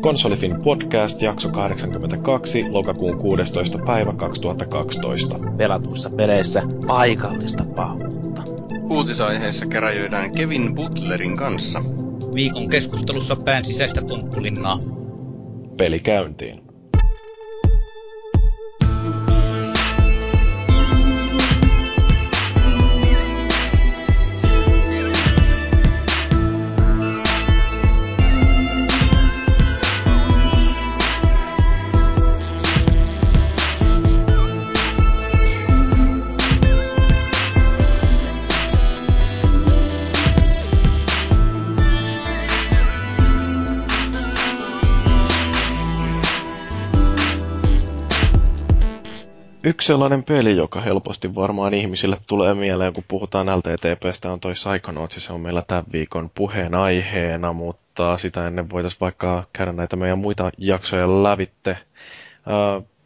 Konsolifin podcast, jakso 82, lokakuun 16. päivä 2012. Pelatuissa peleissä paikallista pahuutta. Uutisaiheessa keräjöidään Kevin Butlerin kanssa. Viikon keskustelussa pään sisäistä pomppulinnaa. Peli käyntiin. Yksi sellainen peli, joka helposti varmaan ihmisille tulee mieleen, kun puhutaan LTTPstä, on toi Psychonauts, se on meillä tämän viikon puheen aiheena, mutta sitä ennen voitaisiin vaikka käydä näitä meidän muita jaksoja lävitte.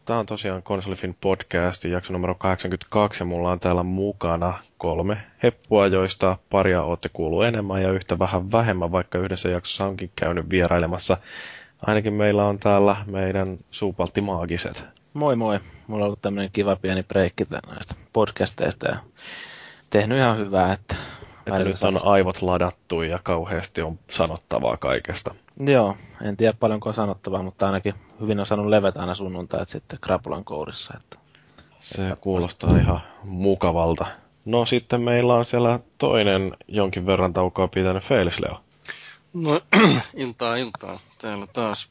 Tämä on tosiaan Konsolifin podcast, jakso numero 82, ja mulla on täällä mukana kolme heppua, joista paria olette kuullut enemmän ja yhtä vähän vähemmän, vaikka yhdessä jaksossa onkin käynyt vierailemassa. Ainakin meillä on täällä meidän suupaltti maagiset. Moi moi. Mulla on ollut tämmöinen kiva pieni breikki näistä podcasteista ja tehnyt ihan hyvää, että... Että nyt on aivot ladattu ja kauheasti on sanottavaa kaikesta. Joo, en tiedä paljonko on sanottavaa, mutta ainakin hyvin on saanut levetä aina sunnuntait sitten krapulan kourissa. Että... Se kuulostaa ihan mukavalta. No sitten meillä on siellä toinen jonkin verran taukoa pitänyt Felisleo. No, iltaa iltaa. Täällä taas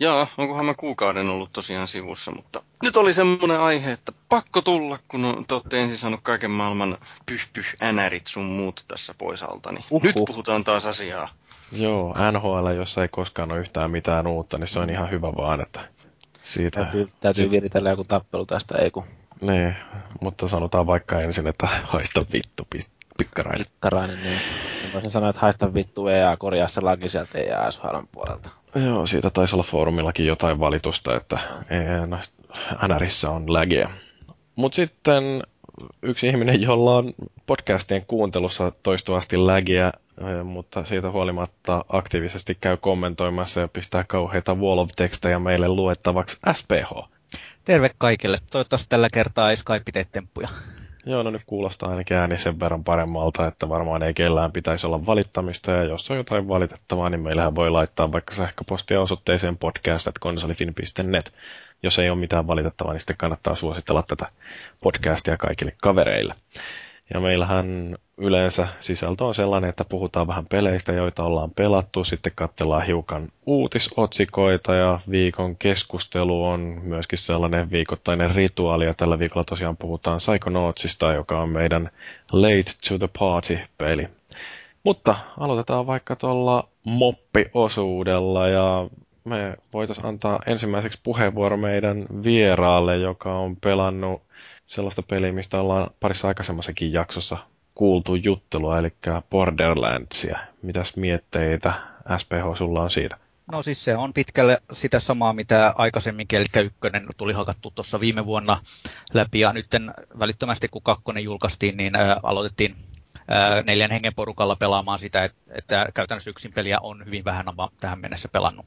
Jaa, onkohan mä kuukauden ollut tosiaan sivussa, mutta nyt oli semmoinen aihe, että pakko tulla, kun te olette ensin saanut kaiken maailman pyh änärit sun muut tässä pois alta, niin uhuh. nyt puhutaan taas asiaa. Joo, NHL, jossa ei koskaan ole yhtään mitään uutta, niin se on ihan hyvä vaan, että siitä... Täytyy, täytyy viritellä joku tappelu tästä, ei kun... Niin, mutta sanotaan vaikka ensin, että haista vittu, pikkarainen. Pikkarainen, niin. Voisin sanoa, että haista vittu EA, korjaa se laki sieltä EA puolelta. Joo, siitä taisi olla foorumillakin jotain valitusta, että NRissä on lägeä. Mutta sitten yksi ihminen, jolla on podcastien kuuntelussa toistuvasti lägiä, mutta siitä huolimatta aktiivisesti käy kommentoimassa ja pistää kauheita wall of tekstejä meille luettavaksi SPH. Terve kaikille. Toivottavasti tällä kertaa ei Skype tee temppuja. Joo, no nyt kuulostaa ainakin ääni sen verran paremmalta, että varmaan ei kellään pitäisi olla valittamista, ja jos on jotain valitettavaa, niin meillähän voi laittaa vaikka sähköpostia osoitteeseen podcast.konsolifin.net. Jos ei ole mitään valitettavaa, niin sitten kannattaa suositella tätä podcastia kaikille kavereille. Ja meillähän yleensä sisältö on sellainen, että puhutaan vähän peleistä, joita ollaan pelattu, sitten katsellaan hiukan uutisotsikoita ja viikon keskustelu on myöskin sellainen viikoittainen rituaali ja tällä viikolla tosiaan puhutaan Psychonautsista, joka on meidän Late to the Party-peli. Mutta aloitetaan vaikka tuolla moppiosuudella ja me voitaisiin antaa ensimmäiseksi puheenvuoro meidän vieraalle, joka on pelannut sellaista peliä, mistä ollaan parissa aikaisemmassakin jaksossa kuultu juttelua, eli Borderlandsia. Mitäs mietteitä SPH sulla on siitä? No siis se on pitkälle sitä samaa, mitä aikaisemmin eli ykkönen tuli hakattu tuossa viime vuonna läpi, ja nyt välittömästi kun kakkonen julkaistiin, niin ää, aloitettiin ää, neljän hengen porukalla pelaamaan sitä, että, että käytännössä yksin peliä on hyvin vähän tähän mennessä pelannut.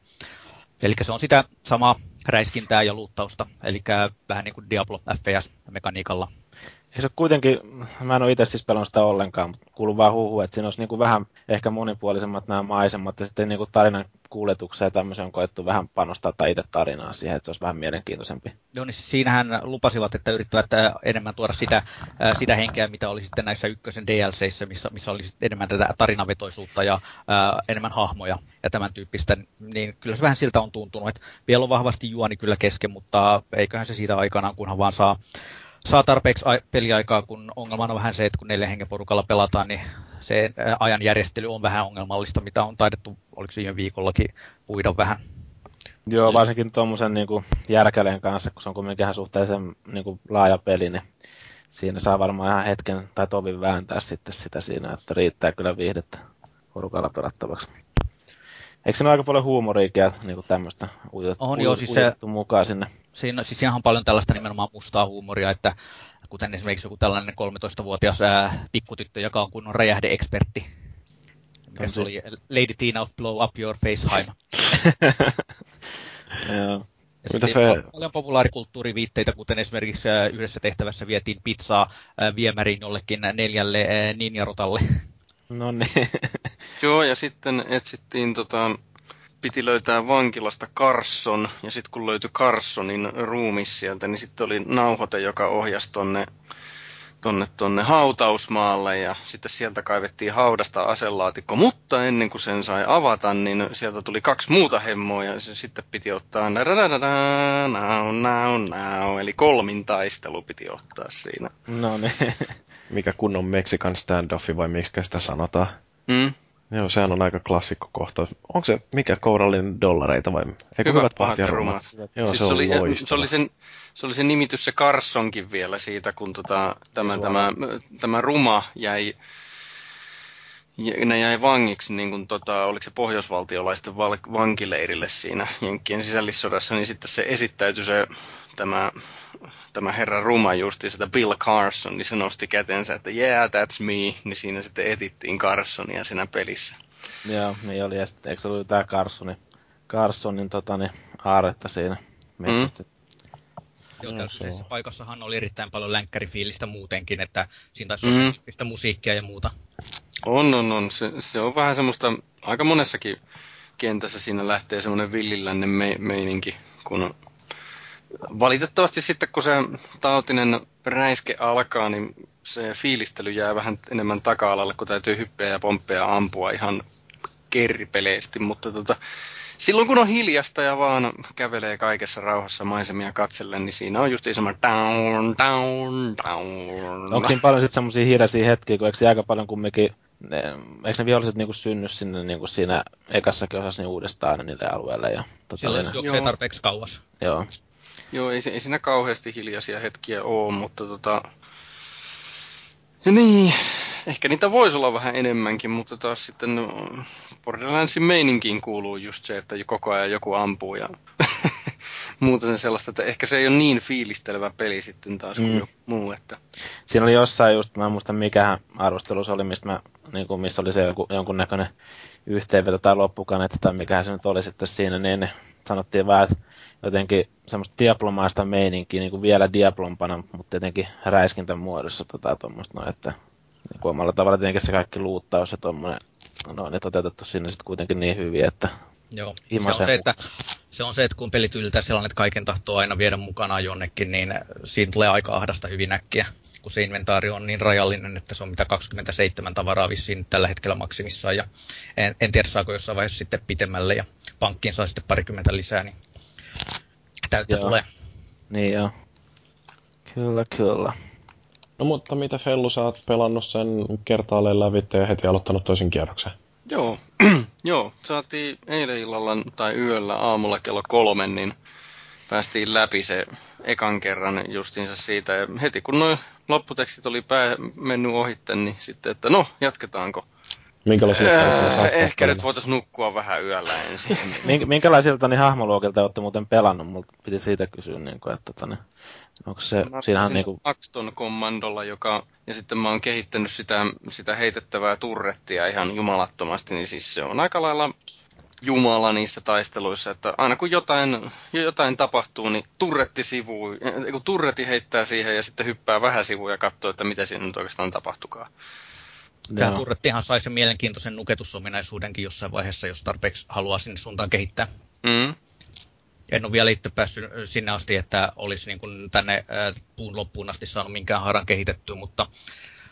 Eli se on sitä samaa räiskintää ja luuttausta, eli vähän niin kuin Diablo FPS-mekaniikalla. Ei se kuitenkin, mä en ole itse siis pelannut sitä ollenkaan, mutta kuuluu vaan huhu, että siinä olisi niin kuin vähän ehkä monipuolisemmat nämä maisemat ja sitten niin kuin tarinan kuljetukseen ja tämmöiseen on koettu vähän panostaa tai itse tarinaa siihen, että se olisi vähän mielenkiintoisempi. Joo, niin siinähän lupasivat, että yrittävät äh, enemmän tuoda sitä, äh, sitä henkeä, mitä oli sitten näissä ykkösen DLCissä, missä, missä oli enemmän tätä tarinavetoisuutta ja äh, enemmän hahmoja ja tämän tyyppistä, niin kyllä se vähän siltä on tuntunut, että vielä on vahvasti juoni kyllä kesken, mutta eiköhän se siitä aikanaan, kunhan vaan saa saa tarpeeksi peliaikaa, kun ongelma on vähän se, että kun neljä hengen porukalla pelataan, niin se ajan järjestely on vähän ongelmallista, mitä on taidettu, oliko viime viikollakin, puida vähän. Joo, varsinkin tuommoisen niin järkäleen kanssa, kun se on ihan suhteellisen niin kuin, laaja peli, niin siinä saa varmaan ihan hetken tai tovin vääntää sitten sitä siinä, että riittää kyllä viihdettä porukalla pelattavaksi. Eikö se ole aika paljon huumoriikia niin kuin tämmöistä ujutettu, on, joo, siis se, mukaan sinne? Siinä, siis siinä on paljon tällaista nimenomaan mustaa huumoria, että kuten esimerkiksi joku tällainen 13-vuotias ää, pikkutyttö, joka on kunnon räjähdeekspertti, Mikä se oli? Lady Tina of Blow Up Your Face Heim. Joo. Mitä fe- Paljon populaarikulttuuriviitteitä, kuten esimerkiksi yhdessä tehtävässä vietiin pizzaa viemäriin jollekin neljälle ninjarotalle. No niin. Joo, ja sitten etsittiin tota, piti löytää vankilasta Carson, ja sitten kun löytyi Carsonin ruumis sieltä, niin sitten oli nauhoite, joka ohjasi tonne, tonne, tonne hautausmaalle, ja sitten sieltä kaivettiin haudasta aselaatikko, mutta ennen kuin sen sai avata, niin sieltä tuli kaksi muuta hemmoa, ja se sitten piti ottaa now, now, now, eli kolmin taistelu piti ottaa siinä. No niin. Mikä kunnon Mexican standoffi vai miksi sitä sanotaan? Mm? Joo, sehän on aika klassikko kohta. Onko se mikä kourallinen dollareita vai? Eikö hyvät, pahat ja rumat? Joo, siis se, oli, loistava. se, oli sen, se oli se nimitys se Carsonkin vielä siitä, kun tota, tämä, tämä, tämä ruma jäi, ne jäi vangiksi, niin kuin, tota, oliko se pohjoisvaltiolaisten val- vankileirille siinä Jenkkien sisällissodassa, niin sitten se esittäytyi se tämä, tämä herra Ruma justi sitä Bill Carson, niin se nosti kätensä, että yeah, that's me, niin siinä sitten etittiin Carsonia siinä pelissä. Joo, niin oli. Ja sitten, eikö se ollut tää Carsonin, Carsonin tota, niin, aaretta siinä metsästä? Joo, Joo, kyseisessä on. paikassahan oli erittäin paljon länkkärifiilistä muutenkin, että siinä taisi Mm. olla tyyppistä musiikkia ja muuta. On, on, on. Se, se on vähän semmoista, aika monessakin kentässä siinä lähtee semmoinen villilännen me, meininki, kun valitettavasti sitten kun se tautinen räiske alkaa, niin se fiilistely jää vähän enemmän taka-alalle, kun täytyy hyppeä ja pomppeja ampua ihan kerripeleesti, mutta tota, silloin kun on hiljasta ja vaan kävelee kaikessa rauhassa maisemia katsellen, niin siinä on just semmoinen down, down, down. Onko siinä paljon sitten semmoisia hiljaisia hetkiä, kun eikö se aika paljon kumminkin, ne, eikö ne viholliset niinku synny sinne niinku siinä ekassakin osassa niin uudestaan aina niille alueille? Ja, tota, Silloin jos juoksee tarpeeksi kauas. Joo. Joo, ei, se- ei siinä kauheasti hiljaisia hetkiä ole, mutta tota... Niin, ehkä niitä voisi olla vähän enemmänkin, mutta taas sitten no, Borderlandsin meininkiin kuuluu just se, että koko ajan joku ampuu ja muuta sen sellaista, että ehkä se ei ole niin fiilistelevä peli sitten taas kuin Mm. joku muu, että Siinä oli jossain just, mä en muista mikähän arvostelu se oli, mistä mä, niin kuin, missä oli se joku, jonkunnäköinen yhteenveto tai loppukaneetta tai mikähän se nyt oli sitten siinä, niin sanottiin vaan, että jotenkin semmoista diaplomaista meininkiä niin kuin vielä diaplompana, mutta jotenkin räiskintän muodossa tota tuommoista, no, että niin kuin omalla tavalla tietenkin se kaikki luuttaus ja tuommoinen, no ne toteutettu sinne sitten kuitenkin niin hyvin, että Joo. Se on, se, että, se on se, että kun pelit yltää sellainen, että kaiken tahtoo aina viedä mukanaan jonnekin, niin siinä tulee aika ahdasta hyvin äkkiä, kun se inventaari on niin rajallinen, että se on mitä 27 tavaraa vissiin tällä hetkellä maksimissaan, ja en, en tiedä saako jossain vaiheessa sitten pitemmälle, ja pankkiin saa sitten parikymmentä lisää, niin täyttä Joo. tulee. niin joo. Kyllä, kyllä. No mutta mitä Fellu, sä oot pelannut sen kertaalleen lävitse ja heti aloittanut toisen kierroksen? Joo, joo, saatiin eilen illalla tai yöllä aamulla kello kolme, niin päästiin läpi se ekan kerran justiinsa siitä. Ja heti kun nuo lopputekstit oli pää mennyt ohitte, niin sitten, että no, jatketaanko? Minkälaisilla oot ehkä pelannut? nyt voitaisiin nukkua vähän yöllä ensin. Mink- Minkälaisilta niin hahmoluokilta olette muuten pelannut? Multa piti siitä kysyä, niin kuin, että tota, niin, onko se, Mä siinähän niin kuin, Axton kommandolla, joka, ja sitten mä oon kehittänyt sitä, sitä heitettävää turrettia ihan jumalattomasti, niin siis se on aika lailla jumala niissä taisteluissa, että aina kun jotain, jotain tapahtuu, niin turretti sivuu, kun turretti heittää siihen ja sitten hyppää vähän sivuun ja katsoo, että mitä siinä nyt oikeastaan tapahtukaan. Joo. turrettihan sai sen mielenkiintoisen nuketusominaisuudenkin jossain vaiheessa, jos tarpeeksi haluaa sinne suuntaan kehittää. Mm. En ole vielä itse päässyt sinne asti, että olisi niin kuin tänne äh, puun loppuun asti saanut minkään haaran kehitettyä, mutta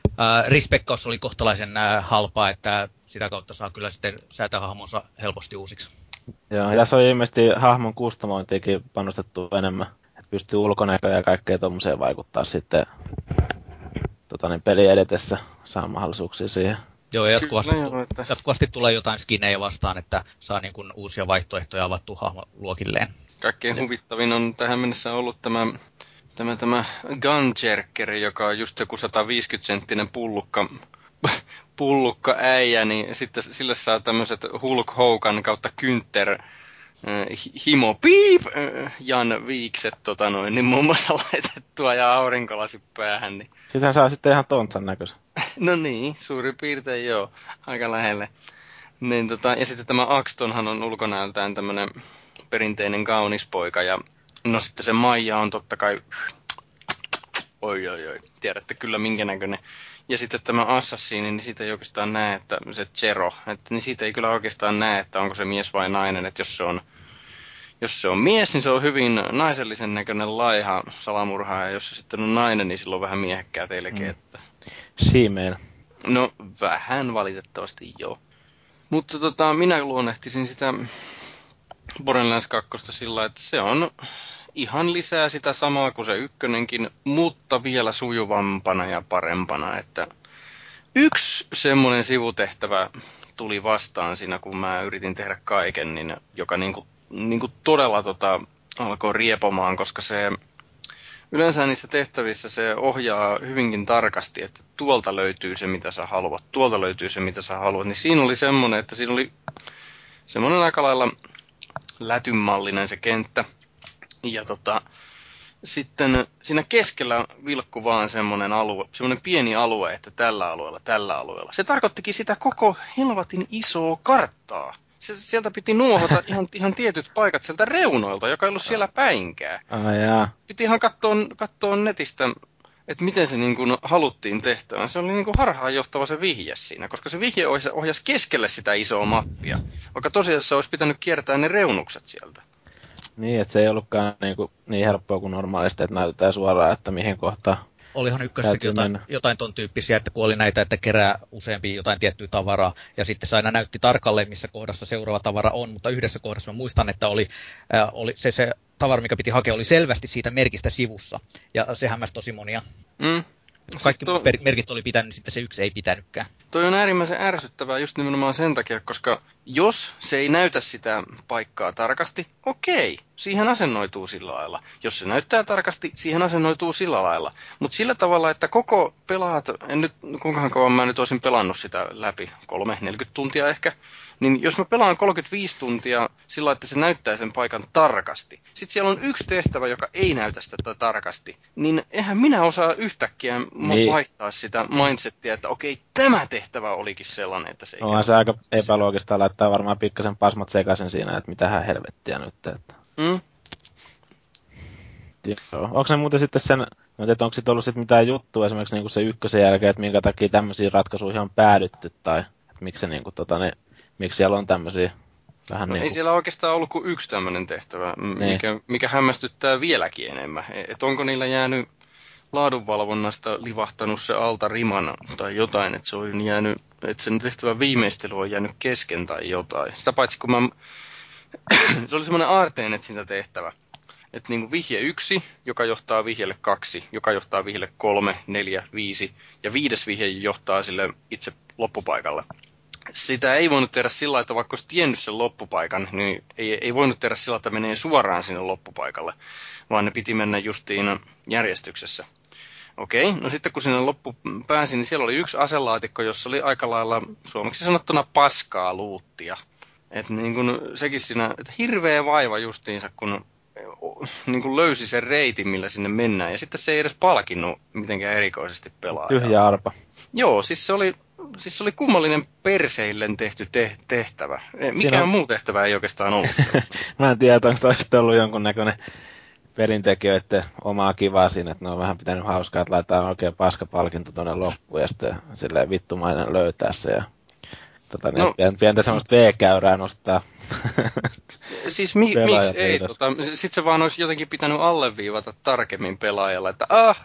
äh, rispekkaus oli kohtalaisen äh, halpaa, että sitä kautta saa kyllä sitten säätää hahmonsa helposti uusiksi. Joo, ja tässä on ilmeisesti hahmon kustomointiinkin panostettu enemmän. Että pystyy ulkonäköä ja kaikkea tuommoiseen vaikuttaa sitten tota, niin peli edetessä saa mahdollisuuksia siihen. Joo, ja jatkuvasti, Kyllä, joo, että- jatkuvasti tulee jotain skinejä vastaan, että saa niin kuin uusia vaihtoehtoja avattua hahmoluokilleen. Kaikkein huvittavin on tähän mennessä ollut tämä, tämä, tämä Gunjerker, joka on just joku 150-senttinen pullukka, pullukka äijä, niin sitten sille saa tämmöiset Hulk Hogan kautta hi- himo piip äh, Jan Viikset tota noin, niin muun muassa laitettua ja aurinkolasit päähän. Niin. Sitähän saa sitten ihan tontsan näköisen. No niin, suurin piirtein joo, aika lähelle. Niin, tota, ja sitten tämä Axtonhan on ulkonäöltään tämmöinen perinteinen kaunis poika, ja no sitten se Maija on totta kai, oi oi oi, tiedätte kyllä minkä näköinen. Ja sitten tämä Assassini, niin siitä ei oikeastaan näe, että se Zero, että, niin siitä ei kyllä oikeastaan näe, että onko se mies vai nainen, että jos se on jos se on mies, niin se on hyvin naisellisen näköinen laiha salamurha, ja jos se sitten on nainen, niin silloin vähän miehekkää teillekin. Mm. Että... Siimeen. No, vähän valitettavasti joo. Mutta tota, minä luonnehtisin sitä Borderlands 2 sillä, että se on ihan lisää sitä samaa kuin se ykkönenkin, mutta vielä sujuvampana ja parempana. Että yksi semmoinen sivutehtävä tuli vastaan siinä, kun mä yritin tehdä kaiken, niin, joka niinku, niinku todella tota, alkoi riepomaan, koska se yleensä niissä tehtävissä se ohjaa hyvinkin tarkasti, että tuolta löytyy se, mitä sä haluat, tuolta löytyy se, mitä sä haluat. Niin siinä oli semmoinen, että siinä oli semmoinen aika lailla lätymallinen se kenttä. Ja tota, sitten siinä keskellä vilkku vaan semmoinen alue, semmoinen pieni alue, että tällä alueella, tällä alueella. Se tarkoittikin sitä koko helvatin isoa karttaa se, sieltä piti nuohota ihan, ihan tietyt paikat sieltä reunoilta, joka ei ollut siellä päinkään. Ah, jaa. Piti ihan katsoa, katsoa netistä, että miten se niin kuin haluttiin tehtävän. Se oli niin kuin harhaanjohtava se vihje siinä, koska se vihje ohjasi keskelle sitä isoa mappia, vaikka tosiaan se olisi pitänyt kiertää ne reunukset sieltä. Niin, että se ei ollutkaan niin, kuin, niin helppoa kuin normaalisti, että näytetään suoraan, että mihin kohtaan olihan ykkössäkin jotain, jotain ton tyyppisiä, että kun oli näitä, että kerää useampi jotain tiettyä tavaraa, ja sitten se aina näytti tarkalleen, missä kohdassa seuraava tavara on, mutta yhdessä kohdassa mä muistan, että oli, äh, oli se, se tavara, mikä piti hakea, oli selvästi siitä merkistä sivussa, ja se hämmäsi tosi monia. Mm. Kaikki siis tuo... merkit oli pitänyt, sitten se yksi ei pitänytkään. Toi on äärimmäisen ärsyttävää just nimenomaan sen takia, koska jos se ei näytä sitä paikkaa tarkasti, okei, siihen asennoituu sillä lailla. Jos se näyttää tarkasti, siihen asennoituu sillä lailla. Mutta sillä tavalla, että koko pelaat, en nyt, kuinka kauan mä nyt olisin pelannut sitä läpi, kolme, 40 tuntia ehkä, niin jos mä pelaan 35 tuntia sillä että se näyttää sen paikan tarkasti, sitten siellä on yksi tehtävä, joka ei näytä sitä tarkasti, niin eihän minä osaa yhtäkkiä niin. vaihtaa sitä mindsettiä, että okei, tämä tehtävä olikin sellainen, että se ei no, se aika epäloogista laittaa varmaan pikkasen pasmat sekaisin siinä, että mitä helvettiä nyt. Että... Mm? Joo. Onko se muuten sitten sen, tiedän, onko sitten ollut sit mitään juttua esimerkiksi niin kuin se ykkösen jälkeen, että minkä takia tämmöisiin ratkaisuihin on päädytty, tai että miksi se niin kuin, tota, ne miksi siellä on tämmöisiä vähän no, niin kuin... Ei siellä oikeastaan ollut kuin yksi tämmöinen tehtävä, niin. mikä, mikä hämmästyttää vieläkin enemmän. E, että onko niillä jäänyt laadunvalvonnasta livahtanut se alta rimana tai jotain, että se on jäänyt, että sen tehtävän viimeistely on jäänyt kesken tai jotain. Sitä paitsi kun mä, se oli semmoinen aarteen sitä tehtävä, että niin kuin vihje yksi, joka johtaa vihjelle kaksi, joka johtaa vihjelle kolme, neljä, viisi, ja viides vihje johtaa sille itse loppupaikalle sitä ei voinut tehdä sillä että vaikka olisi tiennyt sen loppupaikan, niin ei, ei voinut tehdä sillä että menee suoraan sinne loppupaikalle, vaan ne piti mennä justiin järjestyksessä. Okei, no sitten kun sinne loppu pääsi, niin siellä oli yksi aselaatikko, jossa oli aika lailla suomeksi sanottuna paskaa luuttia. Et niin kun sekin siinä, että hirveä vaiva justiinsa, kun niin kuin löysi sen reitin, millä sinne mennään. Ja sitten se ei edes palkinnut mitenkään erikoisesti pelaa. Tyhjä arpa. Joo, siis se oli siis se oli kummallinen perseillen tehty te- tehtävä. Mikään on... muu tehtävä ei oikeastaan ollut. Mä en tiedä, onko toista ollut jonkunnäköinen perintekijöiden omaa kivaa siinä, että ne on vähän pitänyt hauskaa, että laitetaan oikein paskapalkinto tuonne loppuun ja sitten silleen vittumainen löytää se ja tota, no, pientä semmoista V-käyrää nostaa. siis mi- miksi ei? Tota, Sitten se vaan olisi jotenkin pitänyt alleviivata tarkemmin pelaajalle, että ah,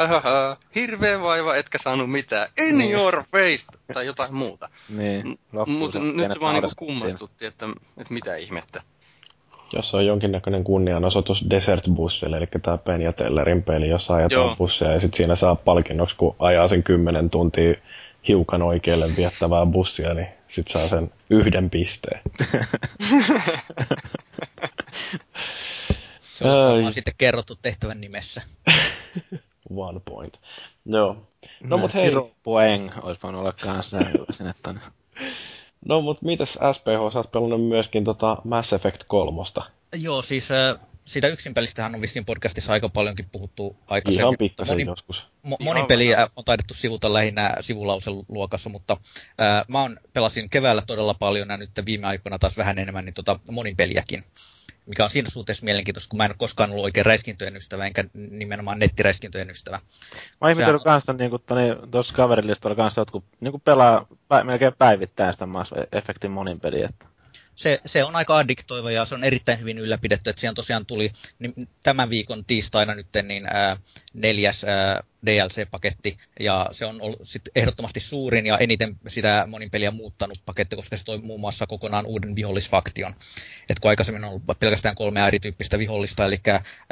hirveä vaiva, etkä saanut mitään, in niin. your face, tai jotain muuta. Niin, Mutta nyt se vaan niinku kummastutti, että, että mitä ihmettä. Jos on jonkinnäköinen kunnianosoitus Desert Bussille, eli tämä Penja Tellerin peli, jossa ajetaan busseja ja sitten siinä saa palkinnoksi, kun ajaa sen kymmenen tuntia hiukan oikealle viettävää bussia, niin sit saa sen yhden pisteen. Se on sitten kerrottu tehtävän nimessä. One point. Joo. No, mut hei. Poeng olisi voinut olla kanssa sinne tonne. No mut mitäs SPH, sä oot pelannut myöskin tota Mass Effect 3. Joo, siis äh, sitä yksinpelistähän on vissiin podcastissa aika paljonkin puhuttu aikaisemmin. Ihan pikkasen moni, joskus. Mo, monin peliä on taidettu sivuta lähinnä sivulausen luokassa, mutta ää, mä on, pelasin keväällä todella paljon ja nyt viime aikoina taas vähän enemmän niin tota, monin peliäkin mikä on siinä suhteessa mielenkiintoista, kun mä en ole koskaan ollut oikein räiskintöjen ystävä, enkä nimenomaan nettiräiskintöjen ystävä. Mä ihmetellyt Sehän... kanssa, niin niin, tuossa kaverilistalla kanssa jotkut niin pelaa pä, melkein päivittäin sitä Mass Effectin monin peliä. Että se, se on aika addiktoiva ja se on erittäin hyvin ylläpidetty. Että siihen tosiaan tuli niin tämän viikon tiistaina nyt niin, ää, neljäs ää, DLC-paketti ja se on ollut sit ehdottomasti suurin ja eniten sitä monin peliä muuttanut paketti, koska se toi muun muassa kokonaan uuden vihollisfaktion. Et kun aikaisemmin on ollut pelkästään kolme erityyppistä vihollista, eli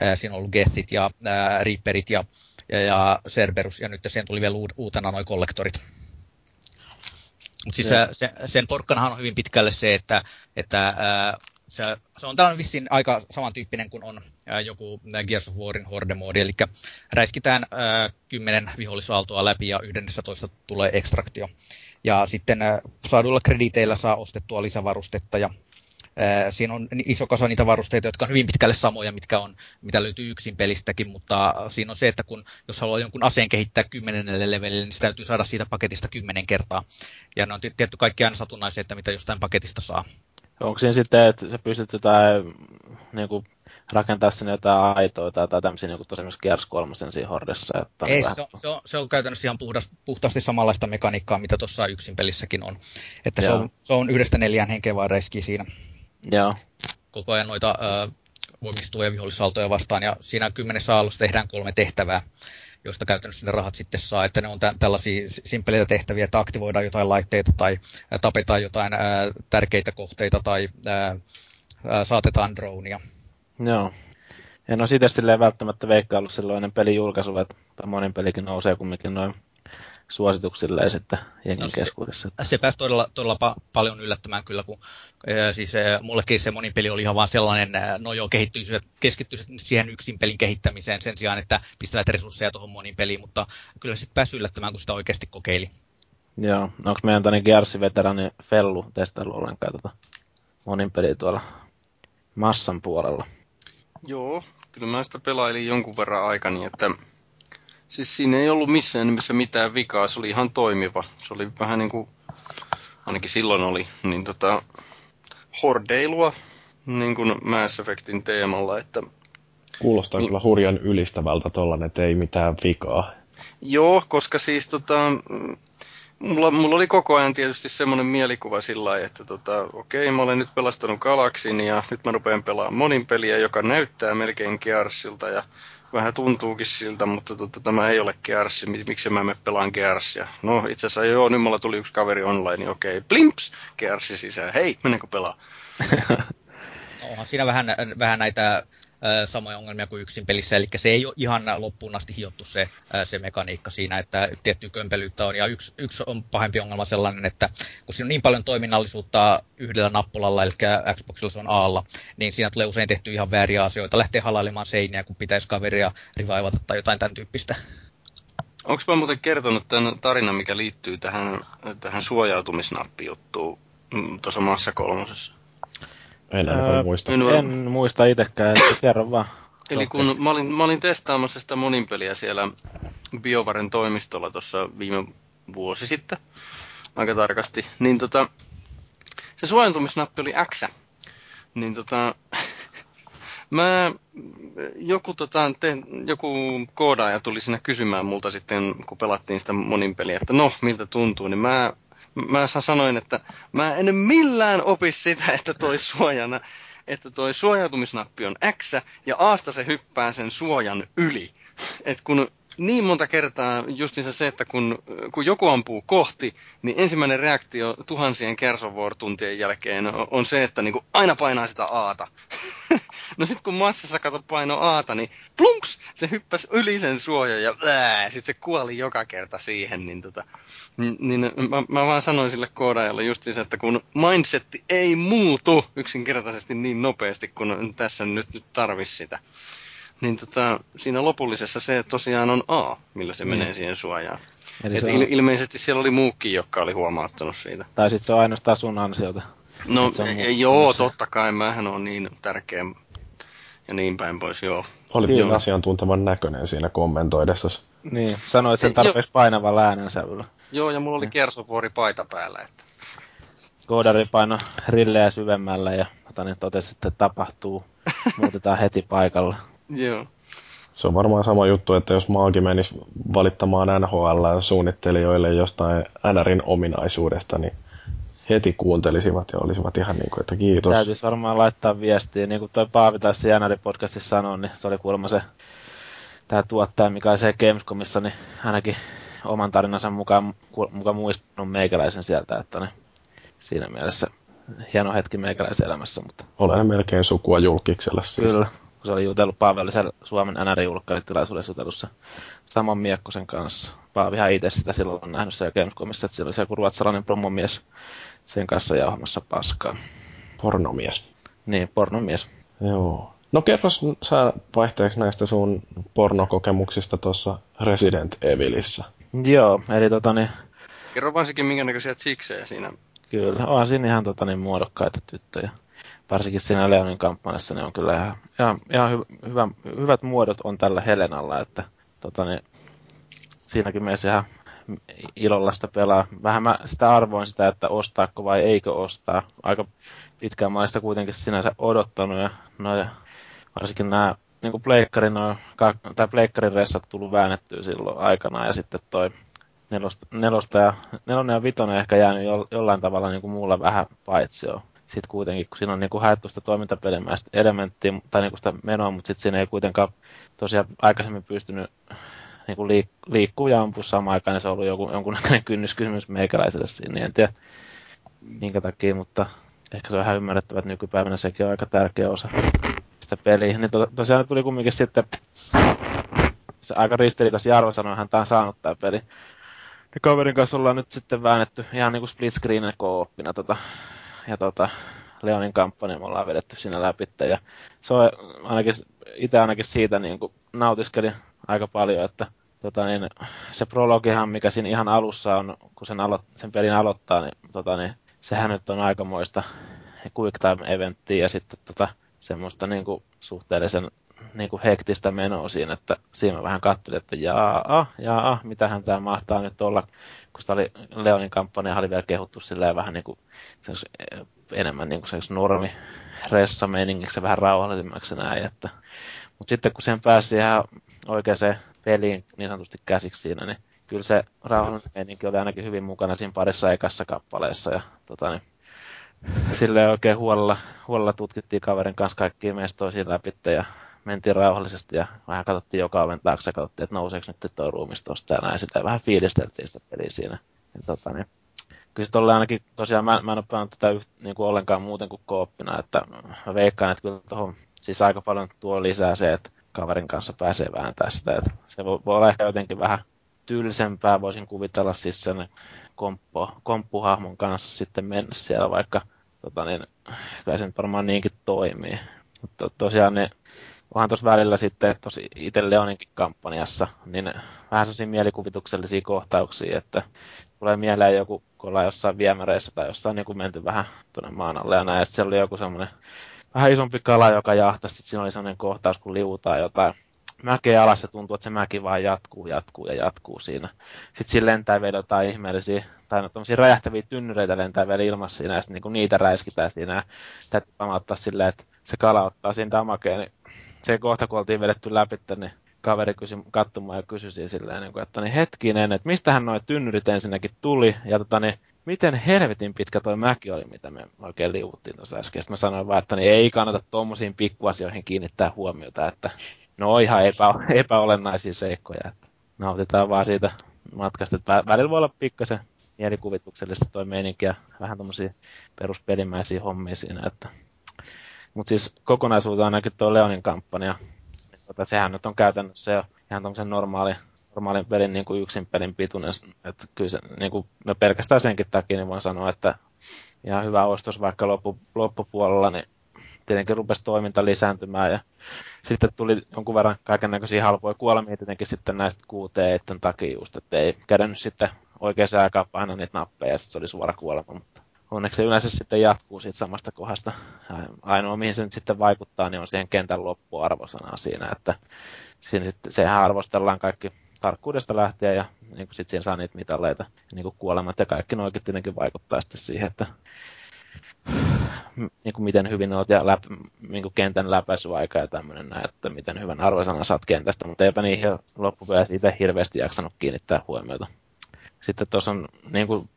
ää, siinä on ollut Gethit ja ää, Reaperit ja, ja, ja Cerberus ja nyt siihen tuli vielä uutena noin kollektorit. Mutta siis se, se, sen porkkanahan on hyvin pitkälle se, että, että ää, se, se on tällainen vissiin aika samantyyppinen kuin on ää, joku Gears of Warin horde-moodi, eli räiskitään ää, kymmenen vihollisaaltoa läpi ja toista tulee ekstraktio. Ja sitten ää, saaduilla krediteillä saa ostettua lisävarustetta ja Siinä on iso kasa niitä varusteita, jotka on hyvin pitkälle samoja, mitkä on, mitä löytyy yksin pelistäkin, mutta siinä on se, että kun, jos haluaa jonkun aseen kehittää kymmenelle levelille, niin se täytyy saada siitä paketista kymmenen kertaa. Ja ne on tietty kaikki aina satunnaisia, että mitä jostain paketista saa. Onko siinä sitten, että sä pystyt jotain niin kuin rakentaa sinne jotain aitoita tai tämmöisiä niin kuin tosiaan Gears 3 siinä hordessa. Että Ei, vähän... se, on, se, on, se on käytännössä ihan puhdas, puhtaasti samanlaista mekaniikkaa, mitä tuossa yksin pelissäkin on. Että se on, se on yhdestä neljään henkeä vaan siinä. Joo. Koko ajan noita ö, voimistuvia vihollisaltoja vastaan, ja siinä kymmenessä aallossa tehdään kolme tehtävää, joista käytännössä ne rahat sitten saa, että ne on tä- tällaisia simpeleitä tehtäviä, että aktivoidaan jotain laitteita tai ä, tapetaan jotain ä, tärkeitä kohteita tai ä, ä, saatetaan dronia. Joo. En ole siitä silleen välttämättä veikkaillut silloin peli julkaisu, että monin pelikin nousee kumminkin noin suosituksille sitten jengin no, se, keskuudessa. Se pääsi todella, todella pa- paljon yllättämään kyllä, kun äh, siis äh, mullekin se monin peli oli ihan vaan sellainen, äh, no joo, kehittyisivät, keskittyisivät siihen yksin pelin kehittämiseen sen sijaan, että pistävät resursseja tuohon monin peliin, mutta kyllä sitten pääsi yllättämään, kun sitä oikeasti kokeili. Joo, onko meidän tänne Gearsi-veterani Fellu testaillut ollenkaan tota monin peliä tuolla massan puolella? Joo, kyllä mä sitä pelailin jonkun verran aikani, että Siis siinä ei ollut missään nimessä mitään vikaa, se oli ihan toimiva. Se oli vähän niin kuin, ainakin silloin oli, niin tota, hordeilua niin kuin Mass Effectin teemalla, että... Kuulostaa niin, kyllä hurjan ylistävältä tollanen, että ei mitään vikaa. Joo, koska siis tota, mulla, mulla oli koko ajan tietysti semmoinen mielikuva sillä lailla, että tota, okei, mä olen nyt pelastanut Galaxin ja nyt mä rupean pelaamaan monin peliä, joka näyttää melkein Gearsilta ja vähän tuntuukin siltä, mutta tota, tämä ei ole Gears, miksi mä me pelaan Gearsia. No itse asiassa joo, nyt mulla tuli yksi kaveri online, niin okei, plimps, Gearsi sisään, hei, meneekö pelaa? Onhan siinä vähän, vähän näitä samoja ongelmia kuin yksin pelissä, eli se ei ole ihan loppuun asti hiottu se, se mekaniikka siinä, että tietty kömpelyyttä on, ja yksi, yksi on pahempi ongelma sellainen, että kun siinä on niin paljon toiminnallisuutta yhdellä nappulalla, eli Xboxilla se on Aalla, niin siinä tulee usein tehty ihan vääriä asioita, lähtee halailemaan seiniä, kun pitäisi kaveria rivaivata tai jotain tämän tyyppistä. Onko mä muuten kertonut tämän tarinan, mikä liittyy tähän, tähän suojautumisnappijuttuun tuossa maassa kolmosessa? En ainakaan öö, muista. En, en muista itsekään, että kerro vaan. Eli kun mä olin, mä olin testaamassa sitä moninpeliä siellä Biovaren toimistolla tuossa viime vuosi sitten, aika tarkasti, niin tota, se suojantumisnappi oli X. Niin tota, mä, joku, tota, te, joku koodaaja tuli sinne kysymään multa sitten, kun pelattiin sitä moninpeliä, että no, miltä tuntuu, niin mä mä sanoin, että mä en millään opi sitä, että toi suojana, että toi suojautumisnappi on X ja Asta se hyppää sen suojan yli. Et kun niin monta kertaa justiinsa se, että kun, kun joku ampuu kohti, niin ensimmäinen reaktio tuhansien kersovuorotuntien jälkeen on se, että niin kuin aina painaa sitä aata. no sitten kun massassa kato paino aata, niin plumps, se hyppäsi yli sen suojan ja sitten se kuoli joka kerta siihen. Niin, tota, niin mä, mä, vaan sanoin sille koodaajalle justiinsa, että kun mindsetti ei muutu yksinkertaisesti niin nopeasti, kun tässä nyt, nyt tarvisi sitä niin tota, siinä lopullisessa se tosiaan on A, millä se mm. menee siihen suojaan. Eli Et il- on... ilmeisesti siellä oli muukin, joka oli huomauttanut siitä. Tai sitten se on ainoastaan sun ansiota. No joo, totta kai, mähän on niin tärkeä ja niin päin pois, joo. Oli Kyllä. Kyllä. asiantuntevan näköinen siinä kommentoidessa. Niin, sanoit sen tarpeeksi painavalla äänensävyllä. Joo, ja mulla oli kersovuori paita päällä, että Koodari paino rilleä syvemmällä ja ota, niin totesi, että tapahtuu. Muutetaan heti paikalla. Joo. Se on varmaan sama juttu, että jos Maagi menisi valittamaan NHL suunnittelijoille jostain NRin ominaisuudesta, niin heti kuuntelisivat ja olisivat ihan niin kuin, että kiitos. Täytyisi varmaan laittaa viestiä. Niin kuin toi Paavi taisi Janari-podcastissa sanoa, niin se oli kuulemma se tämä tuottaja, mikä oli se Gamescomissa, niin ainakin oman tarinansa mukaan, mukaan muistanut meikäläisen sieltä, että ne, siinä mielessä hieno hetki meikäläisen elämässä, mutta Olen melkein sukua julkikselle siis. Kyllä, kun se oli jutellut Paavi oli siellä Suomen NR-julkkaritilaisuudessa jutellut se saman Miekkosen kanssa. Paavihan itse sitä silloin on nähnyt siellä Gamescomissa, että siellä oli se joku ruotsalainen promomies sen kanssa jauhamassa paskaa. Pornomies. Niin, pornomies. Joo. No kerros sä vaihteeksi näistä sun pornokokemuksista tuossa Resident Evilissä. Joo, eli tota niin, Kerro varsinkin minkä näköisiä chiksejä siinä. kyllä, onhan siinä ihan tota niin muodokkaita tyttöjä. Varsinkin siinä Leonin kampanjassa ne on kyllä ihan, ihan, ihan hy, hyvä, hyvät muodot on tällä Helenalla, että tota niin, siinäkin mielessä ihan ilolla sitä pelaa. Vähän mä sitä arvoin sitä, että ostaako vai eikö ostaa. Aika pitkään mä sitä kuitenkin sinänsä odottanut ja, no ja varsinkin nämä niin kuin pleikkarin, no, tai pleikkarin ressat tullut väännettyä silloin aikana ja sitten toi nelosta, nelosta ja, nelonen ja vitonen ehkä jäänyt jo, jollain tavalla niin kuin muulla vähän paitsi jo. Sitten kuitenkin, kun siinä on niin kuin haettu sitä toimintapelimäistä elementtiä tai niin kuin sitä menoa, mutta sitten siinä ei kuitenkaan tosiaan aikaisemmin pystynyt niin kuin liik- liikkuu ja ampua samaan aikaan, niin se on ollut joku, jonkunnäköinen kynnyskysymys meikäläiselle siinä, niin en tiedä minkä takia, mutta ehkä se on ihan ymmärrettävä, että nykypäivänä sekin on aika tärkeä osa sitä peliä. Niin to, tosiaan tuli kumminkin sitten se aika ristiriitas Jarvo sanoi, hän on saanut tämä peli. Ja kaverin kanssa ollaan nyt sitten väännetty ihan niinku split screen co-opina tota, ja tota, Leonin kampanja me ollaan vedetty siinä läpi. Ja se on ainakin, itse ainakin siitä niin kuin nautiskelin aika paljon, että tota niin, se prologihan, mikä siinä ihan alussa on, kun sen, alo- sen pelin aloittaa, niin, tota niin sehän nyt on aikamoista quick time eventtiä ja sitten tota, semmoista niin kuin, suhteellisen niin kuin hektistä menoa siinä, että siinä mä vähän katselin, että jaa, jaa, mitähän tämä mahtaa nyt olla, kun sitä oli Leonin kampanja oli vielä kehuttu silleen vähän niin kuin, enemmän niin kuin normi ressa meiningiksi vähän rauhallisemmaksi näin, että mutta sitten kun sen pääsi ihan oikeaan peliin niin sanotusti käsiksi siinä, niin kyllä se rauhallinen meininki oli ainakin hyvin mukana siinä parissa ekassa kappaleessa. Ja, tota, niin, silleen oikein huolella, huolella tutkittiin kaverin kanssa kaikkia mestoja siinä läpi ja mentiin rauhallisesti ja vähän katsottiin joka oven taakse ja katsottiin, että nouseeko nyt tuo ruumis tuosta ja näin. Sitä vähän fiilisteltiin sitä peliä siinä. Ja, tota, niin, kyllä se ainakin, tosiaan mä, mä en ole pelannut tätä yht, niin kuin ollenkaan muuten kuin kooppina, että mä veikkaan, että kyllä tuohon siis aika paljon tuo lisää se, että kaverin kanssa pääsee vääntää sitä. Että se voi, voi olla ehkä jotenkin vähän tylsempää, voisin kuvitella siis sen komppo, komppuhahmon kanssa sitten mennä siellä, vaikka tota niin, kyllä se nyt varmaan niinkin toimii. Mutta tosiaan ne, onhan tuossa välillä sitten tosi itse Leoninkin kampanjassa, niin vähän sellaisia mielikuvituksellisia kohtauksia, että tulee mieleen joku, kun ollaan jossain viemäreissä tai jossain niin menty vähän tuonne maan alle ja näin, ja siellä oli joku semmoinen vähän isompi kala, joka jahtasi. Sitten siinä oli sellainen kohtaus, kun liutaan jotain mäkeä alas ja tuntuu, että se mäki vaan jatkuu, jatkuu ja jatkuu siinä. Sitten siinä lentää vielä jotain ihmeellisiä, tai no, räjähtäviä tynnyreitä lentää vielä ilmassa siinä, ja sitten niin niitä räiskitään siinä. Täytyy pamauttaa silleen, että se kala ottaa siinä damakeen, niin se kohta, kun oltiin vedetty läpi, niin kaveri kysyi katsomaan ja kysyi silleen, niin kuin, että niin hetkinen, että mistähän noin tynnyrit ensinnäkin tuli, ja tota, niin, miten helvetin pitkä toi mäki oli, mitä me oikein liuuttiin tuossa äsken. Sitten mä sanoin vaan, että niin ei kannata tuommoisiin pikkuasioihin kiinnittää huomiota, että no ihan epä, epäolennaisia seikkoja, että nautitaan vaan siitä matkasta, että välillä voi olla pikkasen mielikuvituksellista toi meininki ja vähän tuommoisia peruspelimäisiä hommia siinä, että mutta siis kokonaisuutena ainakin tuo Leonin kampanja, tota, sehän nyt on käytännössä jo ihan tuommoisen normaali, normaalin pelin niin kuin yksin pelin pituinen. Että kyllä se, niin kuin, me pelkästään senkin takia niin voin sanoa, että ihan hyvä ostos vaikka loppu, loppupuolella, niin tietenkin rupesi toiminta lisääntymään ja sitten tuli jonkun verran kaiken näköisiä halpoja kuolemia tietenkin sitten näistä QT takia just, että ei kädennyt sitten oikeaan aikaan painaa niitä nappeja ja se oli suora kuolema, mutta onneksi se yleensä sitten jatkuu siitä samasta kohdasta. Ainoa, mihin se nyt sitten vaikuttaa, niin on siihen kentän loppuarvosana siinä, että siinä sitten, sehän arvostellaan kaikki tarkkuudesta lähtien ja niin sitten siinä saa niitä mitalleita. Niin kuin kuolemat ja kaikki noikin tietenkin vaikuttaa sitten siihen, että niin kuin miten hyvin olet ja läp, niin kuin kentän läpäisyaika ja tämmöinen näin, että miten hyvän arvosana saat kentästä, mutta eipä niihin loppupeleissä itse hirveästi jaksanut kiinnittää huomiota. Sitten tuossa on niin kuin,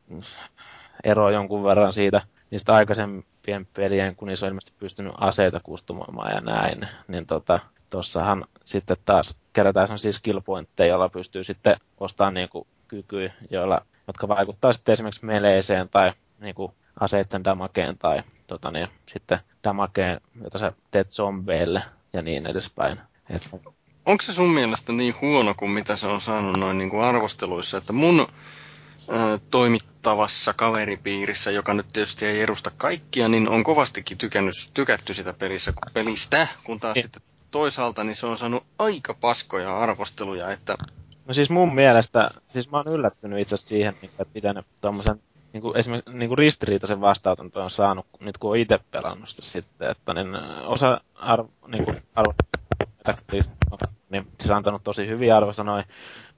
ero jonkun verran siitä niistä aikaisempien pelien, kun niissä on ilmeisesti pystynyt aseita kustomoimaan ja näin, niin tota, tuossahan sitten taas kerätään sellaisia skill pointteja, joilla pystyy sitten ostamaan niin kuin kykyjä, joilla, jotka vaikuttaa sitten esimerkiksi meleeseen tai niin kuin aseiden damakeen tai tota niin, sitten damakeen, jota sä teet zombeille ja niin edespäin. Et... Onko se sun mielestä niin huono kuin mitä se on saanut noin niin kuin arvosteluissa, että mun toimittavassa kaveripiirissä, joka nyt tietysti ei edusta kaikkia, niin on kovastikin tykännyt, tykätty sitä pelissä, pelistä, kun taas ja. sitten toisaalta niin se on saanut aika paskoja arvosteluja, että No siis mun mielestä, siis mä oon yllättynyt itse siihen, että pidän tuommoisen niin kuin esimerkiksi niin kuin ristiriitaisen vastauton on saanut, nyt kun on itse pelannut sitä sitten, että niin osa arvo, niin kuin arvo, niin se on antanut tosi hyviä arvosanoja,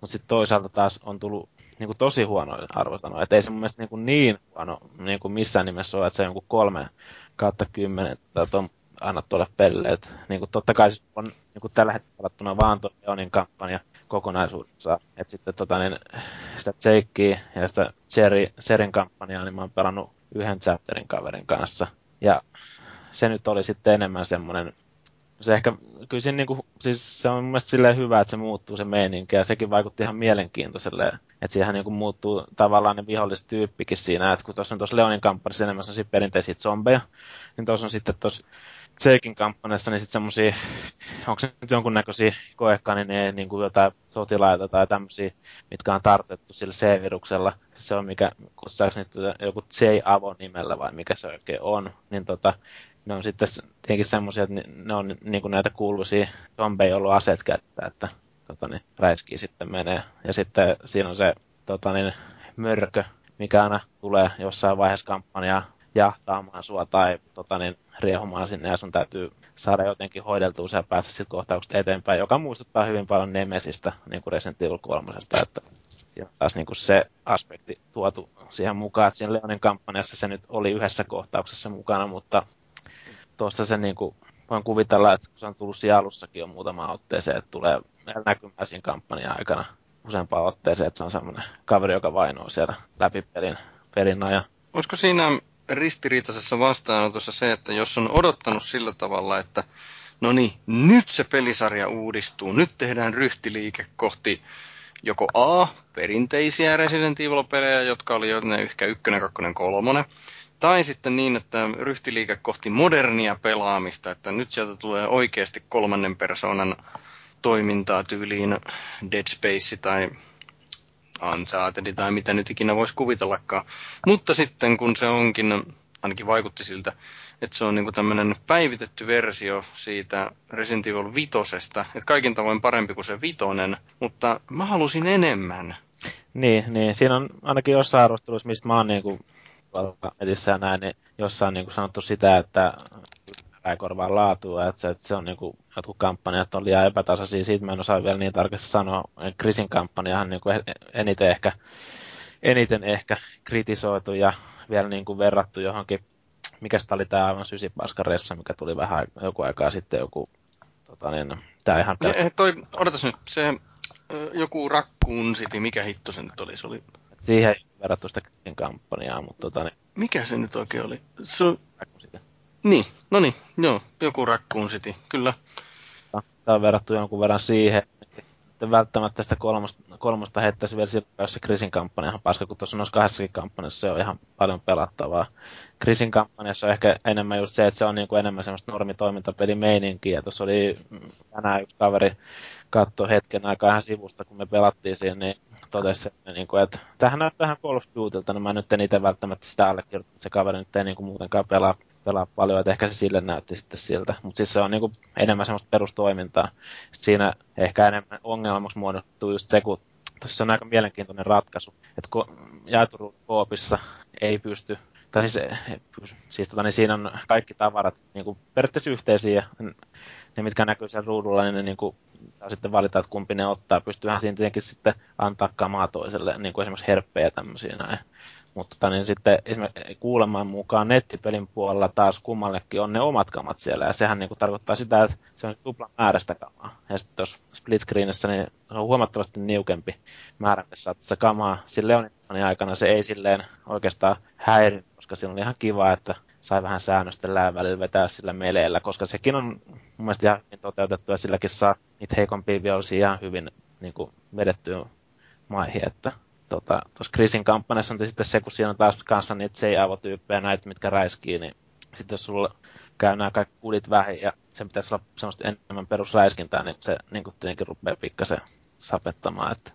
mutta sitten toisaalta taas on tullut niin kuin tosi huonoja arvosanoja. Että ei se mun mielestä niin, kuin niin huono niin kuin missään nimessä ole, että se on joku kolme kautta kymmenen tai tuon anna tuolle pelle. Et, niin kuin totta kai on niin kuin tällä hetkellä vaan tuo Leonin kampanja, kokonaisuudessa. Et sitten tota, niin, sitä Jakea ja sitä Cherry, Serin kampanjaa, niin mä oon pelannut yhden chapterin kaverin kanssa. Ja se nyt oli sitten enemmän semmoinen, se ehkä, kyllä siinä niinku, siis se on mun mielestä silleen hyvä, että se muuttuu se meininki, ja sekin vaikutti ihan mielenkiintoiselle, että siihen niinku muuttuu tavallaan ne vihollistyyppikin siinä, että kun tuossa on tuossa Leonin kampanjassa enemmän sellaisia perinteisiä zombeja, niin tuossa on sitten tuossa Tsekin kampanjassa, niin sitten semmoisia, onko se nyt jonkunnäköisiä koekanineja, niin kuin jotain sotilaita tai tämmöisiä, mitkä on tarkoitettu sillä C-viruksella. Se on mikä, kutsaako nyt joku J-Avo nimellä vai mikä se oikein on, niin tota, ne on sitten tietenkin semmoisia, että ne on niin kuin näitä kuuluisia zombeja, ollut aseet käyttää, että tota, niin, räiskii sitten menee. Ja sitten siinä on se tota, niin, mörkö, mikä aina tulee jossain vaiheessa kampanjaa jahtaamaan sua tai tota, niin, riehumaan sinne ja sun täytyy saada jotenkin hoideltua ja päästä sitten kohtauksesta eteenpäin, joka muistuttaa hyvin paljon Nemesistä, niin kuin Resident Evil 3, että siinä taas niin kuin se aspekti tuotu siihen mukaan, että siinä Leonin kampanjassa se nyt oli yhdessä kohtauksessa mukana, mutta tuossa se niin kuin, voin kuvitella, että kun se on tullut siellä alussakin jo muutama otteeseen, että tulee näkymään siinä kampanjan aikana useampaan otteeseen, että se on semmoinen kaveri, joka vainoo siellä läpi pelin, pelin ajan. Olisiko siinä ristiriitaisessa vastaanotossa se, että jos on odottanut sillä tavalla, että no niin, nyt se pelisarja uudistuu, nyt tehdään ryhtiliike kohti joko A, perinteisiä Resident Evil-pelejä, jotka oli jo ne ehkä ykkönen, kakkonen, kolmonen, tai sitten niin, että ryhtiliike kohti modernia pelaamista, että nyt sieltä tulee oikeasti kolmannen persoonan toimintaa tyyliin Dead Space tai Uncharted tai mitä nyt ikinä voisi kuvitellakaan. Mutta sitten kun se onkin, ainakin vaikutti siltä, että se on niinku tämmöinen päivitetty versio siitä Resident Evil vitosesta, että kaikin tavoin parempi kuin se vitonen, mutta mä halusin enemmän. Niin, niin. siinä on ainakin jossain arvostelussa, mistä mä oon niinku ja näin, niin jossain niin kuin sanottu sitä, että ei korvaa laatua, että se, että se on niin kuin, jotkut kampanjat on liian epätasaisia, siitä mä en osaa vielä niin tarkasti sanoa. Krisin kampanjahan niin kuin eniten ehkä, eniten ehkä kritisoitu ja vielä niin kuin verrattu johonkin, mikä oli tämä aivan sysipaskaressa, mikä tuli vähän joku aikaa sitten joku, tota niin, tämä ihan... Pel- ja, toi, odotas nyt, se joku Raccoon City, mikä hitto se nyt oli? Se oli... Siihen sitä Krisin kampanjaa, mutta tota niin... Mikä se nyt oikein oli? Se on... Niin, no niin, joo, joku Raccoon City, kyllä. Tämä on verrattu jonkun verran siihen, että välttämättä tästä kolmosta, kolmosta heittäisi vielä silloin, jos se Krisin kampanja. On paska, kun tuossa noissa kahdessakin kampanjassa se on ihan paljon pelattavaa. Krisin kampanjassa on ehkä enemmän just se, että se on niin kuin enemmän semmoista normitoimintapeli ja tuossa oli tänään yksi kaveri katsoi hetken aikaa ihan sivusta, kun me pelattiin siinä, niin totesi, niin kuin, että tähän näyttää ihan Call of Dutylta, niin mä nyt en itse välttämättä sitä allekirjoittanut, se kaveri nyt ei niin kuin muutenkaan pelaa pelaa paljon, että ehkä se sille näytti sitten siltä. Mutta siis se on niinku enemmän semmoista perustoimintaa. Sitten siinä ehkä enemmän ongelmaksi muodostuu just se, kun tuossa on aika mielenkiintoinen ratkaisu, että ko- jaeturuuden koopissa ei pysty tai siis, siis tota, niin siinä on kaikki tavarat niin kuin periaatteessa yhteisiä, ne mitkä näkyy siellä ruudulla, niin ne niin kuin, sitten valita, että kumpi ne ottaa. Pystyyhän siinä tietenkin sitten antaa kamaa toiselle, niin kuin esimerkiksi herppejä tämmöisiä näin. Mutta tota, niin sitten kuulemaan mukaan nettipelin puolella taas kummallekin on ne omat kamat siellä. Ja sehän niin kuin, tarkoittaa sitä, että se on tupla määrästä kamaa. Ja sitten tuossa split screenissä niin on huomattavasti niukempi määrä, missä saat sitä kamaa. Sillä Leonin aikana se ei silleen oikeastaan häiri, koska siinä oli ihan kiva, että sai vähän säännöstellä ja välillä vetää sillä meleellä, koska sekin on mun mielestä ihan hyvin toteutettu ja silläkin saa niitä heikompia vihollisia ihan hyvin niin kuin, vedettyä maihin, että tota, tuossa Krisin kampanjassa on sitten se, kun siinä on taas kanssa niitä C-avotyyppejä, näitä, mitkä räiskii, niin sitten jos sulla käy nämä kaikki kudit vähin ja se pitäisi olla semmoista enemmän perusräiskintää, niin se niin tietenkin rupeaa pikkasen sapettamaan. Että.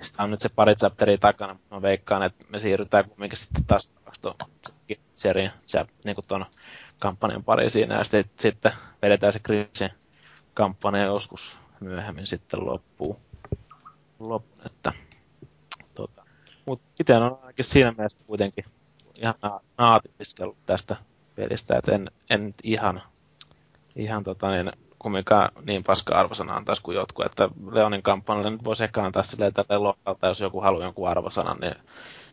Sitten on nyt se pari chapteria takana, mutta mä veikkaan, että me siirrytään kumminkin sitten taas tuon serien, niin kuin tuon kampanjan pari siinä, ja sitten, sitten vedetään se Krisin kampanja joskus myöhemmin sitten loppuu. Loppu, että mutta itse on ainakin siinä mielessä kuitenkin ihan naatiskellut tästä pelistä, että en, en ihan, ihan tota niin, kumminkaan niin paska arvosana antaisi kuin jotkut, että Leonin kampanjalle nyt voisi ehkä antaa silleen tälle lokalta, jos joku haluaa jonkun arvosanan, niin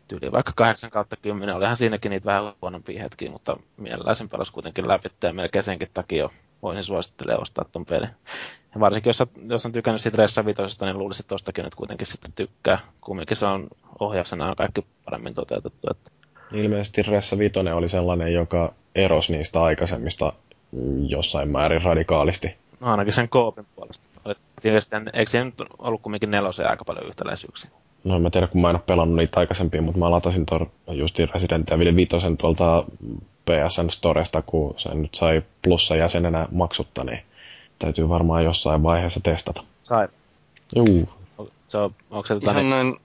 tyyli vaikka 8 kautta 10, olihan siinäkin niitä vähän huonompia hetkiä, mutta mielellään sen kuitenkin läpi, ja melkein senkin takia voisin suosittelee ostaa ton pelin. Ja varsinkin jos, jos on tykännyt siitä Ressa Vitosesta, niin luulisin, että tostakin nyt kuitenkin sitten tykkää. Kumminkin se on ohjauksena on kaikki paremmin toteutettu. Että... Ilmeisesti Ressa Vitonen oli sellainen, joka erosi niistä aikaisemmista jossain määrin radikaalisti. No ainakin sen koopin puolesta. Eikö se nyt ollut kumminkin nelosen aika paljon yhtäläisyyksiä? No en mä tiedä, kun mä en ole pelannut niitä aikaisempia, mutta mä latasin tuon justiin Resident Evil 5 tuolta PSN Storesta, kun sen nyt sai plussa jäsenenä maksutta, niin täytyy varmaan jossain vaiheessa testata. Sai. Juu. Se on, onko se ihan, näin,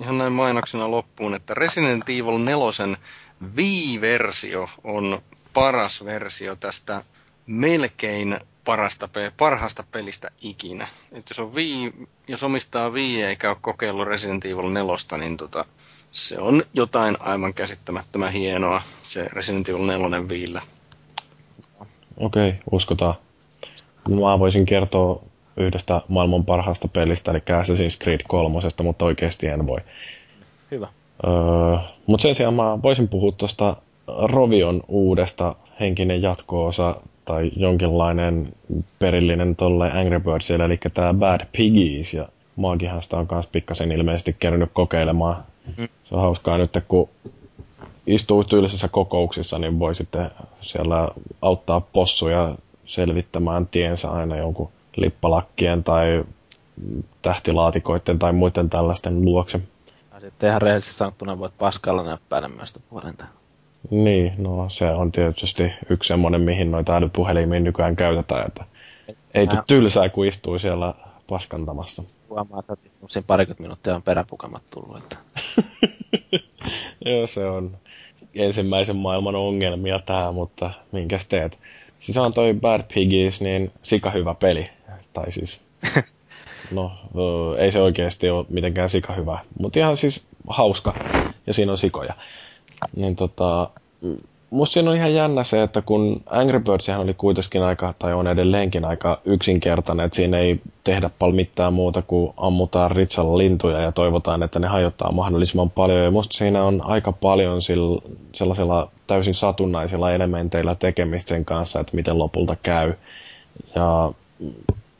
ihan näin mainoksena loppuun, että Resident Evil 4 Wii-versio on paras versio tästä melkein parasta, parhaasta pelistä ikinä. Et jos, on Wii, jos omistaa Wii eikä ole kokeillut Resident Evil 4, niin tota, se on jotain aivan käsittämättömän hienoa, se Resident Evil 4 Wiillä. Okei, okay, uskotaan. Mä voisin kertoa yhdestä maailman parhaasta pelistä, eli Assassin's Creed 3, mutta oikeasti en voi. Hyvä. Öö, mutta sen sijaan mä voisin puhua tuosta Rovion uudesta henkinen jatko-osa tai jonkinlainen perillinen tolle Angry Birdsille, eli tämä Bad Piggies, ja Maagihan sitä on myös pikkasen ilmeisesti kerännyt kokeilemaan. Mm. Se on hauskaa nyt, kun istuu tyylisissä kokouksissa, niin voi sitten siellä auttaa possuja selvittämään tiensä aina jonkun lippalakkien tai tähtilaatikoiden tai muiden tällaisten luokse. Ja sitten ihan rehellisesti sanottuna voit paskalla näppäillä myös sitä puhelinta. Niin, no se on tietysti yksi semmoinen, mihin noita älypuhelimia nykyään käytetään, että ei tule tylsää, kun istuu siellä paskantamassa. Huomaa, että siinä parikymmentä minuuttia on peräpukamat tullut. Että... Joo, se on ensimmäisen maailman ongelmia tämä, mutta minkäs teet? Siis on toi Bad Piggies, niin sika hyvä peli. Tai siis, no, ei se oikeasti ole mitenkään sika hyvä, mutta ihan siis hauska. Ja siinä on sikoja. Niin tota, musta siinä on ihan jännä se, että kun Angry Birds oli kuitenkin aika, tai on edelleenkin aika yksinkertainen, että siinä ei tehdä paljon mitään muuta kuin ammutaan ritsalla lintuja ja toivotaan, että ne hajottaa mahdollisimman paljon. Ja musta siinä on aika paljon sillä, sellaisella täysin satunnaisilla elementeillä tekemistä sen kanssa, että miten lopulta käy. Ja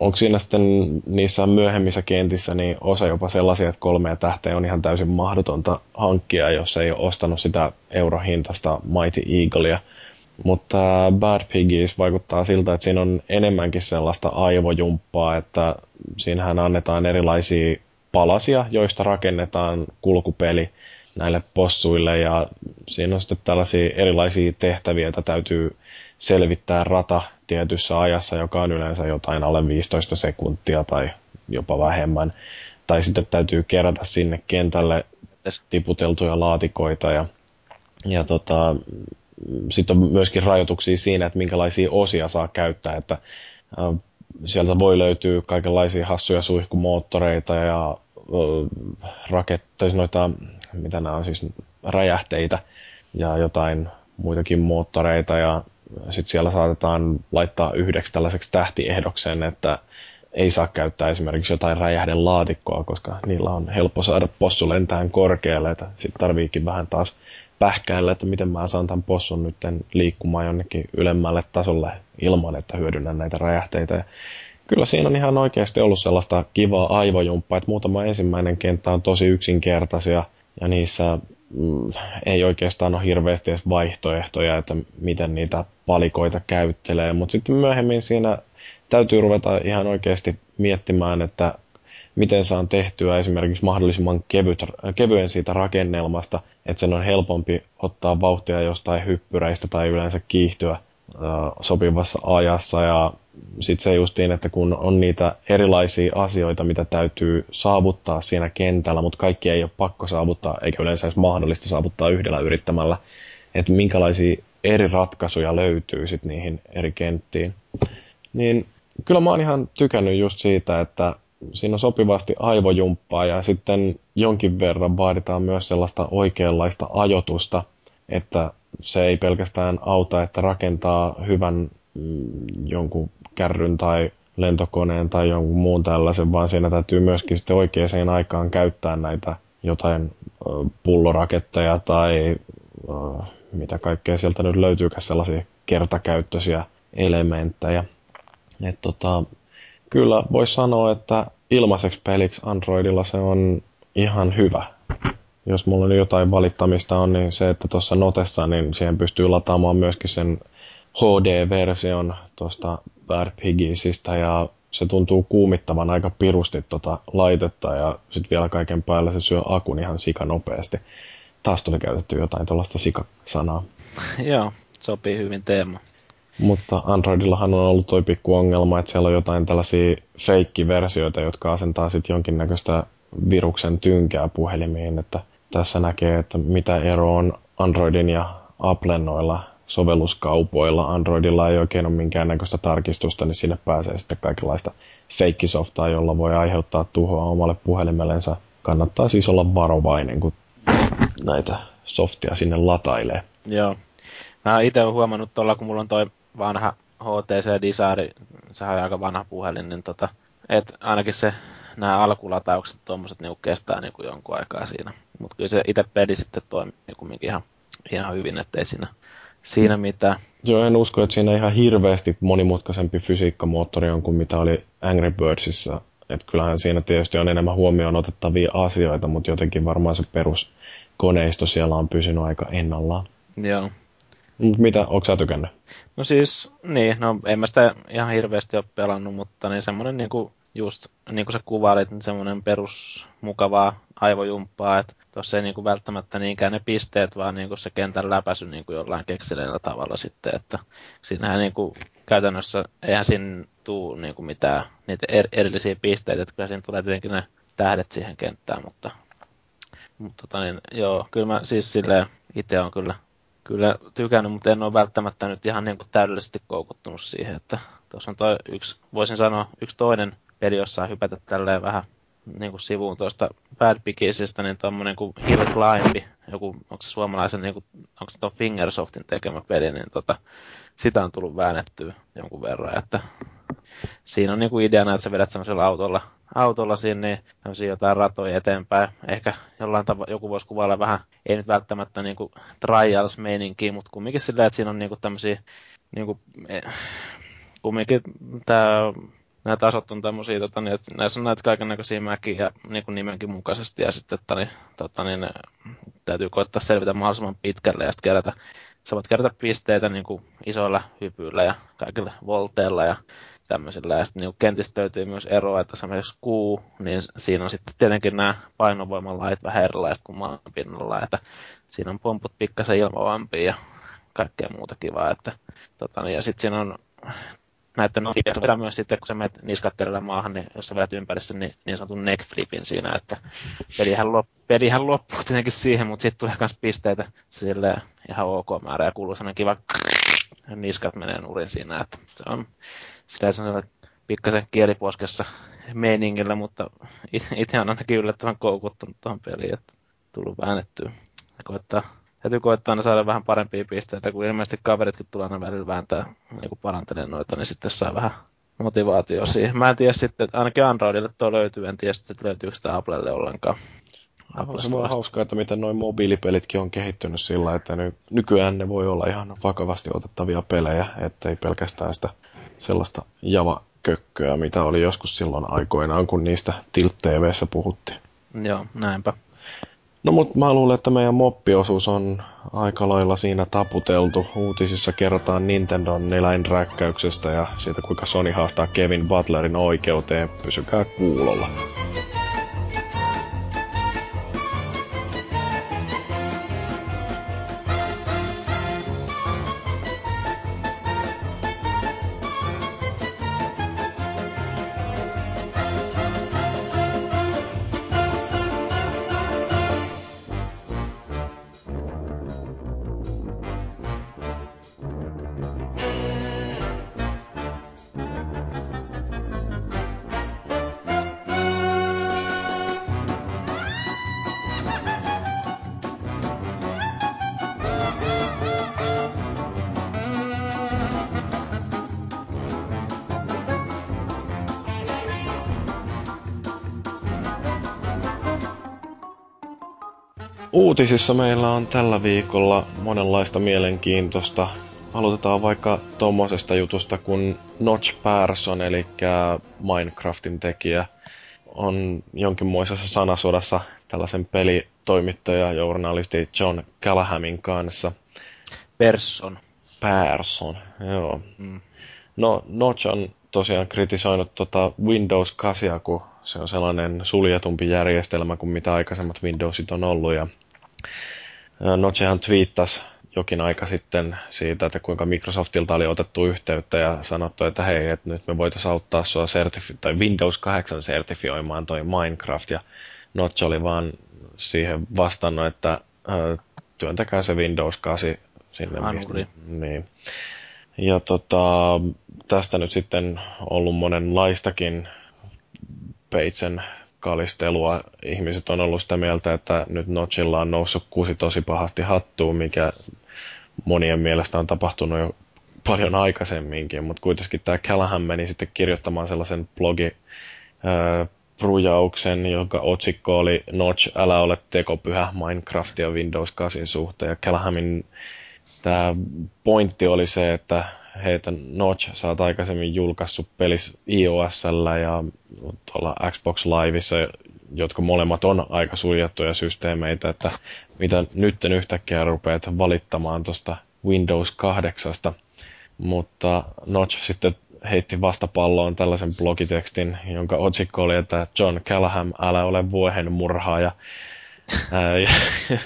onko siinä sitten niissä myöhemmissä kentissä niin osa jopa sellaisia, että kolmea tähteä on ihan täysin mahdotonta hankkia, jos ei ole ostanut sitä eurohintasta Mighty Eaglea. Mutta Bad Piggies vaikuttaa siltä, että siinä on enemmänkin sellaista aivojumppaa, että siinähän annetaan erilaisia palasia, joista rakennetaan kulkupeli näille possuille ja siinä on sitten tällaisia erilaisia tehtäviä, joita täytyy selvittää rata tietyssä ajassa, joka on yleensä jotain alle 15 sekuntia tai jopa vähemmän. Tai sitten täytyy kerätä sinne kentälle tiputeltuja laatikoita ja, ja tota, sitten on myöskin rajoituksia siinä, että minkälaisia osia saa käyttää, että äh, sieltä voi löytyä kaikenlaisia hassuja suihkumoottoreita ja äh, raketteja, noita, mitä nämä on siis, räjähteitä, ja jotain muitakin moottoreita ja sitten siellä saatetaan laittaa yhdeksi tällaiseksi tähtiehdokseen, että ei saa käyttää esimerkiksi jotain räjähdelaatikkoa, koska niillä on helppo saada possu lentään korkealle, sitten tarviikin vähän taas pähkäillä, että miten mä saan tämän possun nyt liikkumaan jonnekin ylemmälle tasolle ilman, että hyödynnän näitä räjähteitä. Ja kyllä siinä on ihan oikeasti ollut sellaista kivaa aivojumppaa, että muutama ensimmäinen kenttä on tosi yksinkertaisia ja niissä ei oikeastaan ole hirveästi edes vaihtoehtoja, että miten niitä palikoita käyttelee, mutta sitten myöhemmin siinä täytyy ruveta ihan oikeasti miettimään, että miten saan tehtyä esimerkiksi mahdollisimman kevyt, kevyen siitä rakennelmasta, että sen on helpompi ottaa vauhtia jostain hyppyreistä tai yleensä kiihtyä sopivassa ajassa ja sitten se justiin, että kun on niitä erilaisia asioita, mitä täytyy saavuttaa siinä kentällä, mutta kaikki ei ole pakko saavuttaa, eikä yleensä edes mahdollista saavuttaa yhdellä yrittämällä, että minkälaisia eri ratkaisuja löytyy sitten niihin eri kenttiin. Niin kyllä mä oon ihan tykännyt just siitä, että siinä on sopivasti aivojumppaa ja sitten jonkin verran vaaditaan myös sellaista oikeanlaista ajotusta, että se ei pelkästään auta, että rakentaa hyvän mm, jonkun kärryn tai lentokoneen tai jonkun muun tällaisen, vaan siinä täytyy myöskin sitten oikeaan aikaan käyttää näitä jotain pulloraketteja tai mitä kaikkea sieltä nyt löytyykään sellaisia kertakäyttöisiä elementtejä. Et tota, kyllä voisi sanoa, että ilmaiseksi peliksi Androidilla se on ihan hyvä. Jos mulla on jotain valittamista on, niin se, että tuossa Notessa, niin siihen pystyy lataamaan myöskin sen HD-version tuosta Bad Piggiesistä ja se tuntuu kuumittavan aika pirusti tota laitetta ja sitten vielä kaiken päällä se syö akun ihan sika nopeasti. Taas tuli käytetty jotain tuollaista sikasanaa. Joo, sopii hyvin teema. Mutta Androidillahan on ollut toi pikku ongelma, että siellä on jotain tällaisia feikkiversioita, jotka asentaa sitten jonkinnäköistä viruksen tynkää puhelimiin, että tässä näkee, että mitä ero on Androidin ja Applen noilla sovelluskaupoilla. Androidilla ei oikein ole minkäännäköistä tarkistusta, niin sinne pääsee sitten kaikenlaista feikkisoftaa, jolla voi aiheuttaa tuhoa omalle puhelimellensa. Kannattaa siis olla varovainen, kun näitä softia sinne latailee. Joo. Mä itse olen huomannut tuolla, kun mulla on toi vanha HTC Desire, sehän on aika vanha puhelin, niin tota, että ainakin se nämä alkulataukset tuommoiset niin kestää niin kuin jonkun aikaa siinä. Mutta kyllä se itse peli sitten toimii kumminkin ihan, ihan hyvin, ettei siinä, siinä mitään. Joo, en usko, että siinä ihan hirveästi monimutkaisempi fysiikkamoottori on kuin mitä oli Angry Birdsissa. Et kyllähän siinä tietysti on enemmän huomioon otettavia asioita, mutta jotenkin varmaan se peruskoneisto siellä on pysynyt aika ennallaan. Joo, Mut mitä, onko sä tykännyt? No siis, niin, no en mä sitä ihan hirveästi ole pelannut, mutta niin semmoinen niinku just niin kuin sä kuvailit, niin semmoinen perusmukavaa aivojumppaa, että tuossa ei niin kuin välttämättä niinkään ne pisteet, vaan niin kuin se kentän läpäisy niin kuin jollain kekseleillä tavalla sitten, että siinähän niin kuin käytännössä eihän siinä tuu niin kuin mitään niitä er, erillisiä pisteitä, että kyllä siinä tulee tietenkin ne tähdet siihen kenttään, mutta, mutta tota niin, joo, kyllä mä siis silleen itse on kyllä kyllä tykännyt, mutta en ole välttämättä nyt ihan niin kuin täydellisesti koukuttunut siihen, että tuossa on toi yksi, voisin sanoa, yksi toinen peli, jossa hypätä tälleen vähän niin kuin sivuun tuosta Bad Piggiesistä, niin tuommoinen kuin Hill Climb, joku, onko se suomalaisen, niin kuin, onko se tuon Fingersoftin tekemä peli, niin tota, sitä on tullut väännettyä jonkun verran, että siinä on niin kuin ideana, että sä vedät semmoisella autolla, autolla sinne niin jotain ratoja eteenpäin. Ehkä jollain tavalla joku voisi kuvailla vähän, ei nyt välttämättä niin kuin trials-meininkiä, mutta kumminkin silleen, että siinä on niin kuin tämmöisiä niin kuin, eh, kumminkin tämä nämä tasot on tämmöisiä, tota, niin, että näissä on näitä kaiken näköisiä mäkiä niin kuin nimenkin mukaisesti, ja sitten että, niin, tota, niin, täytyy koittaa selvitä mahdollisimman pitkälle ja sitten kerätä, sä voit kerätä pisteitä niin kuin isoilla hypyillä ja kaikilla volteilla ja tämmöisillä. Ja sitten niin kentistä löytyy myös eroa, että esimerkiksi kuu, niin siinä on sitten tietenkin nämä painovoimalait vähän erilaiset kuin maan pinnalla, että siinä on pomput pikkasen ilmavampia ja kaikkea muuta kivaa. Että, tota, niin, ja sitten siinä on näiden on myös sitten, kun sä menet niskattelella maahan, niin jos sä vedät ympärissä, niin, niin sanotun neck flipin siinä, että pelihän, lop, pelihän loppuu tietenkin siihen, mutta sitten tulee myös pisteitä sille ihan ok määrä ja kuuluu sellainen kiva niskat menee nurin siinä, että se on sillä sellainen pikkasen kieliposkessa meiningillä, mutta itse on ainakin yllättävän koukuttunut tuohon peliin, että tullut väännettyä. Ja koettaa täytyy koettaa aina saada vähän parempia pisteitä, kun ilmeisesti kaveritkin tulee aina välillä vääntää niin parantelee noita, niin sitten saa vähän motivaatio siihen. Mä en tiedä sitten, että ainakin Androidille tuo löytyy, en tiedä sitten, että löytyykö sitä Applelle ollenkaan. On se vaan hauskaa, että miten noin mobiilipelitkin on kehittynyt sillä, että ny- nykyään ne voi olla ihan vakavasti otettavia pelejä, ettei pelkästään sitä sellaista java-kökköä, mitä oli joskus silloin aikoinaan, kun niistä Tilt TVssä puhuttiin. Joo, näinpä. No mutta mä luulen, että meidän moppiosuus on aika lailla siinä taputeltu. Uutisissa kerrotaan Nintendon eläinräkkäyksestä ja siitä kuinka Sony haastaa Kevin Butlerin oikeuteen. Pysykää kuulolla. Uutisissa meillä on tällä viikolla monenlaista mielenkiintoista. Aloitetaan vaikka tuommoisesta jutusta kuin Notch Persson, eli Minecraftin tekijä, on jonkinmoisessa sanasodassa tällaisen pelitoimittaja, journalisti John Callahamin kanssa. Persson. Persson, joo. Mm. No, Notch on tosiaan kritisoinut tota Windows 8, kun se on sellainen suljetumpi järjestelmä kuin mitä aikaisemmat Windowsit on ollut. Ja Notchehan twiittasi jokin aika sitten siitä, että kuinka Microsoftilta oli otettu yhteyttä ja sanottu, että hei, että nyt me voitaisiin auttaa sua sertifi- tai Windows 8 sertifioimaan toi Minecraft. Ja Notch oli vaan siihen vastannut, että työntäkää se Windows 8 sinne. Anuri. Niin. Ja tota, tästä nyt sitten ollut monenlaistakin Peitsen kalistelua. Ihmiset on ollut sitä mieltä, että nyt Notchilla on noussut kuusi tosi pahasti hattuun, mikä monien mielestä on tapahtunut jo paljon aikaisemminkin, mutta kuitenkin tämä Callahan meni sitten kirjoittamaan sellaisen blogi prujauksen, jonka otsikko oli Notch, älä ole tekopyhä Minecraft ja Windows 8 suhteen. Ja Callahamin tämä pointti oli se, että heitä Notch, sä oot aikaisemmin julkaissut pelis iOSllä ja tuolla Xbox Liveissa, jotka molemmat on aika suljettuja systeemeitä, että mitä nyt yhtäkkiä rupeat valittamaan tuosta Windows 8. Mutta Notch sitten heitti vastapalloon tällaisen blogitekstin, jonka otsikko oli, että John Callahan, älä ole vuohen murhaaja. Ää, ja,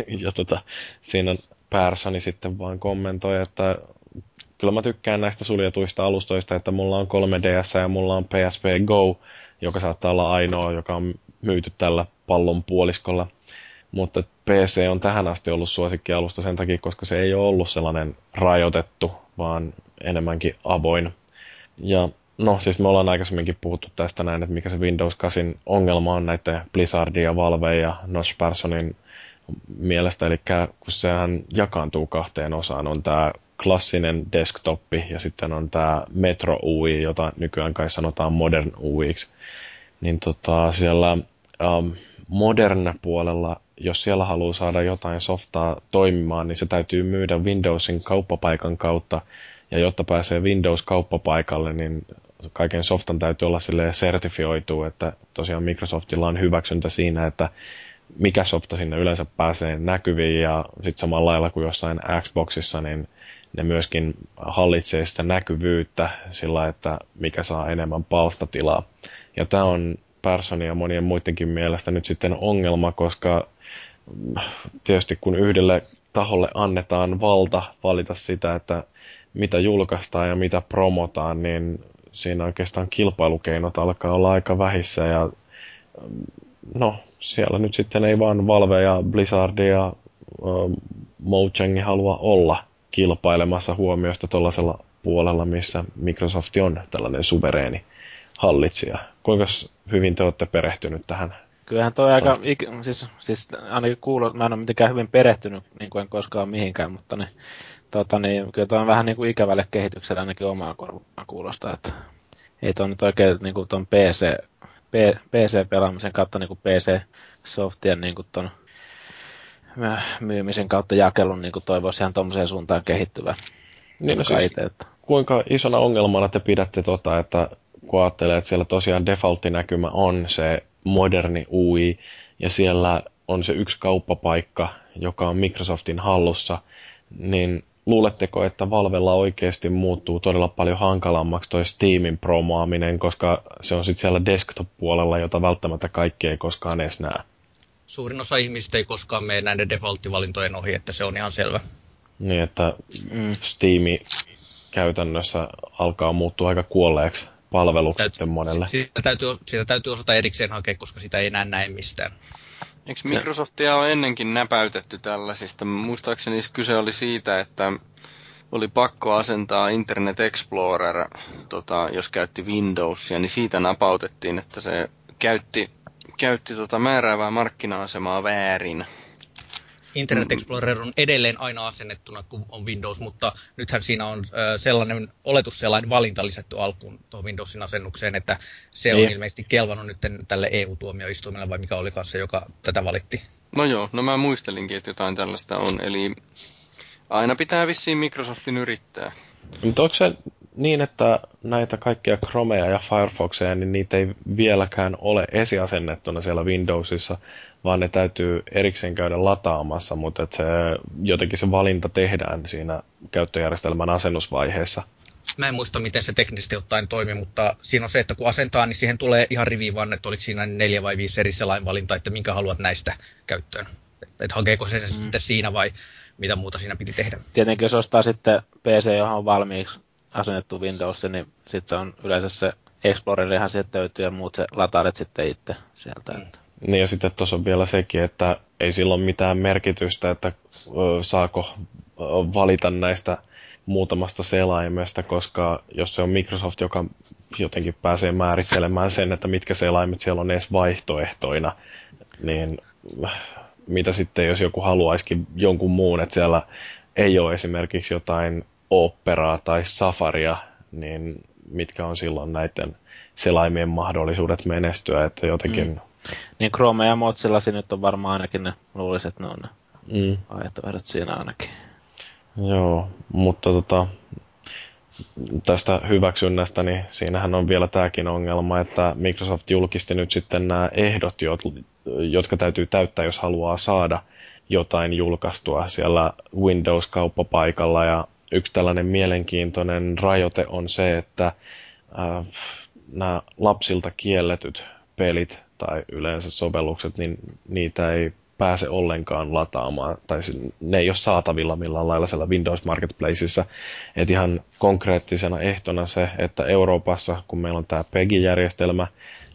ja tota, siinä Personi sitten vaan kommentoi, että kyllä mä tykkään näistä suljetuista alustoista, että mulla on 3DS ja mulla on PSP Go, joka saattaa olla ainoa, joka on myyty tällä pallon puoliskolla. Mutta PC on tähän asti ollut suosikkialusta sen takia, koska se ei ole ollut sellainen rajoitettu, vaan enemmänkin avoin. Ja no siis me ollaan aikaisemminkin puhuttu tästä näin, että mikä se Windows 8 ongelma on näiden Blizzardin ja Valve ja Notch Personin mielestä, eli kun sehän jakaantuu kahteen osaan, on tämä klassinen desktoppi ja sitten on tämä Metro UI, jota nykyään kai sanotaan Modern UIiksi. Niin tota, siellä um, modern puolella, jos siellä haluaa saada jotain softaa toimimaan, niin se täytyy myydä Windowsin kauppapaikan kautta. Ja jotta pääsee Windows-kauppapaikalle, niin kaiken softan täytyy olla sille sertifioitu, että tosiaan Microsoftilla on hyväksyntä siinä, että mikä softa sinne yleensä pääsee näkyviin ja sitten samalla lailla kuin jossain Xboxissa, niin ne myöskin hallitsee sitä näkyvyyttä sillä, että mikä saa enemmän palstatilaa. Ja tämä on Personin ja monien muidenkin mielestä nyt sitten ongelma, koska tietysti kun yhdelle taholle annetaan valta valita sitä, että mitä julkaistaan ja mitä promotaan, niin siinä oikeastaan kilpailukeinot alkaa olla aika vähissä ja no, siellä nyt sitten ei vaan Valve ja Blizzard ja Mojang halua olla kilpailemassa huomioista tuollaisella puolella, missä Microsoft on tällainen suvereeni hallitsija. Kuinka hyvin te olette perehtynyt tähän Kyllähän toi aika, ik, siis, siis ainakin kuuluu, mä en ole mitenkään hyvin perehtynyt, niin kuin en koskaan mihinkään, mutta niin, tota, niin, kyllä toi on vähän niin kuin ikävälle kehitykselle ainakin omaa korvaa kuulostaa, että ei toi nyt oikein niin kuin ton PC, PC-pelaamisen kautta niin kuin PC-softien niin kuin ton myymisen kautta jakelun niin toivoisi ihan tuommoiseen suuntaan kehittyvän. Niin, no siis, ite, että... kuinka isona ongelmana te pidätte tota, että kun ajattelee, että siellä tosiaan defaultinäkymä on se moderni UI, ja siellä on se yksi kauppapaikka, joka on Microsoftin hallussa, niin luuletteko, että Valvella oikeasti muuttuu todella paljon hankalammaksi toi Steamin promoaminen, koska se on sitten siellä desktop-puolella, jota välttämättä kaikki ei koskaan edes näe? Suurin osa ihmisistä ei koskaan mene näiden defaulttivalintojen ohi, että se on ihan selvä. Niin, että mm. Steam käytännössä alkaa muuttua aika kuolleeksi palveluksi Täyt, sitten monelle. Siitä täytyy, siitä täytyy osata erikseen hakea, koska sitä ei enää näe mistään. Eikö Microsoftia ole ennenkin näpäytetty tällaisista? Muistaakseni kyse oli siitä, että oli pakko asentaa Internet Explorer, tota, jos käytti Windowsia, niin siitä napautettiin, että se käytti, käytti tota määräävää markkina-asemaa väärin. Internet Explorer on edelleen aina asennettuna, kun on Windows, mutta nythän siinä on sellainen oletusselain valinta lisätty alkuun tuohon Windowsin asennukseen, että se on niin. ilmeisesti kelvannut nyt tälle EU-tuomioistuimelle, vai mikä oli kanssa, joka tätä valitti. No joo, no mä muistelinkin, että jotain tällaista on, eli aina pitää vissiin Microsoftin yrittää. Mutta onko se niin, että näitä kaikkia Chromea ja Firefoxeja, niin niitä ei vieläkään ole esiasennettuna siellä Windowsissa, vaan ne täytyy erikseen käydä lataamassa, mutta että se, jotenkin se valinta tehdään siinä käyttöjärjestelmän asennusvaiheessa. Mä en muista, miten se teknisesti ottaen toimii, mutta siinä on se, että kun asentaa, niin siihen tulee ihan rivi vaan, että oliko siinä neljä vai viisi eri selainvalinta, että minkä haluat näistä käyttöön. Että et hakeeko se mm. sitten siinä vai mitä muuta siinä piti tehdä. Tietenkin jos ostaa sitten PC, johon on valmiiksi asennettu Windows, niin sitten se on yleensä se Explorerihan sieltä löytyy ja muut se lataalet sitten itse sieltä. Mm. Niin ja sitten tuossa on vielä sekin, että ei silloin mitään merkitystä, että saako valita näistä muutamasta selaimesta, koska jos se on Microsoft, joka jotenkin pääsee määrittelemään sen, että mitkä selaimet siellä on edes vaihtoehtoina, niin mitä sitten, jos joku haluaisikin jonkun muun, että siellä ei ole esimerkiksi jotain operaa tai safaria, niin mitkä on silloin näiden selaimien mahdollisuudet menestyä, että jotenkin... Mm. Niin Chrome ja Mozilla nyt on varmaan ainakin ne, luuliset, että ne on ne mm. vaihtoehdot siinä ainakin. Joo, mutta tota, tästä hyväksynnästä, niin siinähän on vielä tämäkin ongelma, että Microsoft julkisti nyt sitten nämä ehdot, jotka täytyy täyttää, jos haluaa saada jotain julkaistua siellä Windows-kauppapaikalla. Ja yksi tällainen mielenkiintoinen rajoite on se, että äh, nämä lapsilta kielletyt pelit tai yleensä sovellukset, niin niitä ei pääse ollenkaan lataamaan, tai ne ei ole saatavilla millään lailla siellä Windows Marketplaceissa. Et ihan konkreettisena ehtona se, että Euroopassa, kun meillä on tämä PEGI-järjestelmä,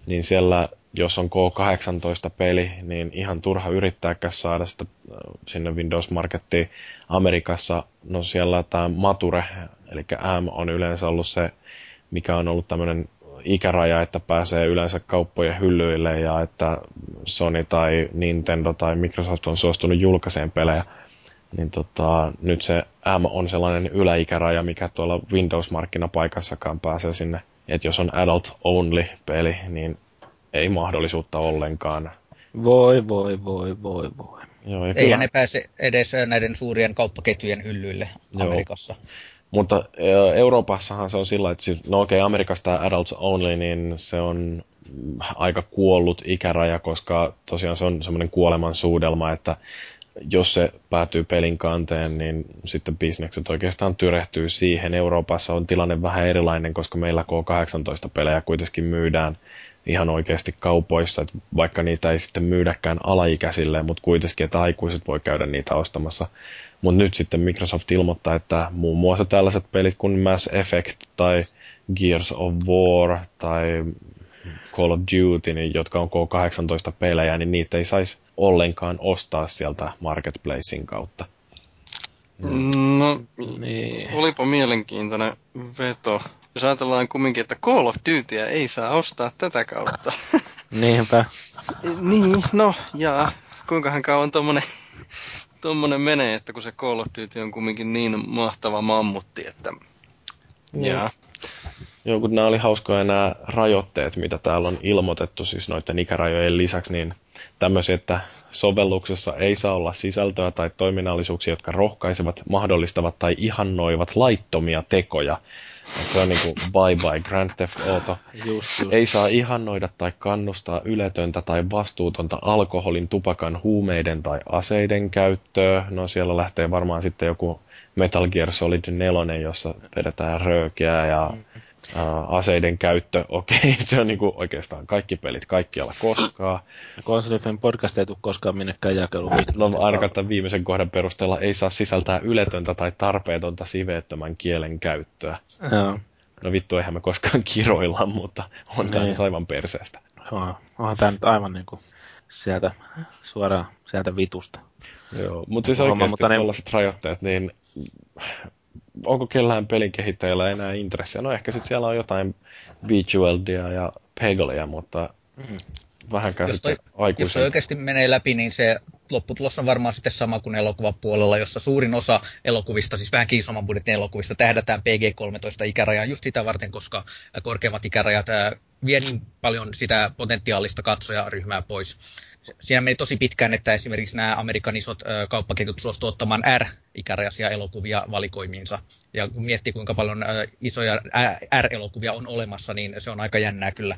niin siellä jos on K18-peli, niin ihan turha yrittääkään saada sitä äh, sinne Windows Markettiin. Amerikassa, no siellä tämä Mature, eli M on yleensä ollut se, mikä on ollut tämmöinen ikäraja, että pääsee yleensä kauppojen hyllyille ja että Sony tai Nintendo tai Microsoft on suostunut julkaiseen pelejä. Niin tota, nyt se M on sellainen yläikäraja, mikä tuolla Windows-markkinapaikassakaan pääsee sinne. Että jos on adult only peli, niin ei mahdollisuutta ollenkaan. Voi, voi, voi, voi, voi. Joo, Eihän kyllä... ne pääse edes näiden suurien kauppaketjujen hyllyille Amerikassa. Joo. Mutta Euroopassahan se on sillä, että no okei, okay, Amerikassa tämä adults only, niin se on aika kuollut ikäraja, koska tosiaan se on semmoinen kuoleman suudelma, että jos se päätyy pelin kanteen, niin sitten bisnekset oikeastaan tyrehtyy siihen. Euroopassa on tilanne vähän erilainen, koska meillä K18-pelejä kuitenkin myydään ihan oikeasti kaupoissa, että vaikka niitä ei sitten myydäkään alaikäisille, mutta kuitenkin, että aikuiset voi käydä niitä ostamassa. Mutta nyt sitten Microsoft ilmoittaa, että muun muassa tällaiset pelit kuin Mass Effect tai Gears of War tai Call of Duty, niin, jotka on K18 pelejä, niin niitä ei saisi ollenkaan ostaa sieltä Marketplacein kautta. No, niin. olipa mielenkiintoinen veto. Jos ajatellaan kumminkin, että Call of Dutyä ei saa ostaa tätä kautta. Niinpä. Niin, no, ja kuinkahan kauan tommonen, tommonen menee, että kun se Call of Duty on kumminkin niin mahtava mammutti, että... Ja. Joo, kun nämä oli hauskoja nämä rajoitteet, mitä täällä on ilmoitettu, siis noiden ikärajojen lisäksi, niin tämmöisiä, että sovelluksessa ei saa olla sisältöä tai toiminnallisuuksia, jotka rohkaisevat, mahdollistavat tai ihannoivat laittomia tekoja. Et se on niinku bye bye Grand Theft Auto. Just, just. Ei saa ihannoida tai kannustaa yletöntä tai vastuutonta alkoholin, tupakan, huumeiden tai aseiden käyttöä. No siellä lähtee varmaan sitten joku Metal Gear Solid 4, jossa vedetään röökeä ja uh, aseiden käyttö. Okei, okay, se on niinku oikeastaan kaikki pelit kaikkialla koskaan. Konsolifin podcast ei tule koskaan minnekään jakeluun. No ainakaan tämän viimeisen kohdan perusteella ei saa sisältää yletöntä tai tarpeetonta siveettömän kielen käyttöä. Joo. No vittu, eihän me koskaan kiroilla, mutta on tämä Niin. nyt aivan perseestä. Joo, onhan tämä nyt aivan niinku sieltä, suoraan sieltä vitusta. Joo, mutta siis Homma, oikeasti mutta ne- tällaiset rajoitteet, niin onko kellään pelin kehittäjällä enää intressiä? No ehkä sitten siellä on jotain Beachworldia ja Pegolia, mutta Mm. vähänkään Jos toi- Jos se oikeasti menee läpi, niin se lopputulos on varmaan sitten sama kuin elokuvapuolella, jossa suurin osa elokuvista, siis vähän isomman budjetin elokuvista, tähdätään PG-13 ikärajaan just sitä varten, koska korkeammat ikärajat vie niin paljon sitä potentiaalista katsojaryhmää pois. Siinä meni tosi pitkään, että esimerkiksi nämä Amerikan isot ää, kauppaketjut suostuivat ottamaan R-ikärajaisia elokuvia valikoimiinsa. Ja kun miettii, kuinka paljon ää, isoja R-elokuvia on olemassa, niin se on aika jännää kyllä.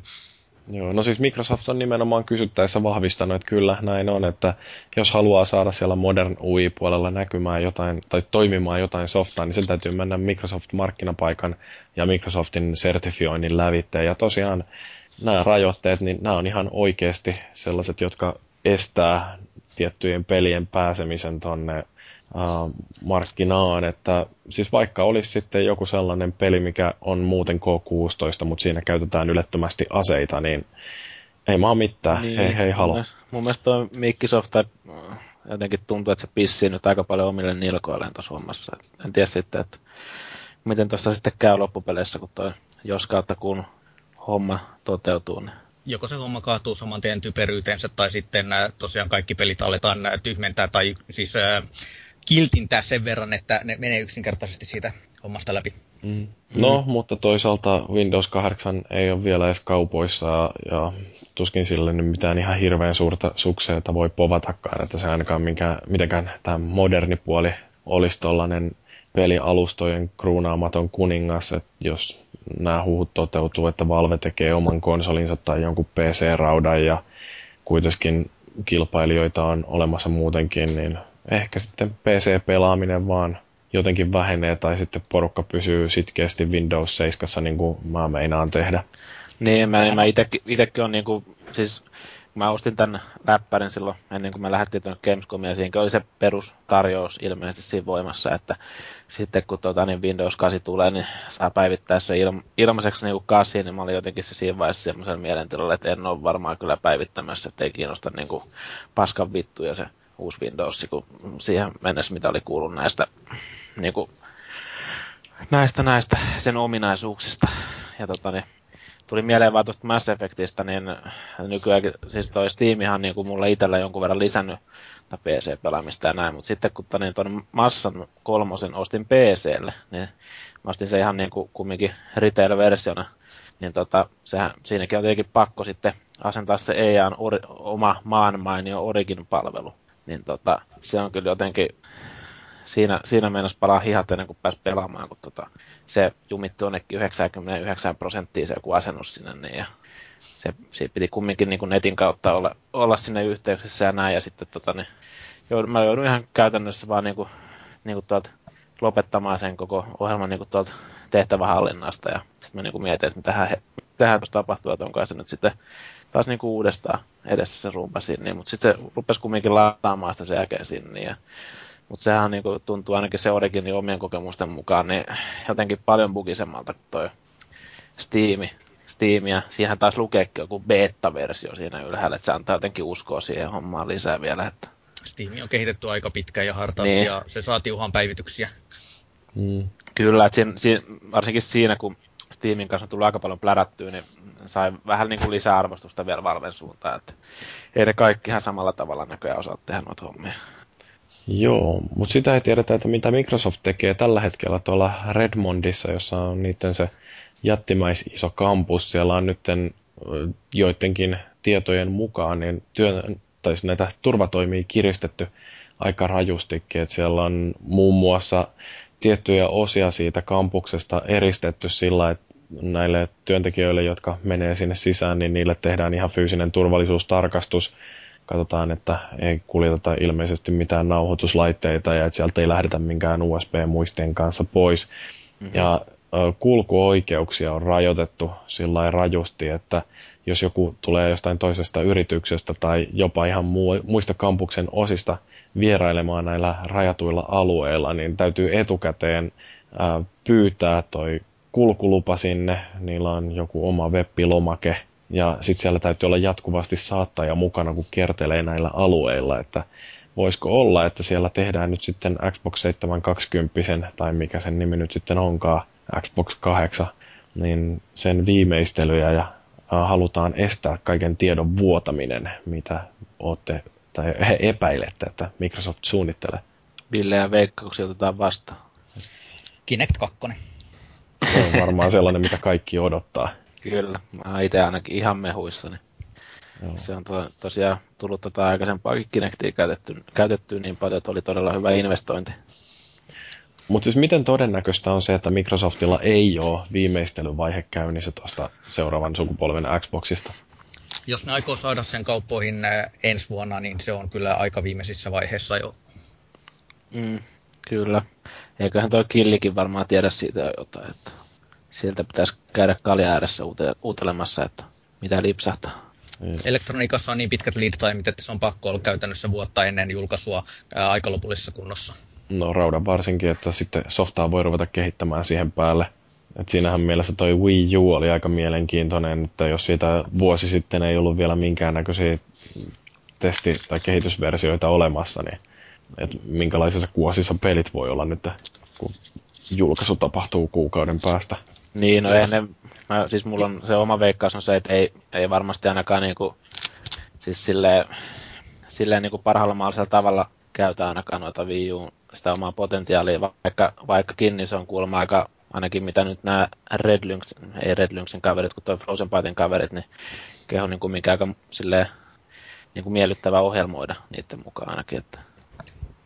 Joo, no siis Microsoft on nimenomaan kysyttäessä vahvistanut, että kyllä näin on, että jos haluaa saada siellä Modern UI-puolella näkymään jotain tai toimimaan jotain softaa, niin sen täytyy mennä Microsoft-markkinapaikan ja Microsoftin sertifioinnin lävitteen. Ja tosiaan nämä rajoitteet, niin nämä on ihan oikeasti sellaiset, jotka estää tiettyjen pelien pääsemisen tonne markkinaan, että siis vaikka olisi sitten joku sellainen peli, mikä on muuten K16, mutta siinä käytetään ylettömästi aseita, niin ei maa mitään, niin, hei hei mielestä- Mun mielestä toi Microsoft tai äh, jotenkin tuntuu, että se pissii nyt aika paljon omille nilkoilleen tuossa hommassa. En tiedä sitten, että miten tuossa sitten käy loppupeleissä, kun toi jos kautta kun homma toteutuu. Niin. joko se homma kaatuu saman tien typeryyteensä, tai sitten äh, tosiaan kaikki pelit aletaan äh, tyhmentää, tai siis äh, kiltintää sen verran, että ne menee yksinkertaisesti siitä hommasta läpi. Mm. No, mutta toisaalta Windows 8 ei ole vielä edes kaupoissa ja tuskin sille nyt mitään ihan hirveän suurta sukseeta voi povatakaan, että se ainakaan minkä, mitenkään tämä moderni puoli olisi tollainen pelialustojen kruunaamaton kuningas, että jos nämä huhut toteutuu, että Valve tekee oman konsolinsa tai jonkun PC-raudan ja kuitenkin kilpailijoita on olemassa muutenkin, niin ehkä sitten PC-pelaaminen vaan jotenkin vähenee tai sitten porukka pysyy sitkeästi Windows 7, niin kuin mä meinaan tehdä. Niin, mä, mä itekin on niinku, siis kun mä ostin tämän läppärin silloin ennen kuin me lähdettiin tuonne Gamescomiin, ja siinä oli se perustarjous ilmeisesti siinä voimassa, että sitten kun tota, niin Windows 8 tulee, niin saa päivittää se ilma, ilmaiseksi niin kasiin, niin mä olin jotenkin se siinä vaiheessa semmoisella mielentilalla, että en ole varmaan kyllä päivittämässä, että ei kiinnosta niin kuin paskan vittu ja se uusi Windows, kun siihen mennessä mitä oli kuullut näistä niin kuin, näistä, näistä sen ominaisuuksista. Ja tota, niin, tuli mieleen vaan tuosta Mass Effectistä, niin nykyään, siis toi Steamihan niin kuin mulle itsellä jonkun verran lisännyt PC-pelaamista ja näin, mutta sitten kun niin tuon Massan kolmosen ostin PClle, niin mä ostin se ihan niin kuin kumminkin retail-versiona, niin tota, sehän, siinäkin on tietenkin pakko sitten asentaa se EAN ori, oma maan mainio Origin-palvelu. Niin tota, se on kyllä jotenkin, siinä, siinä meinasi palaa hihat ennen kuin pääsi pelaamaan, kun tota, se jumitti jonnekin 99 prosenttia se joku asennus sinne, niin ja se, se piti kumminkin niin kuin netin kautta olla, olla sinne yhteyksissä ja näin, ja sitten tota, niin, joudun, mä joudun ihan käytännössä vaan niin kuin, niin kuin tuolta lopettamaan sen koko ohjelman niin kuin tuolta tehtävähallinnasta, ja sitten mä niin kuin mietin, että mitähän tuossa tapahtuu, että onko se nyt sitten taas niin kuin uudestaan edessä se rumpa sinne, mutta sitten se rupesi kumminkin lataamaan sitä sen jälkeen sinne, ja mutta sehän niin kuin tuntuu ainakin se Originin omien kokemusten mukaan niin jotenkin paljon bugisemmalta kuin toi Steam. Steam ja siihen taas lukeekin joku beta-versio siinä ylhäällä, että se antaa jotenkin uskoa siihen hommaan lisää vielä. Että... Steam on kehitetty aika pitkään ja hartaasti, Niin. ja se saa tiuhaan päivityksiä. Mm. Kyllä, että siinä, siinä, varsinkin siinä, kun Steamin kanssa tullut aika paljon plärättyä, niin sai vähän niin kuin lisää arvostusta vielä Valven suuntaan, että ei ne kaikki ihan samalla tavalla näköjään osaa tehdä noita hommia. Joo, mutta sitä ei tiedetä, että mitä Microsoft tekee tällä hetkellä tuolla Redmondissa, jossa on niiden se jättimäis iso kampus. Siellä on nyt joidenkin tietojen mukaan niin työn, tai siis näitä turvatoimia kiristetty aika rajustikin. Että siellä on muun muassa tiettyjä osia siitä kampuksesta eristetty sillä, että näille työntekijöille, jotka menee sinne sisään, niin niille tehdään ihan fyysinen turvallisuustarkastus. Katsotaan, että ei kuljeteta ilmeisesti mitään nauhoituslaitteita ja että sieltä ei lähdetä minkään USB-muistien kanssa pois. Mm-hmm. Ja kulkuoikeuksia on rajoitettu sillä rajusti, että jos joku tulee jostain toisesta yrityksestä tai jopa ihan muista kampuksen osista vierailemaan näillä rajatuilla alueilla, niin täytyy etukäteen pyytää toi kulkulupa sinne. Niillä on joku oma webbilomake ja sitten siellä täytyy olla jatkuvasti saattaja mukana, kun kertelee näillä alueilla, että voisiko olla, että siellä tehdään nyt sitten Xbox 720 tai mikä sen nimi nyt sitten onkaan, Xbox 8, niin sen viimeistelyjä ja halutaan estää kaiken tiedon vuotaminen, mitä olette tai he epäilette, että Microsoft suunnittelee. Ville ja veikkauksia otetaan vastaan. Kinect 2. Se on varmaan sellainen, mitä kaikki odottaa. Kyllä, mä itse ainakin ihan mehuissani. Joo. Se on to, tosiaan tullut tota aikaisempaa Kinectia käytetty, käytetty niin paljon, että oli todella hyvä investointi. Mutta siis miten todennäköistä on se, että Microsoftilla ei ole viimeistelyvaihe käynnissä tuosta seuraavan sukupolven Xboxista? Jos ne aikoo saada sen kauppoihin äh, ensi vuonna, niin se on kyllä aika viimeisissä vaiheissa jo. Mm, kyllä. Eiköhän toi Killikin varmaan tiedä siitä jotain, että sieltä pitäisi käydä kalja ääressä uutelemassa, että mitä lipsahtaa. Mm. Elektroniikassa on niin pitkät lead timeit, että se on pakko olla käytännössä vuotta ennen julkaisua ää, aikalopullisessa kunnossa. No raudan varsinkin, että sitten softaa voi ruveta kehittämään siihen päälle. Et siinähän mielessä toi Wii U oli aika mielenkiintoinen, että jos siitä vuosi sitten ei ollut vielä minkäännäköisiä testi- tai kehitysversioita olemassa, niin että minkälaisissa kuosissa pelit voi olla nyt, kun julkaisu tapahtuu kuukauden päästä. Niin, no ei ne, mä, siis mulla on se oma veikkaus on se, että ei, ei varmasti ainakaan niinku, siis silleen, silleen niinku parhaalla mahdollisella tavalla käytä ainakaan noita Wii U, sitä omaa potentiaalia, vaikka, vaikkakin niin se on kuulemma aika, ainakin mitä nyt nämä Red Lynx, ei Red Lynxin kaverit, kun toi Frozen Byten kaverit, niin keho niin kuin aika silleen, niin kuin miellyttävää ohjelmoida niiden mukaan ainakin, että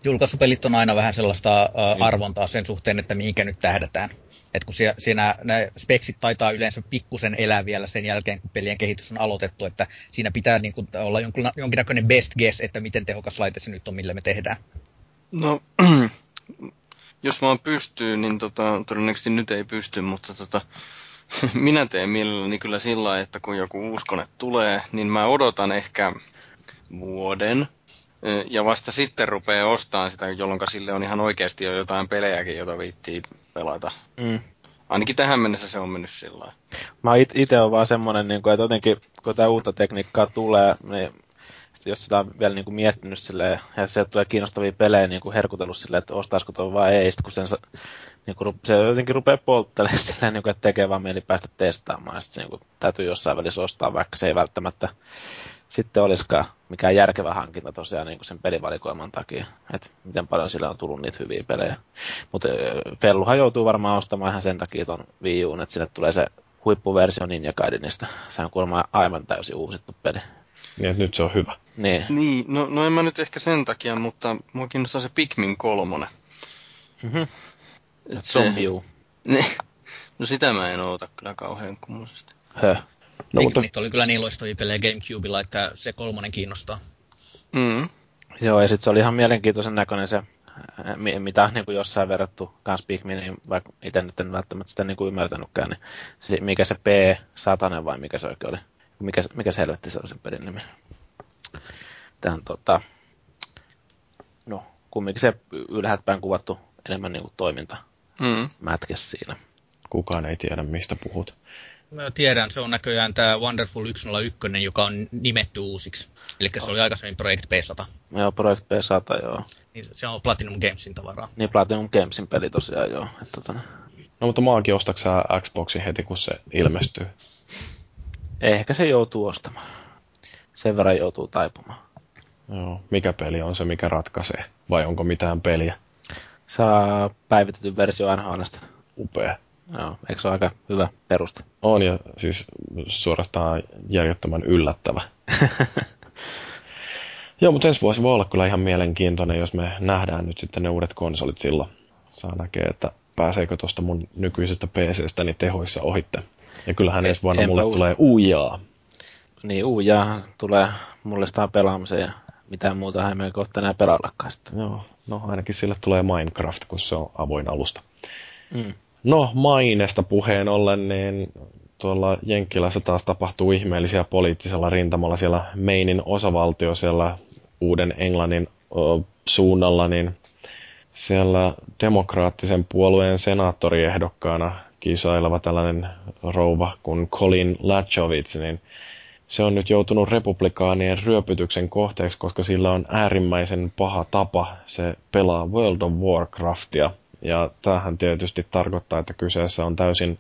julkaisupelit on aina vähän sellaista uh, arvontaa sen suhteen, että mihinkä nyt tähdätään. Et kun siinä, siinä nämä speksit taitaa yleensä pikkusen elää vielä sen jälkeen, kun pelien kehitys on aloitettu, että siinä pitää niin kuin, olla jonkun, jonkinnäköinen best guess, että miten tehokas laite se nyt on, millä me tehdään. No, jos vaan pystyy, niin tota, todennäköisesti nyt ei pysty, mutta tota, minä teen mielelläni kyllä sillä että kun joku uusi kone tulee, niin mä odotan ehkä vuoden, ja vasta sitten rupeaa ostamaan sitä, jolloin sille on ihan oikeasti jo jotain pelejäkin, joita viittii pelata. Mm. Ainakin tähän mennessä se on mennyt sillä Mä itse on vaan semmonen, niin kuin, että jotenkin kun tämä uutta tekniikkaa tulee, niin jos sitä on vielä niin kuin miettinyt silleen, ja sieltä tulee kiinnostavia pelejä niin kuin herkutellut silleen, että ostaisiko tuon vai ei, sitten kun sen, niin kuin, se jotenkin rupeaa polttelemaan silleen, niin kuin, että tekee vaan mieli päästä testaamaan, sitten niin kuin, täytyy jossain välissä ostaa, vaikka se ei välttämättä sitten olisikaan mikään järkevä hankinta tosiaan niin kuin sen pelivalikoiman takia, että miten paljon sillä on tullut niitä hyviä pelejä. Mutta Felluhan joutuu varmaan ostamaan ihan sen takia ton Wii että sinne tulee se huippuversio Ninja Gaidenista. Se on kuulemma aivan täysin uusittu peli. Niin, että nyt se on hyvä. Niin. niin no, no en mä nyt ehkä sen takia, mutta mua kiinnostaa se Pikmin kolmonen. Mm-hmm. Se, niin, no sitä mä en oota kyllä kauhean kummoisesti. Höh. No, mutta... Oli kyllä niin loistavia pelejä Gamecubella, että se kolmonen kiinnostaa. Mm. Joo, ja sitten se oli ihan mielenkiintoisen näköinen se, mitä niin kuin jossain verrattu kans Pikminiin, vaikka itse nyt en välttämättä sitä niin kuin ymmärtänytkään, niin se, mikä se P-satanen vai mikä se oikein oli? Mikä, mikä se helvetti se oli sen pelin nimi? Tähän tota, no, kumminkin se ylhäältä päin kuvattu enemmän niin kuin toiminta mm. mätkäs siinä. Kukaan ei tiedä, mistä puhut. Mä tiedän, se on näköjään tämä Wonderful 101, joka on nimetty uusiksi. Eli se oli aikaisemmin Project P100. Joo, Project P100, joo. Niin se on Platinum Gamesin tavaraa. Niin, Platinum Gamesin peli tosiaan, joo. Että, tota, No mutta maakin ostatko Xboxin heti, kun se ilmestyy? Ehkä se joutuu ostamaan. Sen verran joutuu taipumaan. Joo. Mikä peli on se, mikä ratkaisee? Vai onko mitään peliä? Saa päivitetyn versio NHLstä. Upea. Joo, eikö se ole aika hyvä peruste? On ja siis suorastaan järjettömän yllättävä. Joo, mutta ensi vuosi voi olla kyllä ihan mielenkiintoinen, jos me nähdään nyt sitten ne uudet konsolit silloin. Saa näkee, että pääseekö tuosta mun nykyisestä PCstäni tehoissa ohitte. Ja kyllähän ensi vuonna mulle usko. tulee uujaa. Niin, uujaa tulee mullistaa pelaamiseen ja mitään muuta ei meidän kohta enää pelaallakaan sitten. Joo, no ainakin sille tulee Minecraft, kun se on avoin alusta. Mm. No, mainesta puheen ollen, niin tuolla Jenkkilässä taas tapahtuu ihmeellisiä poliittisella rintamalla siellä Meinin osavaltio siellä uuden Englannin o, suunnalla, niin siellä demokraattisen puolueen senaattoriehdokkaana kisaileva tällainen rouva kuin Colin Lachowicz, niin se on nyt joutunut republikaanien ryöpytyksen kohteeksi, koska sillä on äärimmäisen paha tapa. Se pelaa World of Warcraftia. Ja tämähän tietysti tarkoittaa, että kyseessä on täysin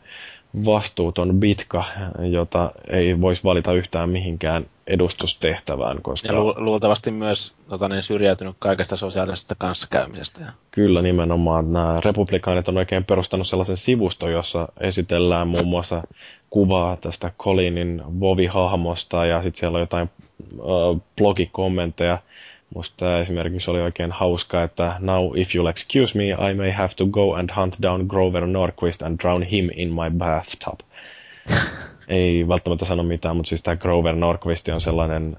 vastuuton bitka, jota ei voisi valita yhtään mihinkään edustustehtävään. Koska... Ja lu- luultavasti myös tota, niin, syrjäytynyt kaikesta sosiaalisesta kanssakäymisestä. Kyllä nimenomaan. Nämä republikaanit on oikein perustanut sellaisen sivuston, jossa esitellään muun muassa kuvaa tästä Colinin Vovi-hahmosta ja sitten siellä on jotain äh, blogikommentteja Musta esimerkiksi oli oikein hauska, että now if you'll excuse me, I may have to go and hunt down Grover Norquist and drown him in my bathtub. Ei välttämättä sano mitään, mutta siis tämä Grover Norquist on sellainen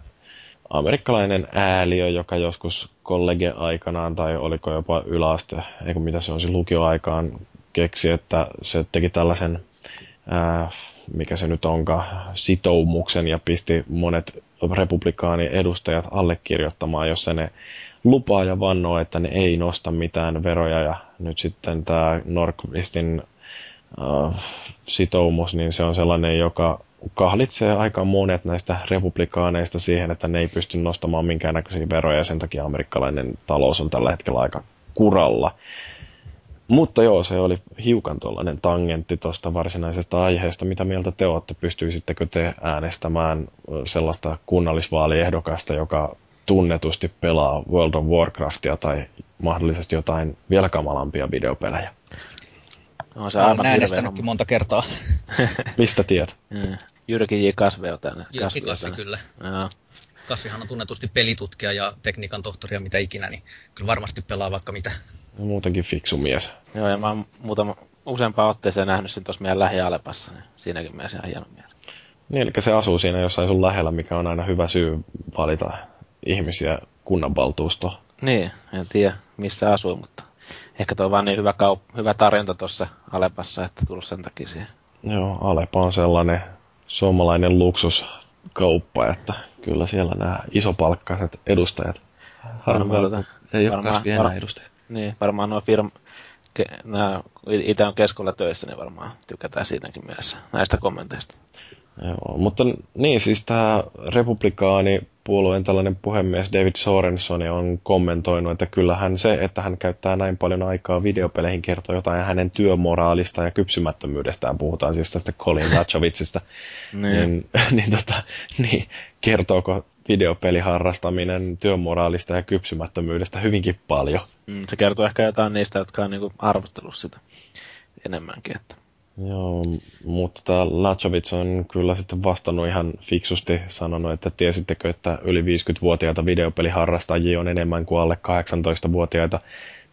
amerikkalainen ääliö, joka joskus kollege-aikanaan tai oliko jopa yläaste, eikö mitä se on se lukioaikaan, keksi, että se teki tällaisen ää, mikä se nyt onkaan, sitoumuksen ja pisti monet republikaani-edustajat allekirjoittamaan, jossa ne lupaa ja vannoo, että ne ei nosta mitään veroja ja nyt sitten tämä Norquistin äh, sitoumus, niin se on sellainen, joka kahlitsee aika monet näistä republikaaneista siihen, että ne ei pysty nostamaan minkäännäköisiä veroja ja sen takia amerikkalainen talous on tällä hetkellä aika kuralla. Mutta joo, se oli hiukan tuollainen tangentti tuosta varsinaisesta aiheesta. Mitä mieltä te olette? Pystyisittekö te äänestämään sellaista kunnallisvaaliehdokasta, joka tunnetusti pelaa World of Warcraftia tai mahdollisesti jotain vielä kamalampia videopelejä? No, se Olen äänestänytkin monta kertaa. Mistä tiedät? Jyrki J. Kasve on tänne. Jyrki Kasve, kyllä. Joo. Kasvihan on tunnetusti pelitutkija ja tekniikan tohtori ja mitä ikinä, niin kyllä varmasti pelaa vaikka mitä. Ja muutenkin fiksu mies. Joo, ja mä oon muutama, useampaan otteeseen nähnyt sen tuossa meidän lähialepassa, niin siinäkin mielessä ihan hieno mieli. Niin, eli se asuu siinä jossain sun lähellä, mikä on aina hyvä syy valita ihmisiä kunnanvaltuustoon. Niin, en tiedä missä asuu, mutta ehkä tuo on vaan niin hyvä, kaup- hyvä tarjonta tuossa Alepassa, että tullut sen takia siihen. Joo, Alepa on sellainen suomalainen luksuskauppa, että kyllä siellä nämä isopalkkaiset edustajat harvoin ei ole kasvi enää var, edustajat. Niin, varmaan nuo firma, ke, nämä, itse on keskolla töissä, niin varmaan tykätään siitäkin mielessä näistä kommenteista. Joo, mutta niin siis tämä republikaani puolueen tällainen puhemies David Sorenson on kommentoinut, että kyllähän se, että hän käyttää näin paljon aikaa videopeleihin kertoo jotain hänen työmoraalista ja kypsymättömyydestään, puhutaan siis tästä Colin Lachowitzista, niin, niin, niin, tota, niin kertooko videopeliharrastaminen työmoraalista ja kypsymättömyydestä hyvinkin paljon. Mm, se kertoo ehkä jotain niistä, jotka on niinku arvostellut sitä enemmänkin. Että. Joo, mutta Lachovic on kyllä sitten vastannut ihan fiksusti, sanonut, että tiesittekö, että yli 50-vuotiaita videopeliharrastajia on enemmän kuin alle 18-vuotiaita.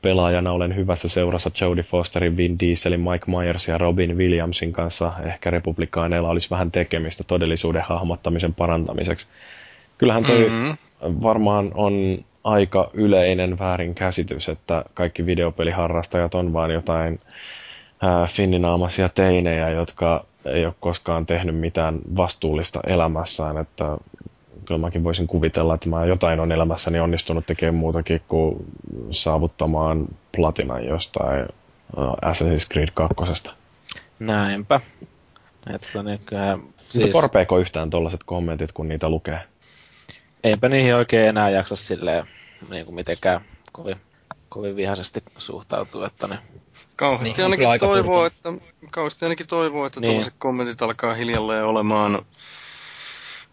Pelaajana olen hyvässä seurassa Jodie Fosterin, Vin Dieselin, Mike Myers ja Robin Williamsin kanssa. Ehkä republikaaneilla olisi vähän tekemistä todellisuuden hahmottamisen parantamiseksi. Kyllähän toi mm-hmm. varmaan on aika yleinen väärinkäsitys, että kaikki videopeliharrastajat on vain jotain ää, finninaamaisia teinejä, jotka ei ole koskaan tehnyt mitään vastuullista elämässään, että kyllä mäkin voisin kuvitella, että mä jotain on elämässäni onnistunut tekemään muutakin kuin saavuttamaan platinan jostain Assassin's Creed 2. Näinpä. Että niin, siis... Mutta korpeeko yhtään tuollaiset kommentit, kun niitä lukee? Eipä niihin oikein enää jaksa silleen niin kuin mitenkään kovin kovin vihaisesti suhtautuu, että ne... Kauheasti niin, ainakin toivoo, että, kauheasti ainakin toivoo, että niin. tuollaiset kommentit alkaa hiljalleen olemaan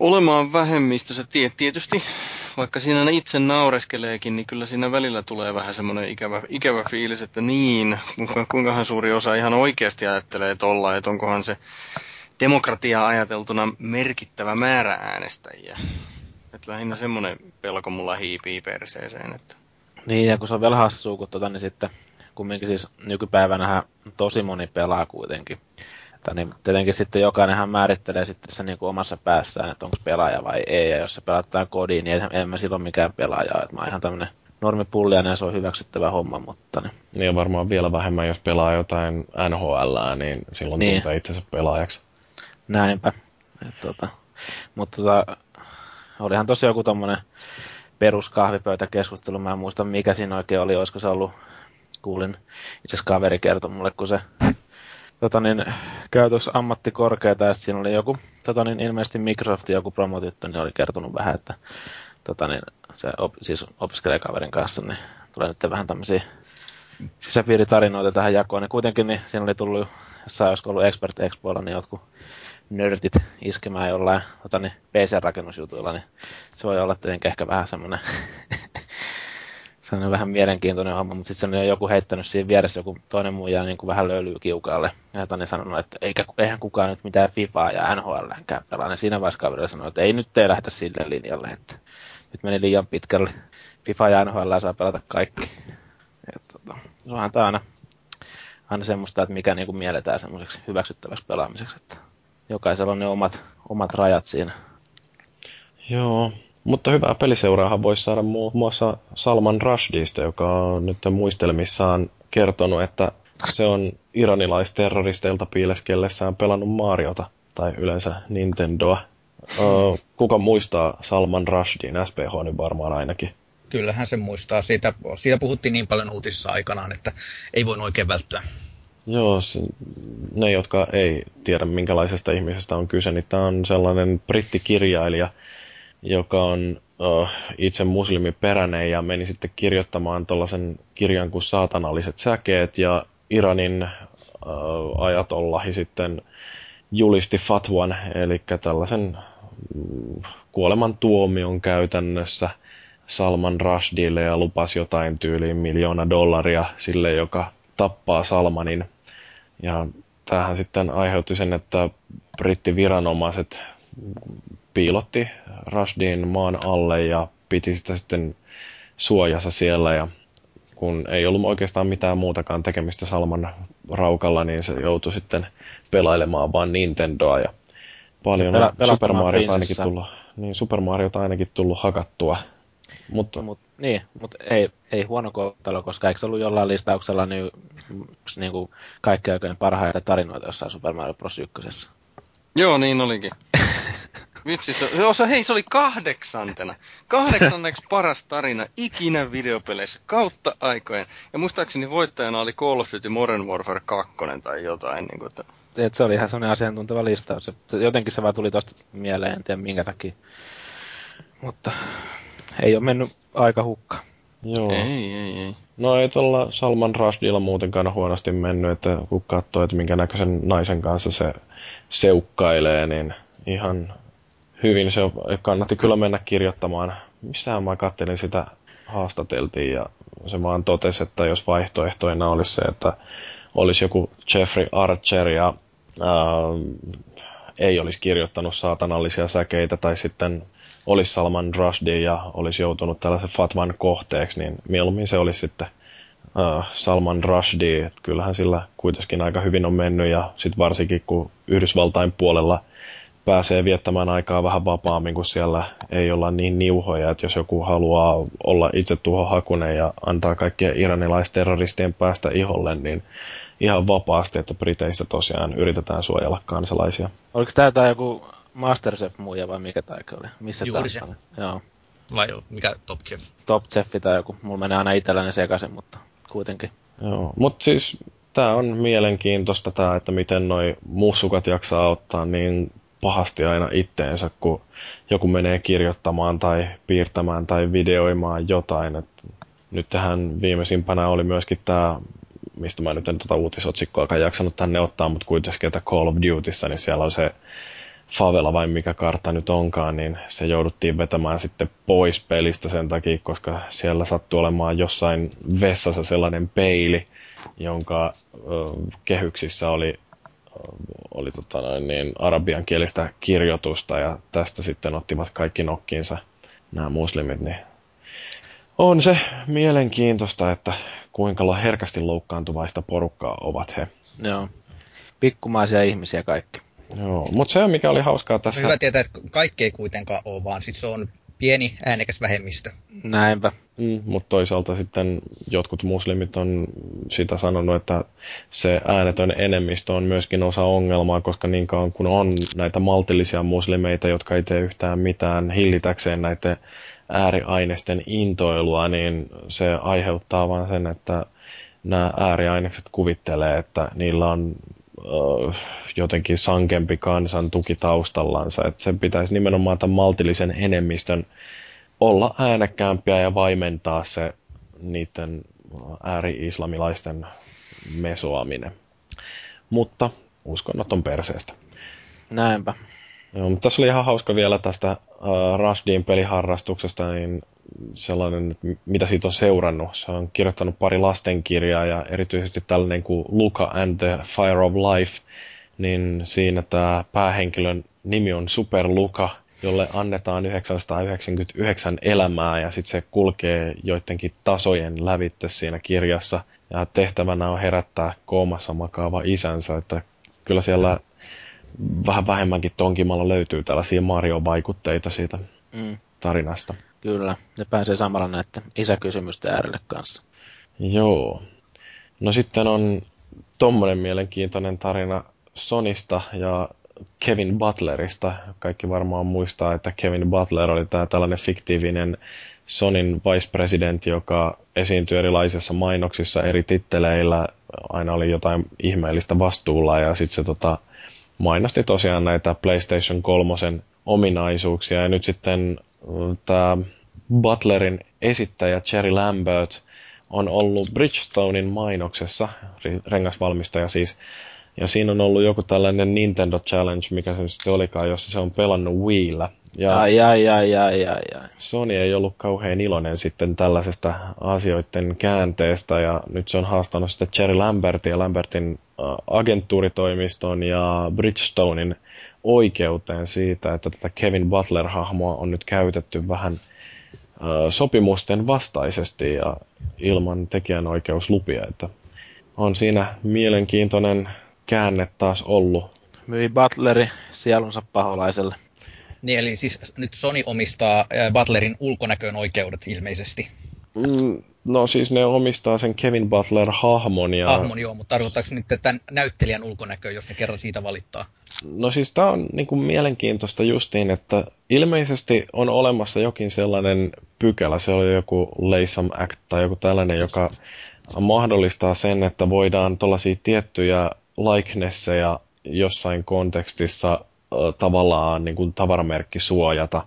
olemaan vähemmistössä. Tietysti, vaikka siinä itse naureskeleekin, niin kyllä siinä välillä tulee vähän semmoinen ikävä, ikävä fiilis, että niin, kuinkahan suuri osa ihan oikeasti ajattelee tolla, että onkohan se demokratiaa ajateltuna merkittävä määrä äänestäjiä. Että lähinnä semmoinen pelko mulla hiipii perseeseen. Että... Niin, ja kun se on vielä hassua, kun tota, niin sitten kumminkin siis nykypäivänä tosi moni pelaa kuitenkin. Että niin tietenkin sitten jokainenhan määrittelee sitten se niin kuin omassa päässään, että onko pelaaja vai ei. Ja jos se pelataan kodiin, niin en mä silloin mikään pelaaja. Että mä oon ihan tämmönen normipullia, ja se on hyväksyttävä homma, mutta... Niin. niin varmaan vielä vähemmän, jos pelaa jotain NHL, niin silloin niin. tuntee itsensä pelaajaksi. Näinpä. Et, tota, mutta tota, olihan tosiaan joku tommonen peruskahvipöytäkeskustelu. Mä en muista mikä siinä oikein oli, olisiko se ollut, kuulin itse kaveri kertoi mulle, kun se tota niin, käytös ammattikorkeata, ja siinä oli joku, tota niin, ilmeisesti Microsoftin joku promotyttö, niin oli kertonut vähän, että tota niin, se op, siis opiskelee kaverin kanssa, niin tulee nyt vähän tämmöisiä sisäpiiritarinoita tähän jakoon, niin kuitenkin niin siinä oli tullut, jossain olisiko ollut Expert Expoilla, niin jotkut nörtit iskemään jollain tota niin, PC-rakennusjutuilla, niin se voi olla tietenkin ehkä vähän semmoinen se on vähän mielenkiintoinen homma, mutta sitten on joku heittänyt siinä vieressä joku toinen muu ja niin kuin vähän löylyy kiukaalle. Ja Tani sanonut, että eikä, eihän kukaan nyt mitään FIFAa ja NHLnkään pelaa. Ja siinä vaiheessa kaverilla sanoi, että ei nyt ei lähdetä sille linjalle, että nyt meni liian pitkälle. FIFA ja NHL saa pelata kaikki. Tota, se onhan tämä aina, aina semmoista, että mikä niin kuin mielletään semmoiseksi hyväksyttäväksi pelaamiseksi. Että jokaisella on ne omat, omat rajat siinä. Joo, mutta hyvää peliseuraahan voisi saada muun muassa Salman Rushdista, joka on nyt muistelmissaan kertonut, että se on iranilaisterroristeilta piileskellessään pelannut Mariota tai yleensä Nintendoa. Kuka muistaa Salman Rushdin? SPH niin varmaan ainakin. Kyllähän se muistaa. Siitä, siitä puhuttiin niin paljon uutisissa aikanaan, että ei voi oikein välttyä. Joo, se, ne, jotka ei tiedä minkälaisesta ihmisestä on kyse, niin tämä on sellainen brittikirjailija, joka on uh, itse muslimiperäinen ja meni sitten kirjoittamaan tuollaisen kirjan kuin Saatanalliset säkeet ja Iranin uh, ajatollahi sitten julisti fatwan, eli tällaisen mm, kuoleman tuomion käytännössä Salman Rushdille ja lupasi jotain tyyliin miljoona dollaria sille, joka tappaa Salmanin. Ja tämähän sitten aiheutti sen, että brittiviranomaiset piilotti Rashdin maan alle ja piti sitä sitten suojassa siellä ja kun ei ollut oikeastaan mitään muutakaan tekemistä Salman raukalla, niin se joutui sitten pelailemaan vain Nintendoa ja paljon Pela- Super Mario ainakin tullut, niin Super Mario ainakin tullut hakattua. Mutta... Mut, niin, mutta ei, ei huono kohtalo, koska eikö se ollut jollain listauksella niin, niin kuin kaikki aikojen parhaita tarinoita jossain Super Mario Bros. 1. Joo, niin olikin. Vitsi, se, se, hei, se oli kahdeksantena. Kahdeksanneksi paras tarina ikinä videopeleissä kautta aikojen. Ja muistaakseni voittajana oli Call of Duty Modern Warfare 2 tai jotain. Niin kuin, että... Et se oli ihan sellainen asiantunteva listaus. Jotenkin se vaan tuli tosta mieleen, en tiedä minkä takia. Mutta ei ole mennyt aika hukka. Joo. Ei, ei, ei. No ei tuolla Salman Rushdilla muutenkaan huonosti mennyt, että kun katsoo, että minkä näköisen naisen kanssa se seukkailee, niin ihan hyvin se kannatti kyllä mennä kirjoittamaan. Missähän mä kattelin sitä haastateltiin ja se vaan totesi, että jos vaihtoehtoina olisi se, että olisi joku Jeffrey Archer ja ää, ei olisi kirjoittanut saatanallisia säkeitä tai sitten olisi Salman Rushdie ja olisi joutunut tällaisen fatvan kohteeksi, niin mieluummin se olisi sitten ää, Salman Rushdie. Että kyllähän sillä kuitenkin aika hyvin on mennyt ja sitten varsinkin kun Yhdysvaltain puolella – pääsee viettämään aikaa vähän vapaammin, kun siellä ei olla niin niuhoja, että jos joku haluaa olla itse tuhohakunen ja antaa kaikkien iranilaisterroristien päästä iholle, niin ihan vapaasti, että Briteissä tosiaan yritetään suojella kansalaisia. Oliko tämä joku Masterchef-muija vai mikä tämä oli? Missä Juuri se. Joo. Vai mikä Top Chef? Top Chef tai joku. Mulla menee aina itselläni sekaisin, mutta kuitenkin. Joo, mutta siis tämä on mielenkiintoista tämä, että miten noi mussukat jaksaa ottaa niin pahasti aina itteensä, kun joku menee kirjoittamaan tai piirtämään tai videoimaan jotain. Et nyt tähän viimeisimpänä oli myöskin tämä, mistä mä nyt en tuota uutisotsikkoakaan jaksanut tänne ottaa, mutta kuitenkin, että Call of Dutyssa, niin siellä on se favela vai mikä kartta nyt onkaan, niin se jouduttiin vetämään sitten pois pelistä sen takia, koska siellä sattui olemaan jossain vessassa sellainen peili, jonka ö, kehyksissä oli, oli tota noin, niin arabian kielistä kirjoitusta ja tästä sitten ottivat kaikki nokkiinsa nämä muslimit, niin on se mielenkiintoista, että kuinka herkästi loukkaantuvaista porukkaa ovat he. Joo. Pikkumaisia ihmisiä kaikki. Joo, mutta se mikä oli hauskaa tässä... Hyvä tietää, että kaikki ei kuitenkaan ole, vaan siis se on pieni äänekäs vähemmistö. Näinpä. Mm, mutta toisaalta sitten jotkut muslimit on sitä sanonut, että se äänetön enemmistö on myöskin osa ongelmaa, koska niin kauan kun on näitä maltillisia muslimeita, jotka ei tee yhtään mitään hillitäkseen näitä ääriaineisten intoilua, niin se aiheuttaa vain sen, että nämä ääriainekset kuvittelee, että niillä on jotenkin sankempi kansan tuki taustallansa. Että sen pitäisi nimenomaan tämän maltillisen enemmistön olla äänekkäämpiä ja vaimentaa se niiden ääri-islamilaisten mesoaminen. Mutta uskonnot on perseestä. Näinpä. Joo, mutta tässä oli ihan hauska vielä tästä uh, Rushdin peliharrastuksesta, niin sellainen, että mitä siitä on seurannut. Se on kirjoittanut pari lastenkirjaa ja erityisesti tällainen kuin Luca and the Fire of Life, niin siinä tämä päähenkilön nimi on Super Luca, jolle annetaan 999 elämää ja sitten se kulkee joidenkin tasojen lävitte siinä kirjassa. Ja tehtävänä on herättää koomassa makaava isänsä, että kyllä siellä vähän vähemmänkin tonkimalla löytyy tällaisia Mario-vaikutteita siitä mm. tarinasta. Kyllä, ne pääsee samalla näiden isäkysymysten äärelle kanssa. Joo. No sitten on tommonen mielenkiintoinen tarina Sonista ja Kevin Butlerista. Kaikki varmaan muistaa, että Kevin Butler oli tämä tällainen fiktiivinen Sonin vice president, joka esiintyi erilaisissa mainoksissa eri titteleillä. Aina oli jotain ihmeellistä vastuulla ja sitten se tota, mainosti tosiaan näitä PlayStation 3 ominaisuuksia. Ja nyt sitten tämä Butlerin esittäjä Cherry Lambert on ollut Bridgestonein mainoksessa, rengasvalmistaja siis, ja siinä on ollut joku tällainen Nintendo Challenge, mikä se sitten olikaan, jossa se on pelannut Wiillä. Ja ai, ai, ai, ai, ai, ai. Sony ei ollut kauhean iloinen sitten tällaisesta asioiden käänteestä, ja nyt se on haastanut sitten Cherry Lambertin ja Lambertin agenttuuritoimiston ja Bridgestonein oikeuteen siitä, että tätä Kevin Butler-hahmoa on nyt käytetty vähän sopimusten vastaisesti ja ilman tekijänoikeuslupia. Että on siinä mielenkiintoinen käänne taas ollut. Myi Butleri sielunsa paholaiselle. Niin, eli siis nyt Sony omistaa Butlerin ulkonäköön oikeudet ilmeisesti. Mm, no siis ne omistaa sen Kevin Butler-hahmon. Ja... Hahmon joo, mutta tarkoittaako nyt tämän näyttelijän ulkonäköä, jos ne kerran siitä valittaa? No siis tämä on niin kuin mielenkiintoista justiin, että ilmeisesti on olemassa jokin sellainen pykälä, se oli joku Latham Act tai joku tällainen, joka mahdollistaa sen, että voidaan tuollaisia tiettyjä likenesseja jossain kontekstissa tavallaan niin kuin tavaramerkki suojata.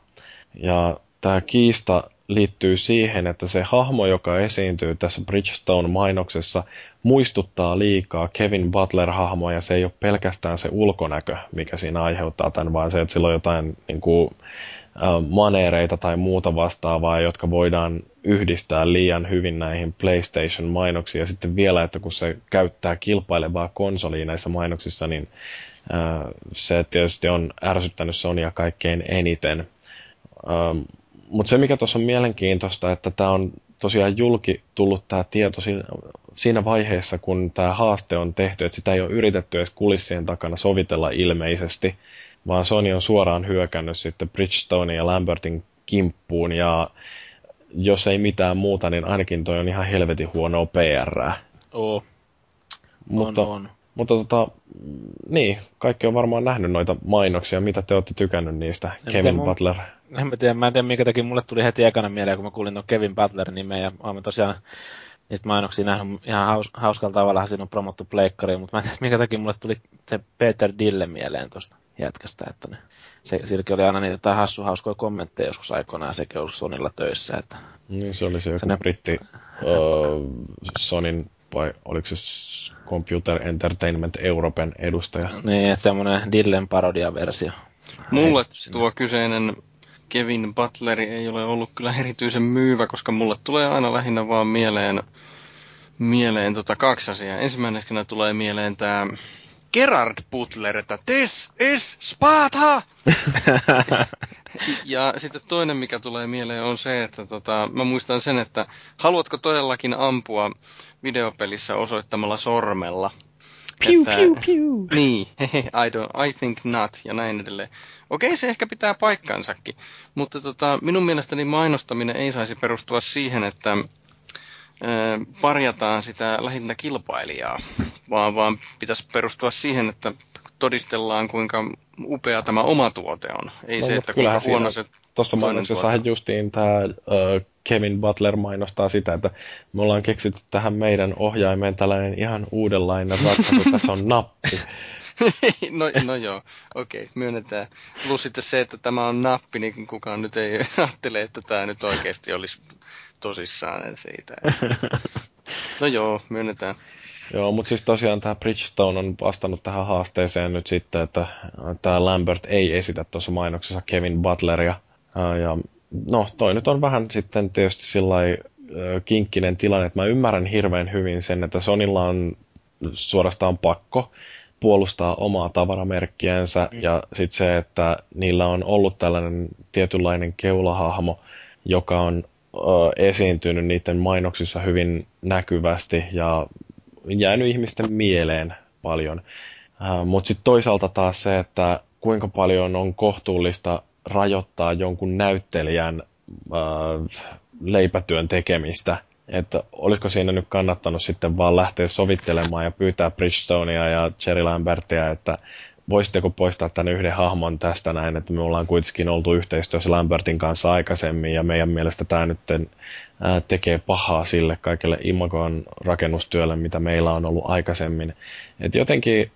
Ja tämä kiista liittyy siihen, että se hahmo, joka esiintyy tässä Bridgestone-mainoksessa, muistuttaa liikaa Kevin Butler-hahmoa, ja se ei ole pelkästään se ulkonäkö, mikä siinä aiheuttaa tämän, vaan se, että sillä on jotain niin kuin, maneereita tai muuta vastaavaa, jotka voidaan yhdistää liian hyvin näihin PlayStation-mainoksiin. Ja sitten vielä, että kun se käyttää kilpailevaa konsolia näissä mainoksissa, niin se tietysti on ärsyttänyt Sonya kaikkein eniten. Mutta se, mikä tuossa on mielenkiintoista, että tämä on tosiaan julki tullut tämä tieto siinä, siinä vaiheessa, kun tämä haaste on tehty, että sitä ei ole yritetty edes kulissien takana sovitella ilmeisesti, vaan Sony on suoraan hyökännyt sitten Bridgestone ja Lambertin kimppuun, ja jos ei mitään muuta, niin ainakin toi on ihan helvetin huonoa PR. Oo. Mutta, on, on. Mutta tota, niin, kaikki on varmaan nähnyt noita mainoksia. Mitä te olette tykännyt niistä, en Kevin mun, Butler? En mä tiedä, mä en tiedä minkä takia mulle tuli heti ekana mieleen, kun mä kuulin no Kevin Butler nimeä ja olen tosiaan niistä mainoksia nähnyt ihan haus, hauskalla tavalla siinä on promottu pleikkari, mutta mä en tiedä, minkä takia mulle tuli se Peter Dille mieleen tuosta jätkästä, että ne, se, silläkin oli aina niitä hassu hauskoja kommentteja joskus aikoinaan, sekin ollut Sonilla töissä. Että niin, se oli se joku britti uh, Sonin vai oliko se Computer Entertainment Europen edustaja? Niin, että semmoinen Dillen parodia-versio. Mulle tuo kyseinen Kevin Butleri ei ole ollut kyllä erityisen myyvä, koska mulle tulee aina lähinnä vaan mieleen, mieleen tota kaksi asiaa. Ensimmäisenä tulee mieleen tämä Gerard Butler, että This is Sparta! ja sitten toinen, mikä tulee mieleen, on se, että tota, mä muistan sen, että haluatko todellakin ampua videopelissä osoittamalla sormella? Piu, että, piu, piu. Niin, I, don't, I think not, ja näin edelleen. Okei, se ehkä pitää paikkansakin, mutta tota, minun mielestäni mainostaminen ei saisi perustua siihen, että parjataan sitä lähinnä kilpailijaa, vaan, vaan pitäisi perustua siihen, että todistellaan, kuinka upea tämä oma tuote on. Ei no, se, että kuinka huono se Tuossa mainoksessahan justiin tämä Kevin Butler mainostaa sitä, että me ollaan keksitty tähän meidän ohjaimeen tällainen ihan uudenlainen ratkaisu. Tässä on nappi. no, no joo, okei, okay, myönnetään. Plus sitten se, että tämä on nappi, niin kukaan nyt ei ajattele, että tämä nyt oikeasti olisi tosissaan siitä. No joo, myönnetään. Joo, mutta siis tosiaan tämä Bridgestone on vastannut tähän haasteeseen nyt sitten, että tämä Lambert ei esitä tuossa mainoksessa Kevin Butleria. Ja no, toi nyt on vähän sitten tietysti sillä kinkkinen tilanne, että mä ymmärrän hirveän hyvin sen, että Sonilla on suorastaan pakko puolustaa omaa tavaramerkkiänsä mm. ja sitten se, että niillä on ollut tällainen tietynlainen keulahahmo, joka on ö, esiintynyt niiden mainoksissa hyvin näkyvästi ja jäänyt ihmisten mieleen paljon. Mutta sitten toisaalta taas se, että kuinka paljon on kohtuullista rajoittaa jonkun näyttelijän äh, leipätyön tekemistä. Että olisiko siinä nyt kannattanut sitten vaan lähteä sovittelemaan ja pyytää Bridgestonea ja Jerry Lambertia, että voisitteko poistaa tämän yhden hahmon tästä näin, että me ollaan kuitenkin oltu yhteistyössä Lambertin kanssa aikaisemmin ja meidän mielestä tämä nyt tekee pahaa sille kaikille imagon rakennustyölle, mitä meillä on ollut aikaisemmin. Et jotenkin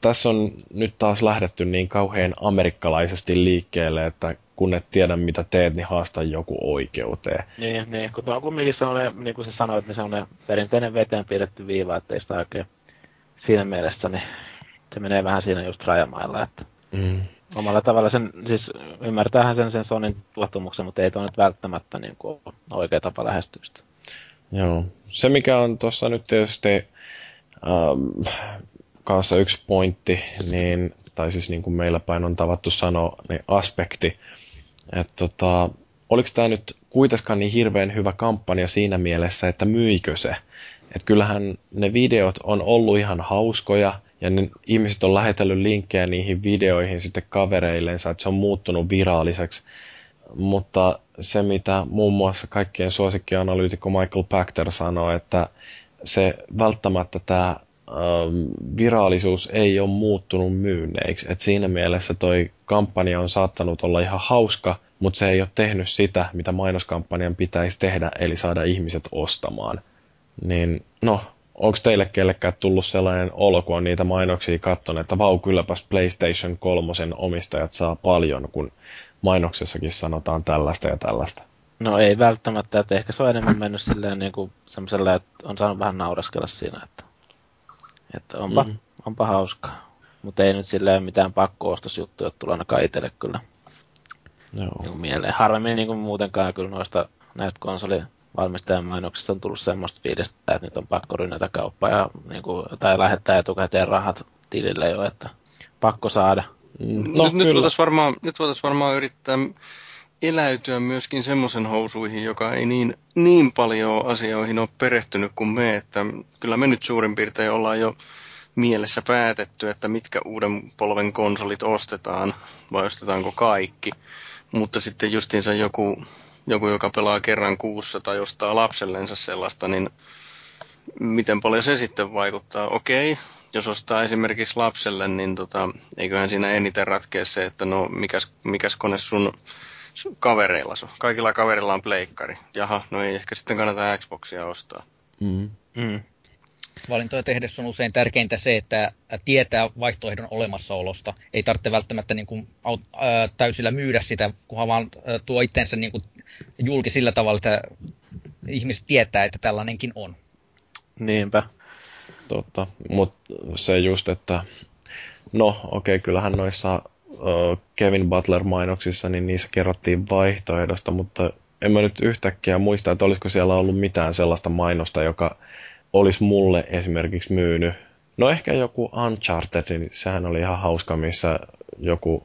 tässä on nyt taas lähdetty niin kauhean amerikkalaisesti liikkeelle, että kun et tiedä mitä teet, niin haasta joku oikeuteen. Niin, niin kun tuo on kumminkin sellainen, niin kuin sä sanoit, niin sellainen perinteinen veteen piirretty viiva, ettei sitä oikein siinä mielessä, niin se menee vähän siinä just rajamailla, että mm. omalla tavalla sen, siis ymmärtäähän sen sen Sonin tuottamuksen, mutta ei tuo nyt välttämättä niin kuin oikea tapa lähestyä sitä. Joo. Se mikä on tuossa nyt tietysti ähm, kanssa yksi pointti, niin, tai siis niin kuin meillä päin on tavattu sanoa, niin aspekti, että tota, oliko tämä nyt kuitenkaan niin hirveän hyvä kampanja siinä mielessä, että myikö se? Että kyllähän ne videot on ollut ihan hauskoja, ja ne ihmiset on lähetellyt linkkejä niihin videoihin sitten kavereillensa, että se on muuttunut viraaliseksi. Mutta se, mitä muun muassa kaikkien suosikkianalyytikko Michael Pachter sanoi, että se välttämättä tämä virallisuus ei ole muuttunut myynneiksi. Et siinä mielessä toi kampanja on saattanut olla ihan hauska, mutta se ei ole tehnyt sitä, mitä mainoskampanjan pitäisi tehdä, eli saada ihmiset ostamaan. Niin, no, onko teille kellekään tullut sellainen olo, kun on niitä mainoksia katsonut, että vau, kylläpäs PlayStation 3 omistajat saa paljon, kun mainoksessakin sanotaan tällaista ja tällaista? No ei välttämättä, että ehkä se on enemmän mennyt silleen niin kuin että on saanut vähän nauraskella siinä, että että onpa, mm. onpa hauskaa. Mutta ei nyt silleen mitään pakko-ostosjuttuja tule ainakaan itselle kyllä Joo. Niin mieleen. Harvemmin niin kuin muutenkaan kyllä noista näistä konsolivalmistajan mainoksista on tullut semmoista fiilistä, että nyt on pakko rynnätä kauppaa ja, niin kuin, tai lähettää etukäteen rahat tilille jo, että pakko saada. Mm. No, nyt, nyt, voitaisiin varmaan, nyt voitaisiin varmaan yrittää eläytyä myöskin semmoisen housuihin, joka ei niin, niin paljon asioihin ole perehtynyt kuin me, että kyllä me nyt suurin piirtein ollaan jo mielessä päätetty, että mitkä uuden polven konsolit ostetaan, vai ostetaanko kaikki. Mutta sitten justiinsa joku, joku, joka pelaa kerran kuussa tai ostaa lapsellensa sellaista, niin miten paljon se sitten vaikuttaa? Okei, jos ostaa esimerkiksi lapselle, niin tota, eiköhän siinä eniten ratkea se, että no mikäs, mikäs kone sun kavereilla on. Kaikilla kaverilla on pleikkari. Jaha, no ei ehkä sitten kannata Xboxia ostaa. Mm. Mm. Valintoja tehdessä on usein tärkeintä se, että tietää vaihtoehdon olemassaolosta. Ei tarvitse välttämättä niin kuin, ää, täysillä myydä sitä, kunhan vaan ää, tuo itsensä niin kuin, julki sillä tavalla, että ihmiset tietää, että tällainenkin on. Niinpä. Totta, mutta se just, että no okei, okay, kyllähän noissa Kevin Butler-mainoksissa, niin niissä kerrottiin vaihtoehdosta, mutta en mä nyt yhtäkkiä muista, että olisiko siellä ollut mitään sellaista mainosta, joka olisi mulle esimerkiksi myynyt. No ehkä joku Uncharted, niin sehän oli ihan hauska, missä joku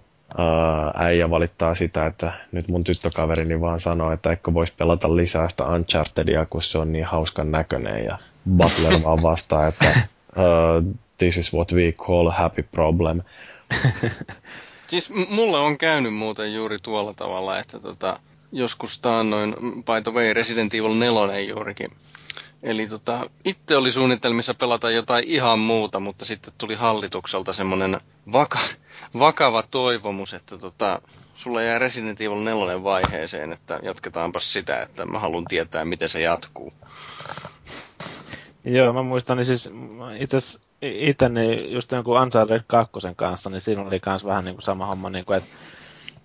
äijä valittaa sitä, että nyt mun tyttökaverini vaan sanoo, että eikö voisi pelata lisää sitä Unchartedia, kun se on niin hauskan näköinen. Ja Butler vaan vastaa, että uh, this is what we call happy problem. siis mulle on käynyt muuten juuri tuolla tavalla, että tota, joskus taannoin, by the way, Resident Evil 4 juurikin. Eli tota, itse oli suunnitelmissa pelata jotain ihan muuta, mutta sitten tuli hallitukselta semmoinen vaka, vakava toivomus, että tota, sulla jää Resident Evil 4 vaiheeseen, että jatketaanpa sitä, että mä haluan tietää, miten se jatkuu. Joo, mä muistan, niin siis itse itse niin just jonkun Uncharted 2 kanssa, niin siinä oli myös vähän niin kuin sama homma, niin kuin, että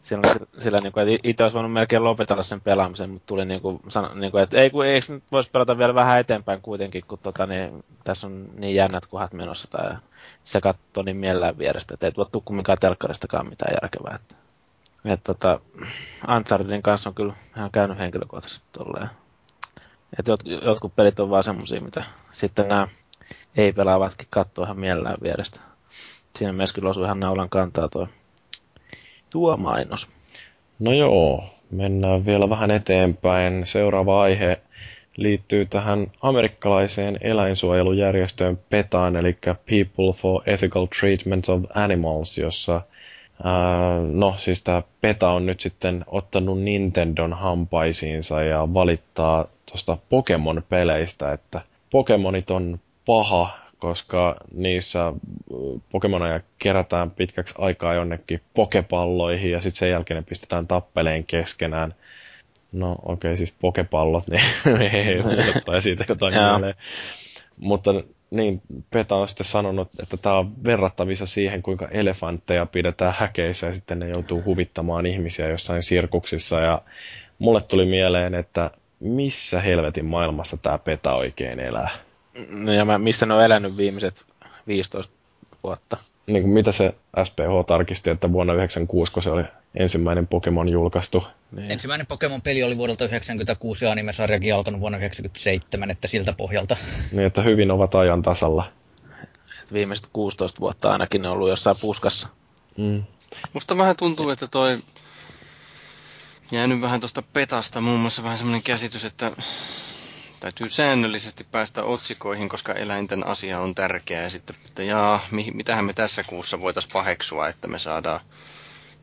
siinä oli sillä, niin kuin, että itse olisi voinut melkein lopetella sen pelaamisen, mutta tuli niin kuin, niin kuin, että ei, kun, eikö nyt voisi pelata vielä vähän eteenpäin kuitenkin, kun tota, niin, tässä on niin jännät kohdat menossa, tai se katsoo niin mielellään vierestä, että ei tuo tuu kumminkaan telkkaristakaan mitään järkevää. Että, että tota, Unchartedin kanssa on kyllä ihan käynyt henkilökohtaisesti tolleen. Että jot, jotkut pelit on vaan semmosia, mitä sitten nämä ei-pelaavatkin katsoo ihan mielellään vierestä. Siinä myös kyllä osui ihan naulan kantaa tuo, tuo mainos. No joo, mennään vielä vähän eteenpäin. Seuraava aihe liittyy tähän amerikkalaiseen eläinsuojelujärjestöön PETAan, eli People for Ethical Treatment of Animals, jossa no siis tämä PETA on nyt sitten ottanut Nintendon hampaisiinsa ja valittaa tuosta Pokemon-peleistä, että Pokemonit on paha, koska niissä Pokemoneja kerätään pitkäksi aikaa jonnekin pokepalloihin ja sitten sen jälkeen ne pistetään tappeleen keskenään. No okei, okay, siis pokepallot, niin ei tai siitä jotain mieleen. Mutta niin, Peta on sitten sanonut, että tämä on verrattavissa siihen, kuinka elefantteja pidetään häkeissä ja sitten ne joutuu huvittamaan ihmisiä jossain sirkuksissa. Ja mulle tuli mieleen, että missä helvetin maailmassa tämä Peta oikein elää? No ja mä, missä ne on elänyt viimeiset 15 vuotta? Niin kuin mitä se SPH tarkisti, että vuonna 1996, kun se oli ensimmäinen Pokemon julkaistu. Niin. Ensimmäinen Pokemon-peli oli vuodelta 1996 ja animesarjakin alkanut vuonna 1997, että siltä pohjalta. Niin, että hyvin ovat ajan tasalla. Et viimeiset 16 vuotta ainakin ne on ollut jossain puskassa. Mm. Musta vähän tuntuu, että toi jäänyt vähän tuosta petasta muun muassa vähän semmoinen käsitys, että täytyy säännöllisesti päästä otsikoihin, koska eläinten asia on tärkeä. Ja sitten, että jaa, mi, mitähän me tässä kuussa voitaisiin paheksua, että me saadaan,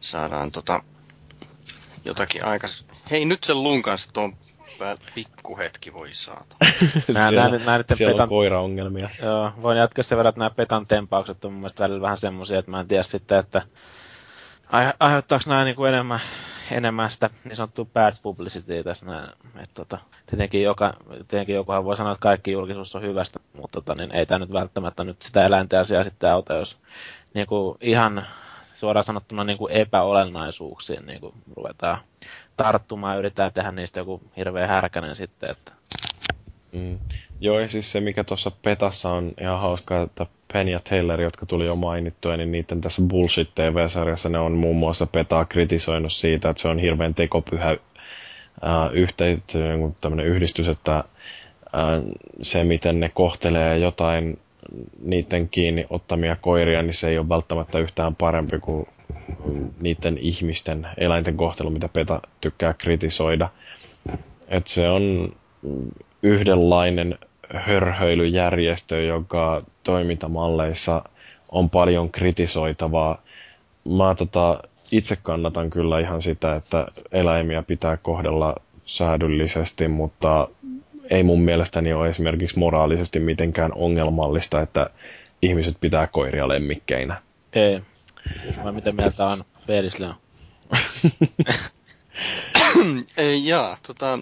saadaan tota, jotakin aikaisemmin. Hei, nyt sen luun kanssa tuon pikkuhetki voi saata. nää, siellä, nää, nää siellä petan... on koiraongelmia. Joo, voin jatkaa sen verran, että nämä petan tempaukset on mun mielestä välillä vähän semmoisia, että mä en tiedä sitten, että aiheuttaako nämä niin kuin enemmän enemmän sitä niin sanottua bad publicity tässä näin. Et, tota, tietenkin, joka, tietenkin jokuhan voi sanoa, että kaikki julkisuus on hyvästä, mutta tota, niin ei tämä nyt välttämättä nyt sitä eläinten asiaa sitten auta, jos niin kuin ihan suoraan sanottuna niin kuin epäolennaisuuksiin niin kuin ruvetaan tarttumaan ja yritetään tehdä niistä joku hirveä härkänen sitten. Että... Mm. Joo, ja siis se mikä tuossa Petassa on ihan hauskaa, että Penn Taylor, jotka tuli jo mainittua, niin niiden tässä Bullshit TV-sarjassa ne on muun muassa Petaa kritisoinut siitä, että se on hirveän tekopyhä äh, yhteis, tämmöinen yhdistys, että äh, se, miten ne kohtelee jotain niiden kiinni ottamia koiria, niin se ei ole välttämättä yhtään parempi kuin niiden ihmisten, eläinten kohtelu, mitä PETA tykkää kritisoida. Et se on yhdenlainen hörhöilyjärjestö, joka toimintamalleissa on paljon kritisoitavaa. Mä tota, itse kannatan kyllä ihan sitä, että eläimiä pitää kohdella säädyllisesti, mutta ei mun mielestäni ole esimerkiksi moraalisesti mitenkään ongelmallista, että ihmiset pitää koiria lemmikkeinä. Ei. Vai mitä mieltä on Ei, jaa, tota,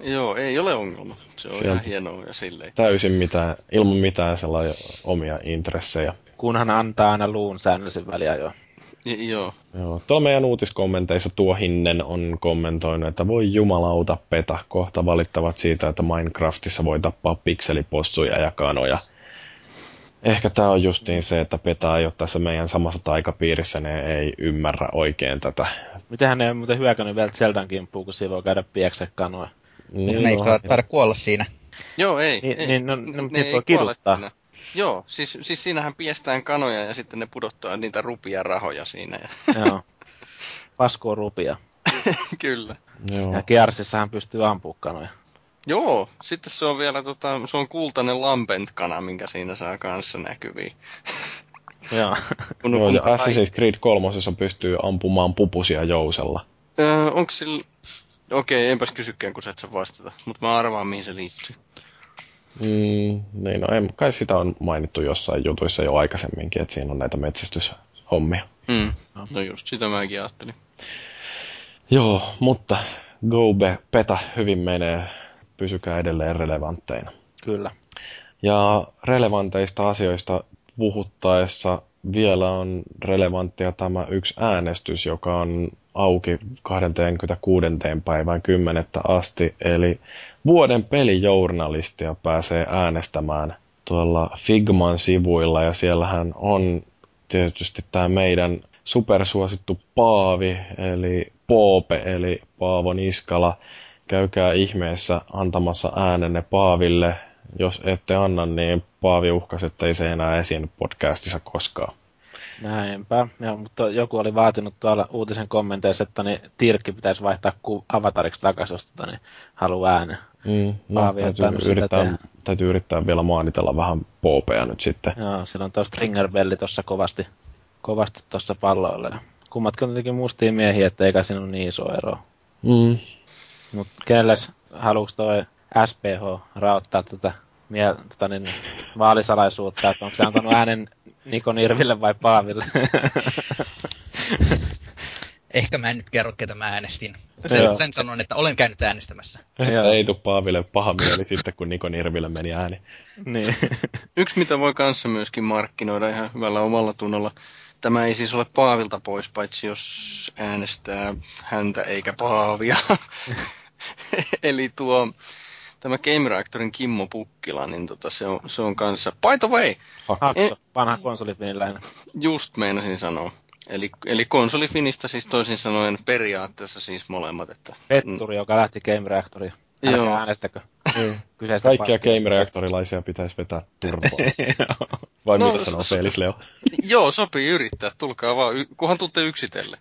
Joo, ei ole ongelma. Se on Sieltä. ihan hienoa ja silleen. Täysin mitään, ilman mitään sellaisia omia intressejä. Kunhan antaa aina luun säännöllisen väliajoin. J- joo. Joo, tuolla meidän uutiskommenteissa tuo Hinnen on kommentoinut, että voi jumalauta peta, kohta valittavat siitä, että Minecraftissa voi tappaa pikselipossuja ja kanoja. Ehkä tämä on justiin se, että Peta ei ole tässä meidän samassa taikapiirissä, ne ei ymmärrä oikein tätä. Mitähän ne ei muuten hyökännyt vielä Zeldan kimppuun, kun siinä voi käydä pieksä kanoja. Niin, ne ei taida, kuolla siinä. Joo, ei. Niin- ei. niin, no, no, Ne ei voi kuole kiduttaa. siinä. Joo, siis, siis siinähän piestään kanoja ja sitten ne pudottaa niitä rupia rahoja siinä. Ja... Joo. Paskoo rupia. Kyllä. joo. Ja Gearsissahan pystyy ampua kanoja. Joo, sitten se on vielä tota, se on kultainen lampent-kana, minkä siinä saa kanssa näkyviin. Joo. Kun, Joo, kun ja Assassin's Creed 3 pystyy ampumaan pupusia jousella. Öö, onko sillä... Okei, enpäs kysykään, kun sä et saa vastata. Mutta mä arvaan, mihin se liittyy. Mm, niin, no en, kai sitä on mainittu jossain jutuissa jo aikaisemminkin, että siinä on näitä metsästyshommia. Mm. No just sitä mäkin ajattelin. Joo, mutta Gobe, Peta hyvin menee, pysykää edelleen relevantteina. Kyllä. Ja relevanteista asioista puhuttaessa vielä on relevanttia tämä yksi äänestys, joka on auki 26. päivään 10. asti. Eli vuoden pelijournalistia pääsee äänestämään tuolla Figman sivuilla ja siellähän on tietysti tämä meidän supersuosittu Paavi, eli Poope, eli Paavo Niskala. Käykää ihmeessä antamassa äänenne Paaville. Jos ette anna, niin Paavi uhkasi, että ei se enää esiin podcastissa koskaan. Näinpä. Ja, mutta joku oli vaatinut tuolla uutisen kommenteissa, että niin Tirkki pitäisi vaihtaa ku- avatariksi takaisin, jos tota, niin haluaa äänen. Mm, no, Paavi täytyy, yrittää, täytyy yrittää vielä maanitella vähän Poopea nyt sitten. Joo, sillä on tuo Stringerbelli tuossa kovasti, kovasti tuossa palloilla. Ja kummatkin on tietenkin mustia miehiä, että eikä siinä ole niin iso ero. Mm. Mutta kenelles haluuks toi SPH raottaa tätä, mie, tota niin, vaalisalaisuutta, että onko se antanut äänen Niko Nirville vai Paaville? Ehkä mä en nyt kerro, ketä mä äänestin. Sen, sen sanon, että olen käynyt äänestämässä. Joo. ei tule Paaville paha mieli sitten, kun Niko Nirville meni ääni. niin. Yksi, mitä voi kanssa myöskin markkinoida ihan hyvällä omalla tunnolla. Tämä ei siis ole Paavilta pois, paitsi jos äänestää häntä eikä Paavia. Eli tuo, tämä Game Reactorin Kimmo Pukkila, niin tota, se, on, se on kanssa, by the way, Hakso, vanha konsolifiniläinen. just meinasin sanoa. Eli, eli konsolifinistä siis toisin sanoen periaatteessa siis molemmat. Että, Petturi, joka lähti Game Reactoriin. Älkää Joo. äänestäkö. Kyseistä Kaikkia paskia. Game Reactorilaisia pitäisi vetää turvaan. Vai No, mitä sanoo se- Felis Leo? Joo, sopii yrittää. Tulkaa vaan, y- kunhan tuutte yksitellen.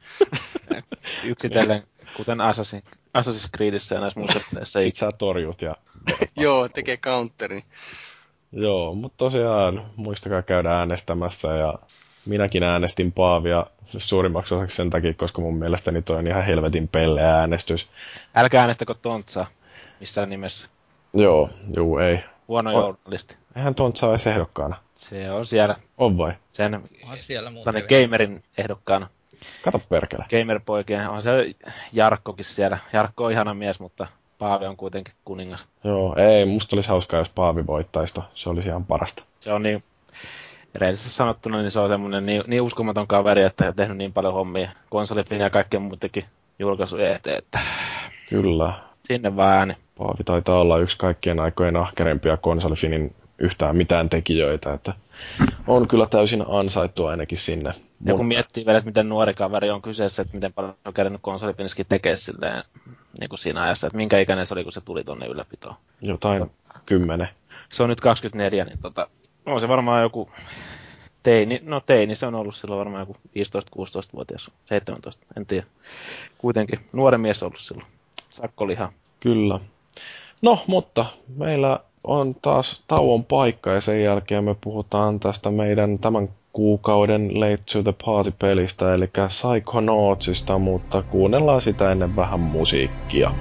Yksitellen, kuten Assassin, Assassin's Creedissä ja näissä muissa peleissä. ei- Sit sä torjut ja... Joo, tekee counteri. Joo, mutta tosiaan muistakaa käydä äänestämässä ja minäkin äänestin Paavia suurimmaksi osaksi sen takia, koska mun mielestäni toi on ihan helvetin pelle äänestys. Älkää äänestäkö Tontsaa missään nimessä. Joo, juu ei. Huono O- journalisti. Eihän Tontsa ole ehdokkaana. Se on siellä On vai? sen On siellä muuten gamerin ehdokkaana. Kato perkele. Gamerpoikien, on se Jarkkokin siellä. Jarkko on ihana mies, mutta Paavi on kuitenkin kuningas. Joo, ei, musta olisi hauskaa, jos Paavi voittaisi. Se olisi ihan parasta. Se on niin, rehellisesti sanottuna, niin se on semmoinen niin, niin uskomaton kaveri, että on tehnyt niin paljon hommia konsolifin ja kaikkien muutenkin julkaisuja eteen, että Kyllä. sinne vaan ääni. Paavi taitaa olla yksi kaikkien aikojen ahkerimpia konsolifinin yhtään mitään tekijöitä, että on kyllä täysin ansaittu ainakin sinne. Ja kun miettii vielä, että miten nuori kaveri on kyseessä, että miten paljon on kerännyt konsolifiniskin tekee silleen, niin kuin siinä ajassa, että minkä ikäinen se oli, kun se tuli tonne ylläpitoon. Jotain kymmenen. Se on nyt 24, niin tota, on se varmaan joku teini, no teini se on ollut silloin varmaan joku 15-16-vuotias, 17, en tiedä. Kuitenkin nuori mies ollut silloin, sakkoliha. Kyllä. No, mutta meillä on taas tauon paikka ja sen jälkeen me puhutaan tästä meidän tämän kuukauden Late to the Party-pelistä, eli Psychonautsista, mutta kuunnellaan sitä ennen vähän musiikkia.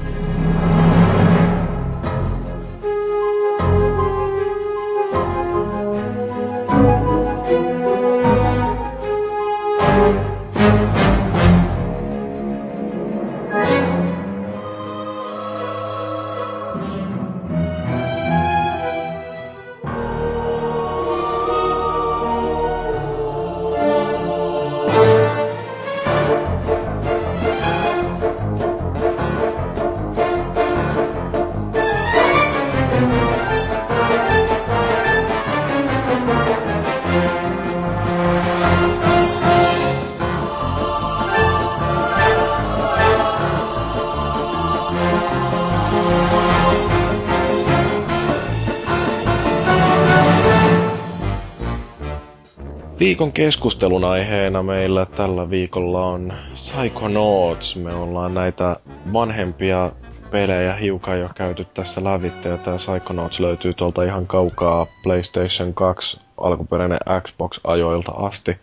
Viikon keskustelun aiheena meillä tällä viikolla on Psychonauts. Me ollaan näitä vanhempia pelejä hiukan jo käyty tässä lävitte, ja tämä Psychonauts löytyy tuolta ihan kaukaa PlayStation 2 alkuperäinen Xbox-ajoilta asti.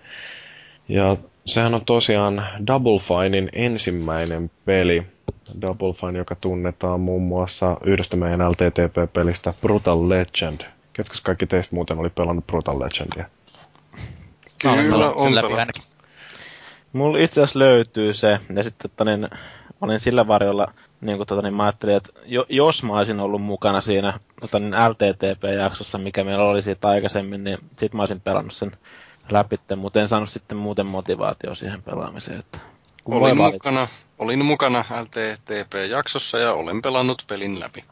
Ja sehän on tosiaan Double Finein ensimmäinen peli. Double Fine, joka tunnetaan muun muassa yhdestä meidän LTTP-pelistä Brutal Legend. Ketkä kaikki teistä muuten oli pelannut Brutal Legendia? Kyllä, on läpi ainakin. Mulla itse asiassa löytyy se, ja sitten tota, niin, olin sillä varjolla, niin kuin, tota, niin mä ajattelin, että jo, jos mä olisin ollut mukana siinä tota, niin LTTP-jaksossa, mikä meillä oli siitä aikaisemmin, niin sit mä olisin pelannut sen läpi, mutta en saanut sitten muuten motivaatio siihen pelaamiseen. Että kun olin, mukana, olin mukana LTTP-jaksossa ja olen pelannut pelin läpi.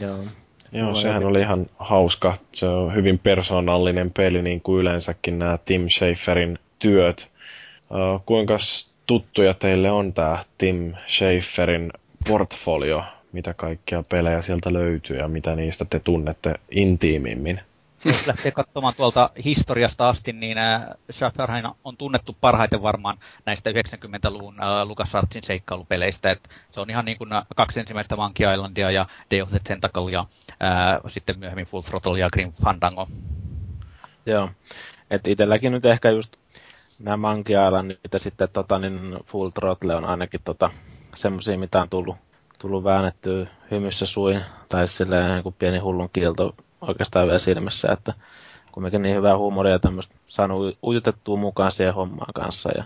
Joo. Joo, sehän oli ihan hauska. Se on hyvin persoonallinen peli, niin kuin yleensäkin nämä Tim Schaferin työt. Uh, kuinka tuttuja teille on tämä Tim Schaferin portfolio? Mitä kaikkia pelejä sieltä löytyy ja mitä niistä te tunnette intiimimmin? Jos lähtee katsomaan tuolta historiasta asti, niin äh, Schafferhain on tunnettu parhaiten varmaan näistä 90-luvun äh, LucasArtsin seikkailupeleistä. Et se on ihan niin kuin kaksi ensimmäistä Monkey Islandia ja Day of the Tentacle ja äh, sitten myöhemmin Full Throttle ja Grim Fandango. Joo, että itselläkin nyt ehkä just nämä Monkey Islandit ja sitten tota, niin Full Throttle on ainakin tota, semmoisia, mitä on tullut, tullut väännettyä hymyssä suin, tai silleen kuin pieni hullun kielto oikeastaan vielä silmässä, että kumminkin niin hyvää huumoria ja tämmöistä saanut ujutettua mukaan siihen hommaan kanssa. Ja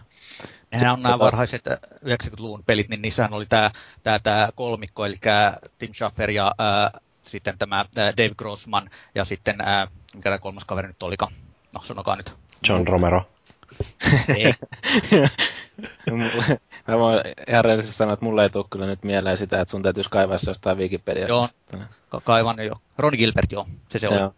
Nehän on nämä varhaiset 90-luvun äh, pelit, niin niissähän oli tämä, tämä, tämä kolmikko, eli Tim Schafer ja ää, äh, sitten tämä äh, Dave Grossman ja sitten, ää, mikä tämä kolmas kaveri nyt olikaan? No, sanokaa nyt. John Romero. Ei. Mä voin ihan rehellisesti sanoa, että mulle ei tule kyllä nyt mieleen sitä, että sun täytyisi kaivaa se jostain Wikipediasta. Joo, ka- kaivan jo. Ron Gilbert, joo, se se on.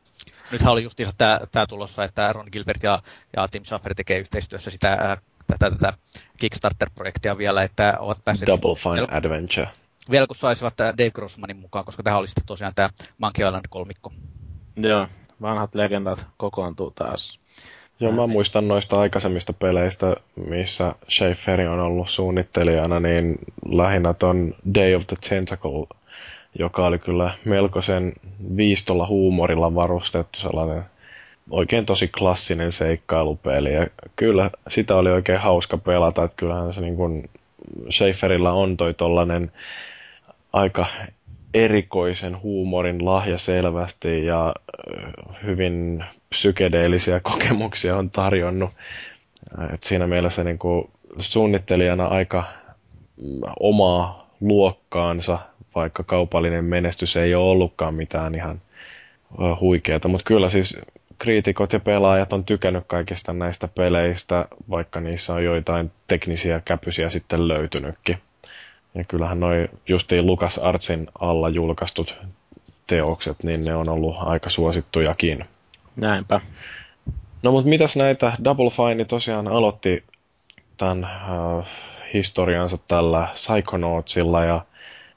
Nythän oli just tämä, tämä tulossa, että Ron Gilbert ja, ja Tim Schafer tekee yhteistyössä sitä, tätä, tätä Kickstarter-projektia vielä, että ovat päässeet... Double Fine vel- Adventure. Vielä kun saisivat Dave Grossmanin mukaan, koska tähän oli sitten tosiaan tämä Monkey Island kolmikko. Joo, vanhat legendat kokoontuu taas. Joo, mä muistan noista aikaisemmista peleistä, missä Schaeferi on ollut suunnittelijana, niin lähinnä ton Day of the Tentacle, joka oli kyllä melkoisen viistolla huumorilla varustettu sellainen oikein tosi klassinen seikkailupeli. Ja kyllä sitä oli oikein hauska pelata, että kyllähän se niin kuin Schaeferilla on toi tollanen aika erikoisen huumorin lahja selvästi ja hyvin psykedeellisiä kokemuksia on tarjonnut. Et siinä mielessä niin kuin suunnittelijana aika mm, omaa luokkaansa, vaikka kaupallinen menestys ei ole ollutkaan mitään ihan huikeata. Mutta kyllä siis kriitikot ja pelaajat on tykännyt kaikista näistä peleistä, vaikka niissä on joitain teknisiä käpysiä sitten löytynytkin. Ja kyllähän noin justiin Lucas Artsin alla julkaistut teokset, niin ne on ollut aika suosittujakin. Näinpä. No mutta mitäs näitä Double Fine tosiaan aloitti tämän äh, historiansa tällä Psychonautsilla ja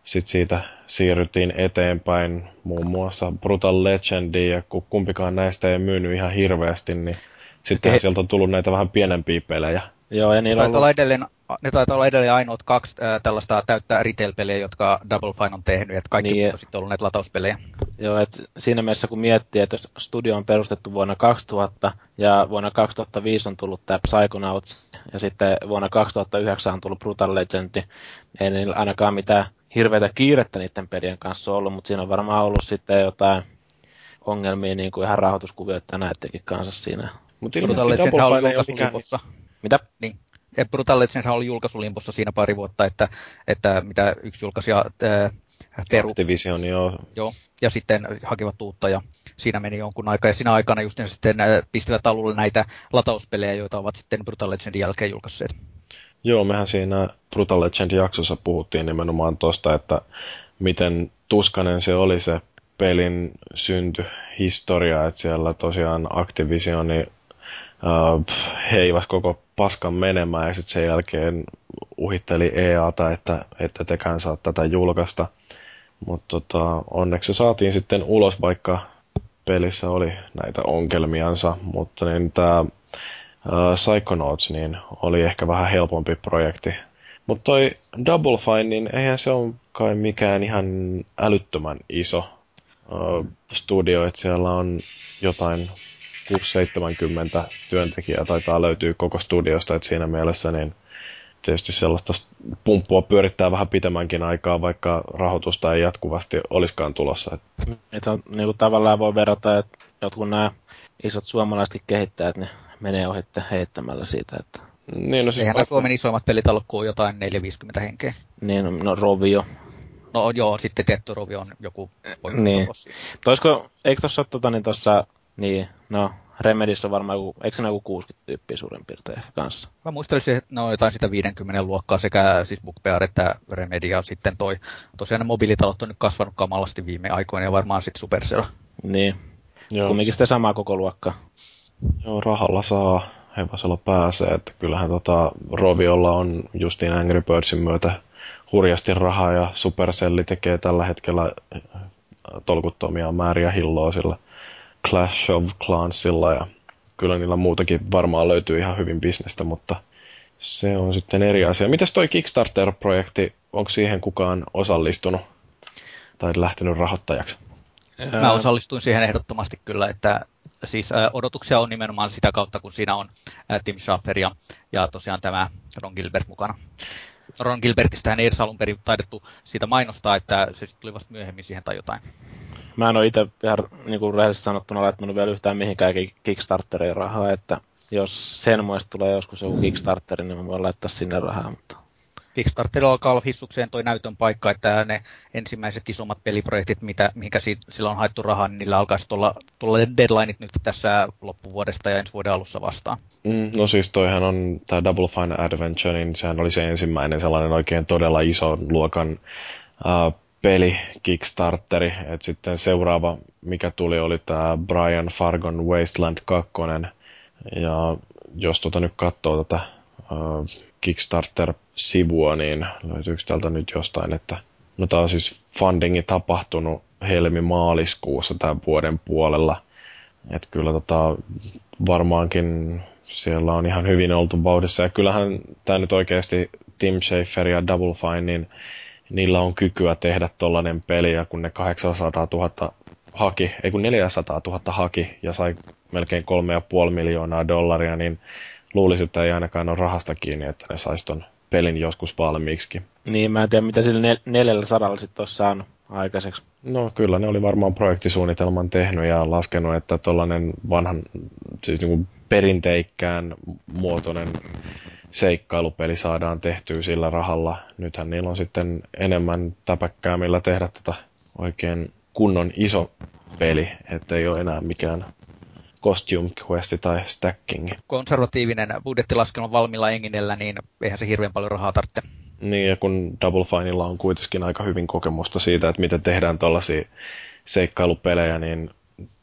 sitten siitä siirryttiin eteenpäin muun muassa Brutal Legendiin ja kun kumpikaan näistä ei myynyt ihan hirveästi, niin sitten sieltä on tullut näitä vähän pienempiä pelejä. Joo, ja niillä on ollut... edelleen ne taitaa olla edelleen ainoat kaksi ää, tällaista täyttää retail-pelejä, jotka Double Fine on tehnyt, että kaikki niin, on sitten ollut näitä latauspelejä. Joo, että siinä mielessä kun miettii, että jos studio on perustettu vuonna 2000 ja vuonna 2005 on tullut tämä Psychonauts ja sitten vuonna 2009 on tullut Brutal Legend, niin ei niillä ainakaan mitään hirveätä kiirettä niiden pelien kanssa ollut, mutta siinä on varmaan ollut sitten jotain ongelmia niin kuin ihan rahoituskuvioita näidenkin kanssa siinä. Mutta Brutal Legend on ollut Mitä? Niin. Brutal Legends oli julkaisulimpossa siinä pari vuotta, että, että mitä yksi julkaisija ää, peru. Activision, joo. joo. Ja sitten hakivat uutta ja siinä meni jonkun aikaa. Ja siinä aikana just ne sitten ää, pistivät alulle näitä latauspelejä, joita ovat sitten Brutal Legendin jälkeen julkaisseet. Joo, mehän siinä Brutal Legend-jaksossa puhuttiin nimenomaan tuosta, että miten tuskanen se oli se pelin syntyhistoria, että siellä tosiaan Activisioni heivas koko paskan menemään ja sitten sen jälkeen uhitteli EAta, että ette tekään saa tätä julkaista. Mutta tota, onneksi se saatiin sitten ulos, vaikka pelissä oli näitä ongelmiansa, mutta niin tämä uh, Psychonauts, niin oli ehkä vähän helpompi projekti. Mutta toi Double Fine, niin eihän se ole kai mikään ihan älyttömän iso uh, studio, että siellä on jotain 6-70 työntekijää taitaa löytyy koko studiosta, että siinä mielessä niin tietysti sellaista pumppua pyörittää vähän pitemmänkin aikaa, vaikka rahoitusta ei jatkuvasti olisikaan tulossa. Että on, niin kuin tavallaan voi verrata, että jotkut nämä isot suomalaiset kehittäjät, ne menee ohi heittämällä siitä, että niin, no siis Eihän vaikka... Suomen isoimmat pelit kuin jotain 450 henkeä. Niin, no Rovio. No joo, sitten tietty Rovio on joku Niin. Toisko, eikö tuossa tota, niin tuossa, niin, no Remedissä on varmaan joku, eikö se joku 60 tyyppiä suurin piirtein ehkä kanssa? Mä muistelisin, että ne on jotain sitä 50 luokkaa sekä siis Bookbear että Remedy ja sitten toi, tosiaan ne mobiilitalot on nyt kasvanut kamalasti viime aikoina ja varmaan sitten Supercell. Niin. Joo. Kumminkin sitten samaa koko luokkaa. Joo, rahalla saa, hevosella pääsee, että kyllähän tota Roviolla on justiin Angry Birdsin myötä hurjasti rahaa ja Supercelli tekee tällä hetkellä tolkuttomia määriä hilloa sillä Clash of Clansilla ja kyllä niillä muutakin varmaan löytyy ihan hyvin bisnestä, mutta se on sitten eri asia. Mitäs toi Kickstarter-projekti, onko siihen kukaan osallistunut tai lähtenyt rahoittajaksi? Mä osallistuin siihen ehdottomasti kyllä, että siis odotuksia on nimenomaan sitä kautta, kun siinä on Tim Schafer ja, ja tosiaan tämä Ron Gilbert mukana. Ron Gilbertistä ei edes alun perin taidettu siitä mainostaa, että se tuli vasta myöhemmin siihen tai jotain. Mä en ole itse ihan niin kuin rehellisesti sanottuna laittanut vielä yhtään mihinkään Kickstarteriin rahaa, että jos sen muista tulee joskus joku Kickstarteri, niin mä voin laittaa sinne rahaa, mutta Kickstarter alkaa olla hissukseen toi näytön paikka, että ne ensimmäiset isommat peliprojektit, mitä, mihinkä siitä, sillä on haettu rahaa, niin niillä alkaisi tulla, tulla deadlineit nyt tässä loppuvuodesta ja ensi vuoden alussa vastaan. Mm, no siis toihan on tämä Double Fine Adventure, niin sehän oli se ensimmäinen sellainen oikein todella iso luokan uh, peli Kickstarteri, että sitten seuraava, mikä tuli, oli tämä Brian Fargon Wasteland 2, ja jos tuota nyt katsoo tätä uh, Kickstarter-sivua, niin löytyykö täältä nyt jostain, että no tämä on siis fundingi tapahtunut helmi-maaliskuussa tämän vuoden puolella. Että kyllä tota, varmaankin siellä on ihan hyvin oltu vauhdissa. Ja kyllähän tämä nyt oikeasti Tim Schafer ja Double Fine, niin niillä on kykyä tehdä tollainen peli, ja kun ne 800 000 haki, ei kun 400 000 haki ja sai melkein 3,5 miljoonaa dollaria, niin luulisin, että ei ainakaan ole rahasta kiinni, että ne saisi ton pelin joskus valmiiksi. Niin, mä en tiedä, mitä sillä nel- neljällä sadalla sitten olisi saanut aikaiseksi. No kyllä, ne oli varmaan projektisuunnitelman tehnyt ja laskenut, että tuollainen vanhan, siis niin perinteikkään muotoinen seikkailupeli saadaan tehtyä sillä rahalla. Nythän niillä on sitten enemmän täpäkkää, millä tehdä tätä oikein kunnon iso peli, ettei ole enää mikään costume questi tai stacking. Konservatiivinen budjettilaskelma valmilla enginellä, niin eihän se hirveän paljon rahaa tarvitse. Niin, ja kun Double Fineilla on kuitenkin aika hyvin kokemusta siitä, että miten tehdään tällaisia seikkailupelejä, niin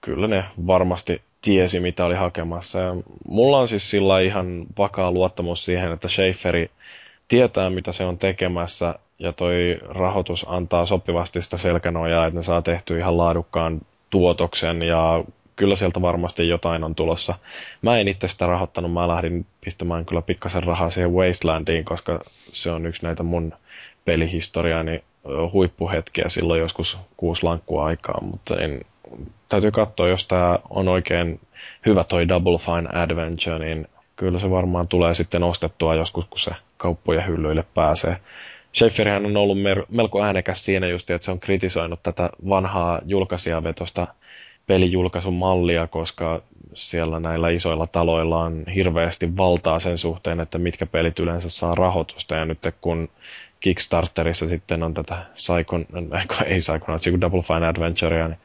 kyllä ne varmasti tiesi, mitä oli hakemassa. Ja mulla on siis sillä ihan vakaa luottamus siihen, että Schaeferi tietää, mitä se on tekemässä, ja toi rahoitus antaa sopivasti sitä selkänojaa, että ne saa tehtyä ihan laadukkaan tuotoksen ja kyllä sieltä varmasti jotain on tulossa. Mä en itse sitä rahoittanut, mä lähdin pistämään kyllä pikkasen rahaa siihen Wastelandiin, koska se on yksi näitä mun pelihistoriani huippuhetkiä silloin joskus kuusi lankkua aikaa, mutta en, täytyy katsoa, jos tämä on oikein hyvä toi Double Fine Adventure, niin kyllä se varmaan tulee sitten ostettua joskus, kun se kauppojen hyllyille pääsee. Schaefferihän on ollut melko äänekäs siinä just, että se on kritisoinut tätä vanhaa julkaisijavetosta pelijulkaisun mallia, koska siellä näillä isoilla taloilla on hirveästi valtaa sen suhteen, että mitkä pelit yleensä saa rahoitusta. Ja nyt kun Kickstarterissa sitten on tätä Psychon, ei Psychonauts, kun Double Fine Adventurea niin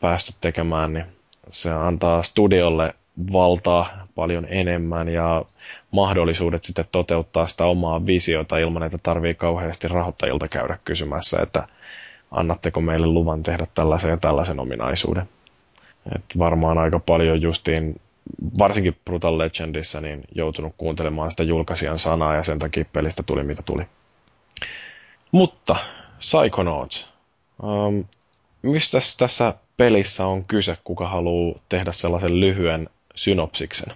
päästy tekemään, niin se antaa studiolle valtaa paljon enemmän ja mahdollisuudet sitten toteuttaa sitä omaa visiota ilman, että tarvii kauheasti rahoittajilta käydä kysymässä, että annatteko meille luvan tehdä tällaisen ja tällaisen ominaisuuden. Et varmaan aika paljon justiin, varsinkin Brutal Legendissa, niin joutunut kuuntelemaan sitä julkaisijan sanaa ja sen takia pelistä tuli mitä tuli. Mutta Psychonauts. Um, mistä tässä pelissä on kyse, kuka haluaa tehdä sellaisen lyhyen synopsiksen?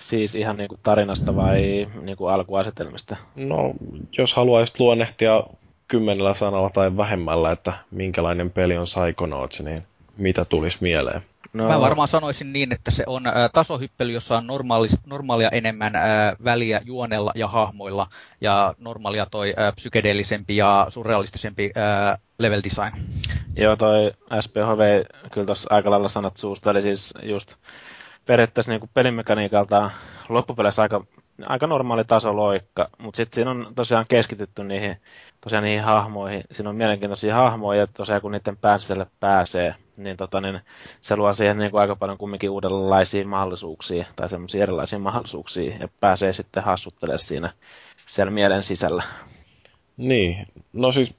Siis ihan niin kuin tarinasta vai niin kuin alkuasetelmista? No, jos haluaisit luonnehtia kymmenellä sanalla tai vähemmällä, että minkälainen peli on Psychonauts, niin mitä tulisi mieleen? No. Mä varmaan sanoisin niin, että se on ä, tasohyppely, jossa on normaali, normaalia enemmän ä, väliä juonella ja hahmoilla, ja normaalia toi ä, psykedeellisempi ja surrealistisempi ä, level design. Joo, toi SPHV kyllä tuossa aika lailla sanat suusta, eli siis just periaatteessa niin pelimekaniikalta loppupeleissä aika, aika normaali taso loikka, mutta sitten siinä on tosiaan keskitytty niihin, tosiaan niihin hahmoihin. Siinä on mielenkiintoisia hahmoja, ja tosiaan kun niiden pääselle pääsee, niin, tota, niin se luo siihen niin kuin aika paljon kumminkin uudenlaisia mahdollisuuksia, tai semmoisia erilaisia mahdollisuuksia, ja pääsee sitten hassuttelemaan siinä siellä mielen sisällä. Niin, no siis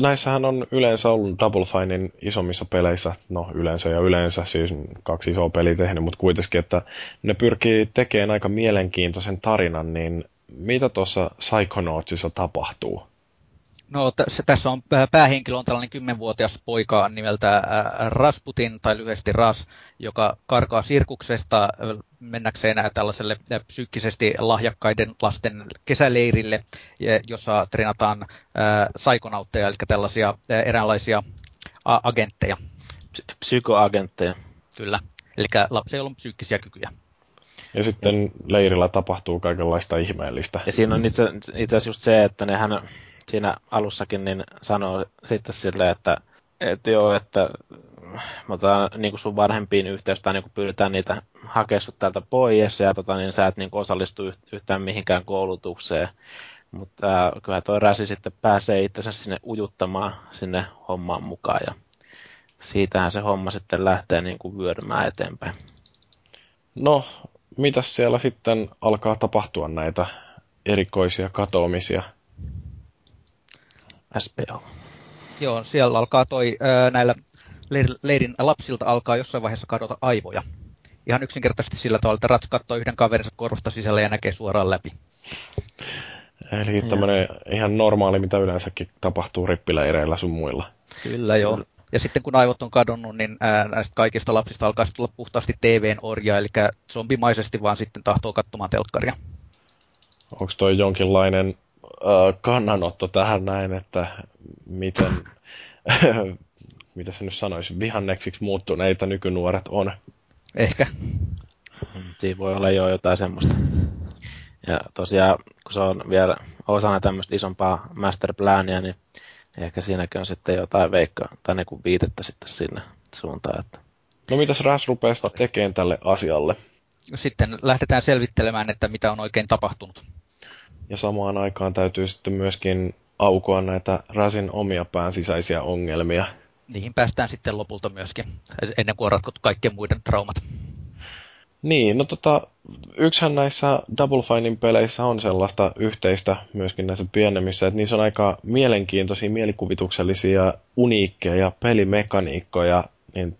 näissähän on yleensä ollut Double Finein isommissa peleissä, no yleensä ja yleensä, siis kaksi isoa peliä tehnyt, mutta kuitenkin, että ne pyrkii tekemään aika mielenkiintoisen tarinan, niin mitä tuossa Psychonautsissa tapahtuu? No t- tässä on päähenkilö on tällainen kymmenvuotias poika nimeltä Rasputin tai lyhyesti Ras, joka karkaa sirkuksesta mennäkseen tällaiselle psyykkisesti lahjakkaiden lasten kesäleirille, jossa treenataan saikonautteja, eli tällaisia eräänlaisia agentteja. Psykoagentteja. Kyllä, eli lapsilla on psyykkisiä kykyjä. Ja sitten leirillä tapahtuu kaikenlaista ihmeellistä. Ja siinä on itse, itse asiassa just se, että nehän siinä alussakin niin sanoo sitten silleen, että, että joo, että me otetaan niin sun vanhempiin yhteys tai niin pyydetään niitä hakemaan täältä pois ja tota, niin sä et niin osallistu yhtään mihinkään koulutukseen. Mutta äh, kyllä toi Räsi sitten pääsee itsensä sinne ujuttamaan sinne hommaan mukaan ja siitähän se homma sitten lähtee niin kuin vyörymään eteenpäin. No, mitäs siellä sitten alkaa tapahtua näitä erikoisia katoamisia? SPO. Joo, siellä alkaa toi, näillä leirin lapsilta alkaa jossain vaiheessa kadota aivoja. Ihan yksinkertaisesti sillä tavalla, että Rats katsoo yhden kaverinsa korvasta sisällä ja näkee suoraan läpi. Eli tämmöinen ihan normaali, mitä yleensäkin tapahtuu rippileireillä sun muilla. Kyllä joo. Ja sitten kun aivot on kadonnut, niin näistä kaikista lapsista alkaa tulla puhtaasti TVn orja, eli zombimaisesti vaan sitten tahtoo katsomaan telkkaria. Onko toi jonkinlainen kannanotto tähän näin, että miten, mitä se nyt sanoisi, vihanneksiksi muuttuneita nykynuoret on. Ehkä. Siinä voi olla jo jotain semmoista. Ja tosiaan, kun se on vielä osana tämmöistä isompaa masterplania, niin ehkä siinäkin on sitten jotain veikkaa tai niin kuin viitettä sitten sinne suuntaan. Että... No mitäs Ras rupeaa tekemään tälle asialle? Sitten lähdetään selvittelemään, että mitä on oikein tapahtunut. Ja samaan aikaan täytyy sitten myöskin aukoa näitä Rasin omia pään sisäisiä ongelmia. Niihin päästään sitten lopulta myöskin, ennen kuin on ratkottu kaikkien muiden traumat. Niin, no tota, yksihän näissä Double Finein peleissä on sellaista yhteistä myöskin näissä pienemmissä, että niissä on aika mielenkiintoisia, mielikuvituksellisia, uniikkeja pelimekaniikkoja, niin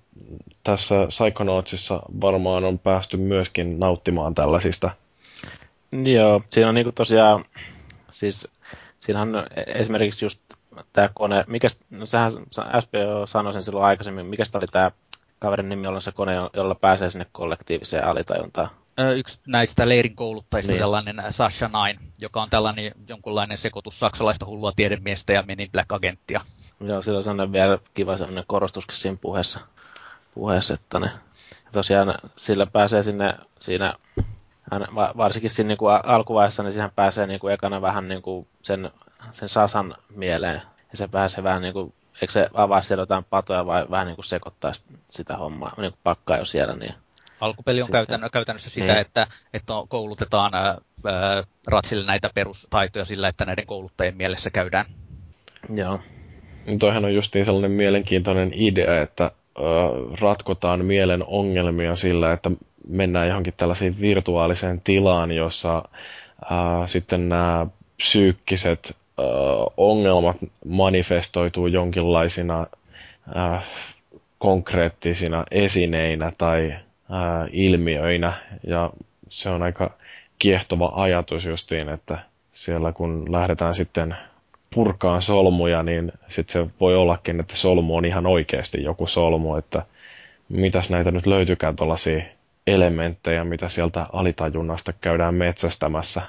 tässä Psychonautsissa varmaan on päästy myöskin nauttimaan tällaisista Joo, siinä on niinku tosiaan, siis siinä on esimerkiksi just tämä kone, mikä, no sehän SPO sanoi sen silloin aikaisemmin, mikä oli tämä kaverin nimi, jolla se kone, jolla pääsee sinne kollektiiviseen alitajuntaan. Yksi näistä leirin kouluttajista, niin. tällainen Sasha Nine, joka on tällainen jonkunlainen sekoitus saksalaista hullua tiedemiestä ja Menin Black-agenttia. Joo, sillä on sellainen vielä kiva sellainen korostuskin siinä puheessa, puheessa että ne, tosiaan sillä pääsee sinne siinä varsinkin siinä niin kuin alkuvaiheessa, niin siihen pääsee niin kuin ekana vähän niin kuin sen, sen Sasan mieleen. Ja se pääsee vähän niin kuin, eikö se avaa siellä jotain patoja vai vähän niin kuin sekoittaa sitä hommaa, niin kuin pakkaa jo siellä. Niin Alkupeli on sitten, käytännössä sitä, niin. että, että koulutetaan ää, Ratsille näitä perustaitoja sillä, että näiden kouluttajien mielessä käydään. Joo. Toihan on justiin sellainen mielenkiintoinen idea, että ratkotaan mielen ongelmia sillä, että mennään johonkin tällaiseen virtuaaliseen tilaan, jossa ää, sitten nämä psyykkiset ää, ongelmat manifestoituu jonkinlaisina ää, konkreettisina esineinä tai ää, ilmiöinä. Ja se on aika kiehtova ajatus justiin, että siellä kun lähdetään sitten purkaan solmuja, niin sitten se voi ollakin, että solmu on ihan oikeasti joku solmu, että mitäs näitä nyt löytykään tuollaisia elementtejä, mitä sieltä alitajunnasta käydään metsästämässä.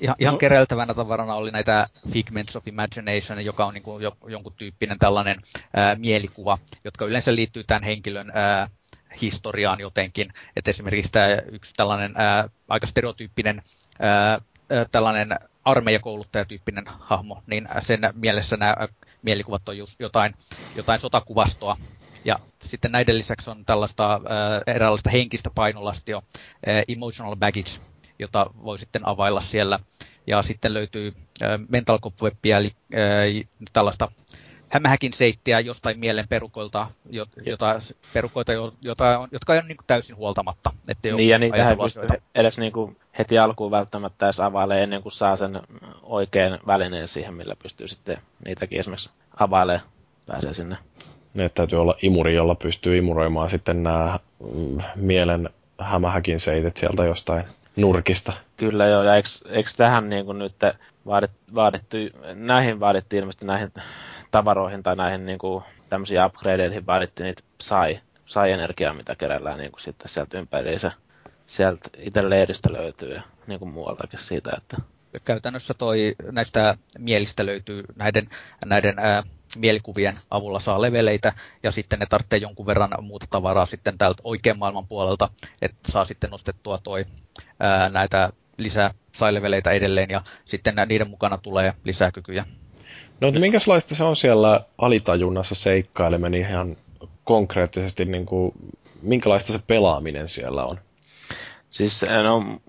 Ihan, ihan no. kereltävänä tavarana oli näitä Figments of Imagination, joka on niin kuin jo, jonkun tyyppinen tällainen ää, mielikuva, jotka yleensä liittyy tämän henkilön ää, historiaan jotenkin. Että esimerkiksi tämä yksi tällainen ää, aika stereotyyppinen ää, tällainen armeijakouluttajatyyppinen hahmo, niin sen mielessä nämä mielikuvat on just jotain, jotain sotakuvastoa. Ja sitten näiden lisäksi on tällaista äh, eräänlaista henkistä painolastia, äh, emotional baggage, jota voi sitten availla siellä. Ja sitten löytyy äh, mental cobwebia, eli äh, tällaista hämähäkin seittiä jostain mielen perukoilta, jota, perukoita, jota on, jotka on niin kuin täysin huoltamatta. Että niin, ja niitä ei pysty edes niin kuin heti alkuun välttämättä edes availemaan ennen kuin saa sen oikean välineen siihen, millä pystyy sitten niitäkin esimerkiksi availemaan, pääsee sinne. Ne täytyy olla imuri, jolla pystyy imuroimaan sitten nämä mm, mielen hämähäkin seitet sieltä jostain nurkista. Kyllä joo, ja eikö, eikö tähän niin kuin nyt vaadit, vaadittu, näihin vaadittiin ilmeisesti näihin tavaroihin tai näihin niin kuin, tämmöisiin upgradeeihin vaadittiin niitä sai, sai energiaa, mitä kerällään niin kuin sitten sieltä ympäriinsä. Sieltä itse leiristä löytyy ja niin kuin muualtakin siitä, että käytännössä toi, näistä mielistä löytyy näiden, näiden ää, mielikuvien avulla saa leveleitä ja sitten ne tarvitsee jonkun verran muuta tavaraa sitten täältä oikean maailman puolelta, että saa sitten nostettua toi ää, näitä lisää sai-leveleitä edelleen ja sitten niiden mukana tulee lisää kykyjä. No minkälaista se on siellä alitajunnassa seikkaileminen ihan konkreettisesti, niin kuin, minkälaista se pelaaminen siellä on? Siis no,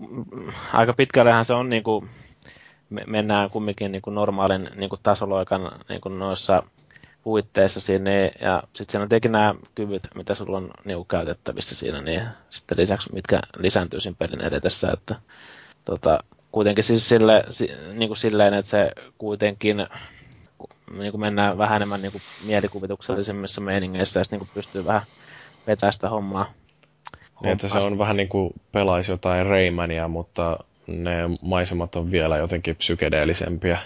aika pitkällehän se on niin kuin, mennään kumminkin niin kuin normaalin niin kuin tasoloikan niin kuin noissa puitteissa sinne, ja sitten siinä on tietenkin nämä kyvyt, mitä sulla on niin kuin käytettävissä siinä, niin sitten lisäksi mitkä lisääntyy siinä pelin edetessä, että tota, kuitenkin siis sille, niin kuin silleen, että se kuitenkin niin kuin mennään vähän enemmän niin kuin mielikuvituksellisemmissa meiningeissä ja sitten niin kuin pystyy vähän vetämään sitä hommaa. Niin, että se on vähän niin kuin pelaisi jotain Raymania, mutta ne maisemat on vielä jotenkin psykedeellisempiä.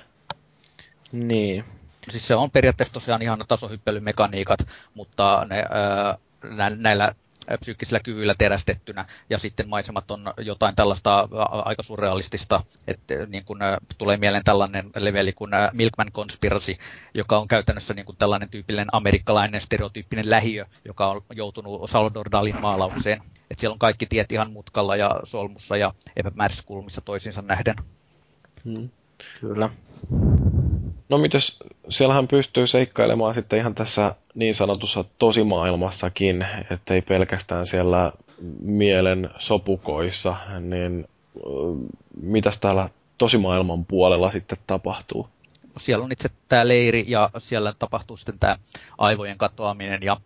Niin. Siis se on periaatteessa tosiaan ihan tasohyppelymekaniikat, mutta ne, ää, näillä psyykkisillä kyvyillä terästettynä, ja sitten maisemat on jotain tällaista aika surrealistista, että niin kuin, tulee mieleen tällainen leveli kuin Milkman Conspiracy, joka on käytännössä niin kuin tällainen tyypillinen amerikkalainen stereotyyppinen lähiö, joka on joutunut Salvador Dalin maalaukseen. Et siellä on kaikki tiet ihan mutkalla ja solmussa ja epämääräisissä kulmissa toisiinsa nähden. Hmm. Kyllä. No mitäs, siellähän pystyy seikkailemaan sitten ihan tässä niin sanotussa tosimaailmassakin, ettei pelkästään siellä mielen sopukoissa, niin mitäs täällä tosimaailman puolella sitten tapahtuu? Siellä on itse tämä leiri ja siellä tapahtuu sitten tämä aivojen katoaminen ja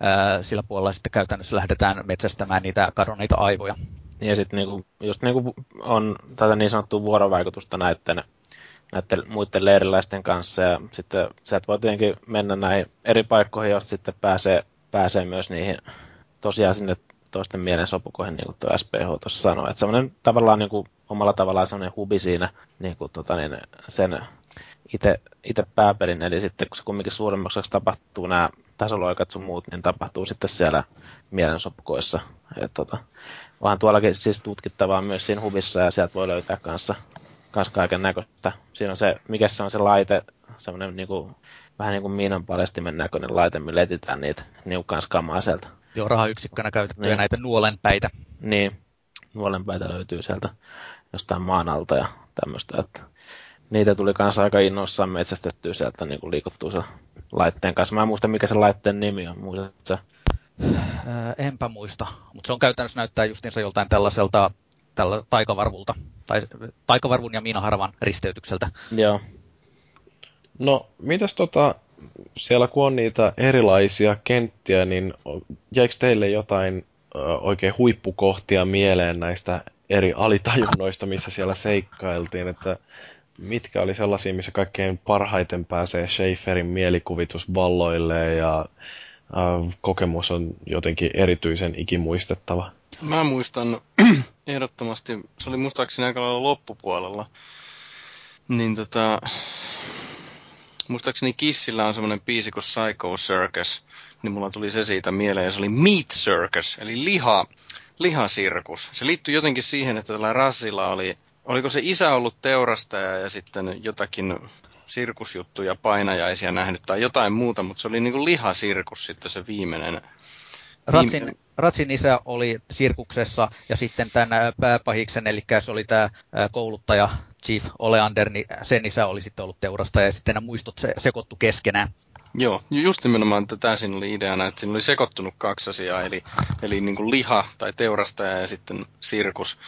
ää, sillä puolella sitten käytännössä lähdetään metsästämään niitä kadonneita aivoja. Ja sitten niinku, just niinku on tätä niin sanottua vuorovaikutusta näiden näiden muiden leiriläisten kanssa ja sitten sieltä voi tietenkin mennä näihin eri paikkoihin, joista sitten pääsee, pääsee myös niihin tosiaan sinne toisten mielen sopukoihin, niin kuin tuo SPH tuossa sanoi. Että semmoinen tavallaan niin kuin, omalla tavallaan semmoinen hubi siinä niin kuin, tota, niin, sen itse, itse pääpelin, eli sitten kun se kumminkin suuremmaksi tapahtuu nämä tasoloikat sun muut, niin tapahtuu sitten siellä mielensopukoissa. Et, tota, onhan tuollakin siis tutkittavaa myös siinä hubissa ja sieltä voi löytää kanssa kanssa kaiken näköistä. Siinä on se, mikä se on se laite, semmoinen niinku, vähän niin kuin miinan palestimen näköinen laite, millä etitään niitä niukkaan skamaa sieltä. Joo, rahayksikkönä käytettyjä niin. näitä nuolenpäitä. Niin, nuolenpäitä löytyy sieltä jostain maan alta ja tämmöistä, että niitä tuli kanssa aika innoissaan metsästettyä sieltä niin kuin liikuttuu se laitteen kanssa. Mä en muista, mikä se laitteen nimi on. Muistatko enpä muista, mutta se on käytännössä näyttää justiinsa joltain tällaiselta tällä taikavarvulta, tai taikavarvun ja Miinaharvan risteytykseltä. Joo. No, mitäs tota, siellä kun on niitä erilaisia kenttiä, niin jäikö teille jotain ö, oikein huippukohtia mieleen näistä eri alitajunnoista, missä siellä seikkailtiin, että mitkä oli sellaisia, missä kaikkein parhaiten pääsee Schaeferin mielikuvitus ja ö, kokemus on jotenkin erityisen ikimuistettava? Mä muistan ehdottomasti, se oli muistaakseni aika lailla loppupuolella, niin tota, muistaakseni Kissillä on semmoinen biisi kuin Psycho Circus, niin mulla tuli se siitä mieleen, ja se oli Meat Circus, eli liha, lihasirkus. Se liittyy jotenkin siihen, että tällä Rassilla oli, oliko se isä ollut teurastaja ja sitten jotakin sirkusjuttuja, painajaisia nähnyt tai jotain muuta, mutta se oli niin kuin lihasirkus sitten se viimeinen. Ratsin, Ratsin isä oli sirkuksessa ja sitten tämän pääpahiksen, eli se oli tämä kouluttaja Chief Oleander, niin sen isä oli sitten ollut teurastaja ja sitten nämä muistot se, sekoittu keskenään. Joo, just nimenomaan että tämä siinä oli ideana, että siinä oli sekoittunut kaksi asiaa, eli, eli niin kuin liha tai teurastaja ja sitten sirkus.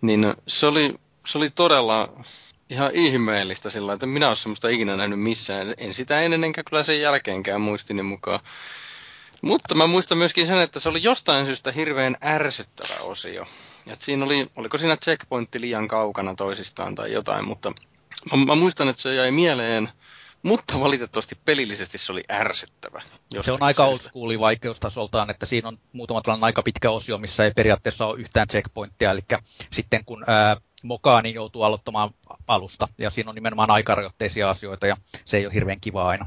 Niin se oli, se oli todella ihan ihmeellistä sillä että minä olen semmoista ikinä nähnyt missään. En sitä ennen enkä kyllä sen jälkeenkään muistini mukaan. Mutta mä muistan myöskin sen, että se oli jostain syystä hirveän ärsyttävä osio. Et siinä oli, oliko siinä checkpointti liian kaukana toisistaan tai jotain, mutta mä, mä muistan, että se jäi mieleen – mutta valitettavasti pelillisesti se oli ärsyttävä. Se on aika old school vaikeustasoltaan, että siinä on muutama tällainen aika pitkä osio, missä ei periaatteessa ole yhtään checkpointtia, eli sitten kun ää, mokaa, niin joutuu aloittamaan alusta, ja siinä on nimenomaan aikarajoitteisia asioita, ja se ei ole hirveän kiva aina.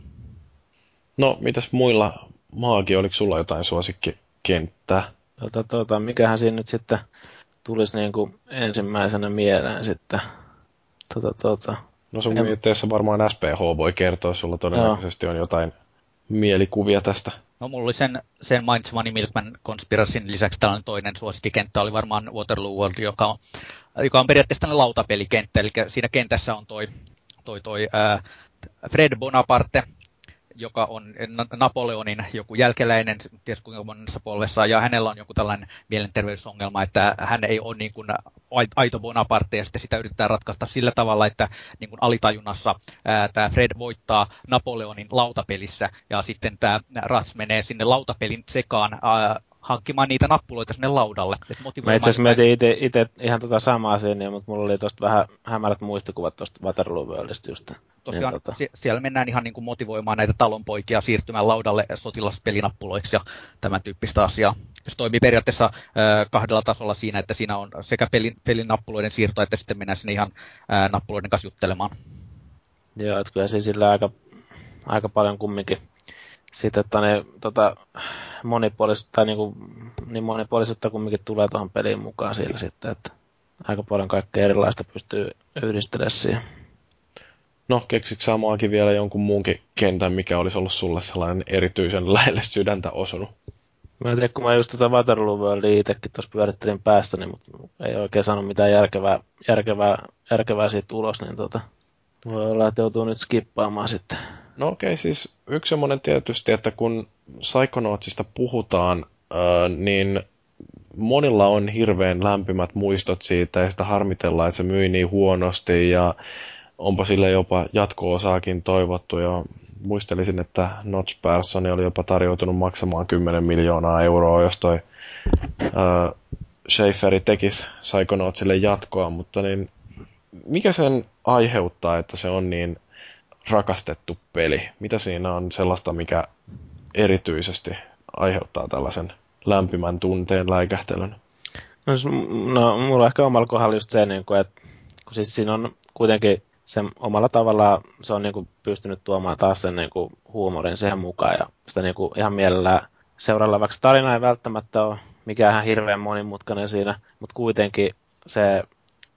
No, mitäs muilla maagi, oliko sulla jotain suosikkikenttää? Tota, tota, mikähän siinä nyt sitten tulisi niin kuin ensimmäisenä mieleen sitten? Tota, tota, No sun en... mietteessä varmaan SPH voi kertoa, sulla todennäköisesti Joo. on jotain mielikuvia tästä. No mulla oli sen, sen mainitsemani Milkman Conspiracyn lisäksi tällainen toinen suosikkikenttä oli varmaan Waterloo World, joka on, joka on periaatteessa tällainen lautapelikenttä, eli siinä kentässä on toi, toi, toi ää, Fred Bonaparte, joka on Napoleonin joku jälkeläinen, ties kuinka monessa polvessa, ja hänellä on joku tällainen mielenterveysongelma, että hän ei ole niin kuin aito Bonaparte, ja sitten sitä yritetään ratkaista sillä tavalla, että niin kuin alitajunnassa ää, tämä Fred voittaa Napoleonin lautapelissä, ja sitten tämä Rats menee sinne lautapelin sekaan ää, hankkimaan niitä nappuloita sinne laudalle. Mä itse asiassa mietin itse ihan tota samaa asiaa, mutta mulla oli tosta vähän hämärät muistikuvat tuosta Waterloo Worldista just. Tosiaan niin, tota... siellä mennään ihan niin kuin motivoimaan näitä talonpoikia siirtymään laudalle sotilaspelinappuloiksi ja tämän tyyppistä asiaa. Se toimii periaatteessa äh, kahdella tasolla siinä, että siinä on sekä pelin, pelin nappuloiden siirto, että sitten mennään sinne ihan äh, nappuloiden kanssa juttelemaan. Joo, että kyllä se sillä aika, aika paljon kumminkin sitten, että ne tota, monipuolisuutta, tai niin, kuin, niin monipuolisuutta kumminkin tulee tuohon peliin mukaan sillä sitten, että aika paljon kaikkea erilaista pystyy yhdistelemään siihen. No, keksitkö samaakin vielä jonkun muunkin kentän, mikä olisi ollut sulle sellainen erityisen lähelle sydäntä osunut? Mä en tiedä, kun mä just tätä Waterloo Worldia itsekin tuossa pyörittelin päässäni, mutta ei oikein saanut mitään järkevää, järkevää, järkevää siitä ulos, niin tota, voi olla, että joutuu nyt skippaamaan sitten. No okei, okay, siis yksi semmoinen tietysti, että kun Psychonautsista puhutaan, niin monilla on hirveän lämpimät muistot siitä ja sitä harmitellaan, että se myi niin huonosti ja onpa sille jopa jatko-osaakin toivottu ja muistelisin, että Notch Persson oli jopa tarjoutunut maksamaan 10 miljoonaa euroa, jos toi äh, Schaefferi tekisi Psychonautsille jatkoa, mutta niin mikä sen aiheuttaa, että se on niin rakastettu peli? Mitä siinä on sellaista, mikä erityisesti aiheuttaa tällaisen lämpimän tunteen läikähtelyn? No, no mulla on ehkä omalla kohdalla just se, niin kuin, että kun siis siinä on kuitenkin se omalla tavallaan se on niin kuin pystynyt tuomaan taas sen niin kuin huumorin siihen mukaan ja sitä niin kuin ihan mielellään seuralla, vaikka tarina ei välttämättä ole mikään hirveän monimutkainen siinä, mutta kuitenkin se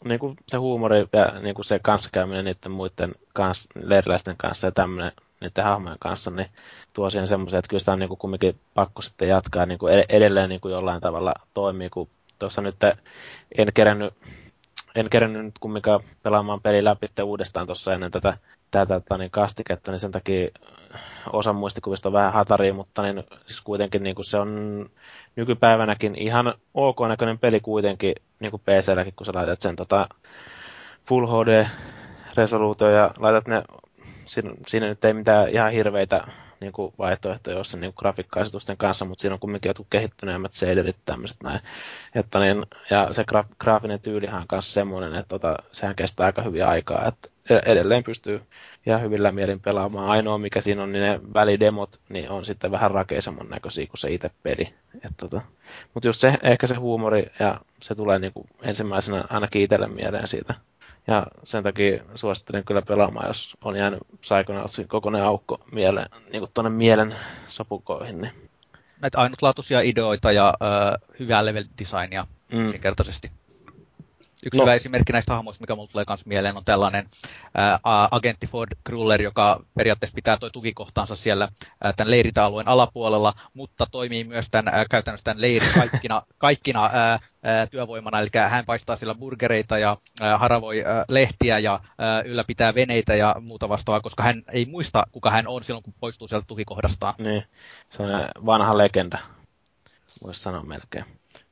niin kuin se huumori ja niin kuin se kanssakäyminen niiden muiden kans, leiriläisten kanssa ja tämmöinen niiden hahmojen kanssa, niin tuo siihen semmoisen, että kyllä sitä on niin kuin kumminkin pakko sitten jatkaa niin kuin edelleen niin kuin jollain tavalla toimii, kun tuossa nyt en kerännyt, en kerännyt nyt kumminkaan pelaamaan peli läpi uudestaan tuossa ennen tätä, tätä, tätä niin kastiketta, niin sen takia osa muistikuvista on vähän hataria, mutta niin, siis kuitenkin niin kuin se on nykypäivänäkin ihan ok näköinen peli kuitenkin niin kuin PC-lläkin, kun sä laitat sen tota Full HD-resoluutio ja laitat ne, siinä, siinä nyt ei mitään ihan hirveitä niin kuin vaihtoehtoja joissa niin grafiikka kanssa, mutta siinä on kumminkin jotkut kehittyneemmät shaderit tämmöiset näin. Että niin, ja se gra- graafinen tyylihan on kanssa semmoinen, että tota, sehän kestää aika hyvin aikaa, että edelleen pystyy ihan hyvillä mielin pelaamaan. Ainoa mikä siinä on, niin ne välidemot, niin on sitten vähän rakeisemman näköisiä kuin se itse peli. tota. Mutta just se, ehkä se huumori, ja se tulee niinku ensimmäisenä ainakin itselle mieleen siitä Ja sen takia suosittelen kyllä pelaamaan, jos on jäänyt Psychonautsin kokoinen aukko mieleen, niin kuin tuonne mielen sopukoihin. Niin. Näitä ainutlaatuisia ideoita ja äh, hyvää level designia mm. yksinkertaisesti. Yksi no. hyvä esimerkki näistä hahmoista, mikä mulle tulee myös mieleen, on tällainen ää, agentti Ford Kruller, joka periaatteessa pitää toi tukikohtaansa siellä ää, tämän leiritäalueen alapuolella, mutta toimii myös tämän, ää, käytännössä tämän leirin kaikkina, kaikkina ää, ää, työvoimana, eli hän paistaa siellä burgereita ja ää, haravoi ää, lehtiä ja ää, ylläpitää veneitä ja muuta vastaavaa, koska hän ei muista, kuka hän on silloin, kun poistuu sieltä tukikohdastaan. Niin, se on vanha legenda, voisi sanoa melkein.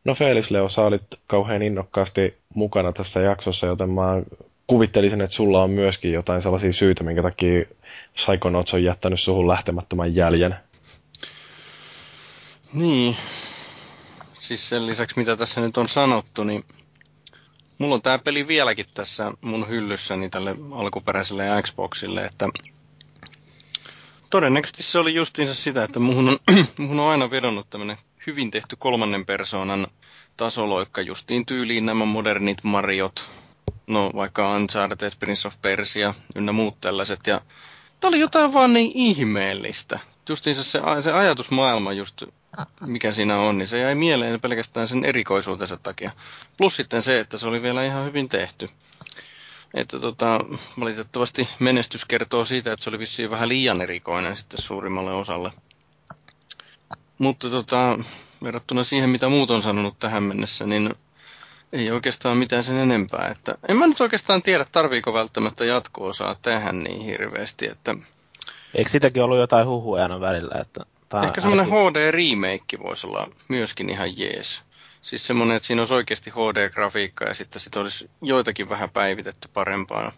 No Felis Leo, sä olit kauhean innokkaasti mukana tässä jaksossa, joten mä kuvittelisin, että sulla on myöskin jotain sellaisia syitä, minkä takia Psychonauts on jättänyt suhun lähtemättömän jäljen. Niin. Siis sen lisäksi, mitä tässä nyt on sanottu, niin mulla on tää peli vieläkin tässä mun hyllyssäni tälle alkuperäiselle Xboxille, että todennäköisesti se oli justiinsa sitä, että muhun on, muhun on aina vedonnut tämmönen hyvin tehty kolmannen persoonan tasoloikka justiin tyyliin nämä modernit Mariot, no vaikka Uncharted, Prince of Persia ynnä muut tällaiset. Ja tää oli jotain vaan niin ihmeellistä. Justiin se, se ajatusmaailma just, mikä siinä on, niin se jäi mieleen pelkästään sen erikoisuutensa takia. Plus sitten se, että se oli vielä ihan hyvin tehty. Että tota, valitettavasti menestys kertoo siitä, että se oli vissiin vähän liian erikoinen sitten suurimmalle osalle. Mutta tota, verrattuna siihen, mitä muut on sanonut tähän mennessä, niin ei oikeastaan mitään sen enempää. Että en mä nyt oikeastaan tiedä, tarviiko välttämättä jatko-osaa tähän niin hirveästi. Että... Eikö sitäkin ollut jotain huhuja aina välillä? Että Ehkä semmoinen HD-remake voisi olla myöskin ihan jees. Siis semmoinen, että siinä olisi oikeasti HD-grafiikka ja sitten sit olisi joitakin vähän päivitetty parempaan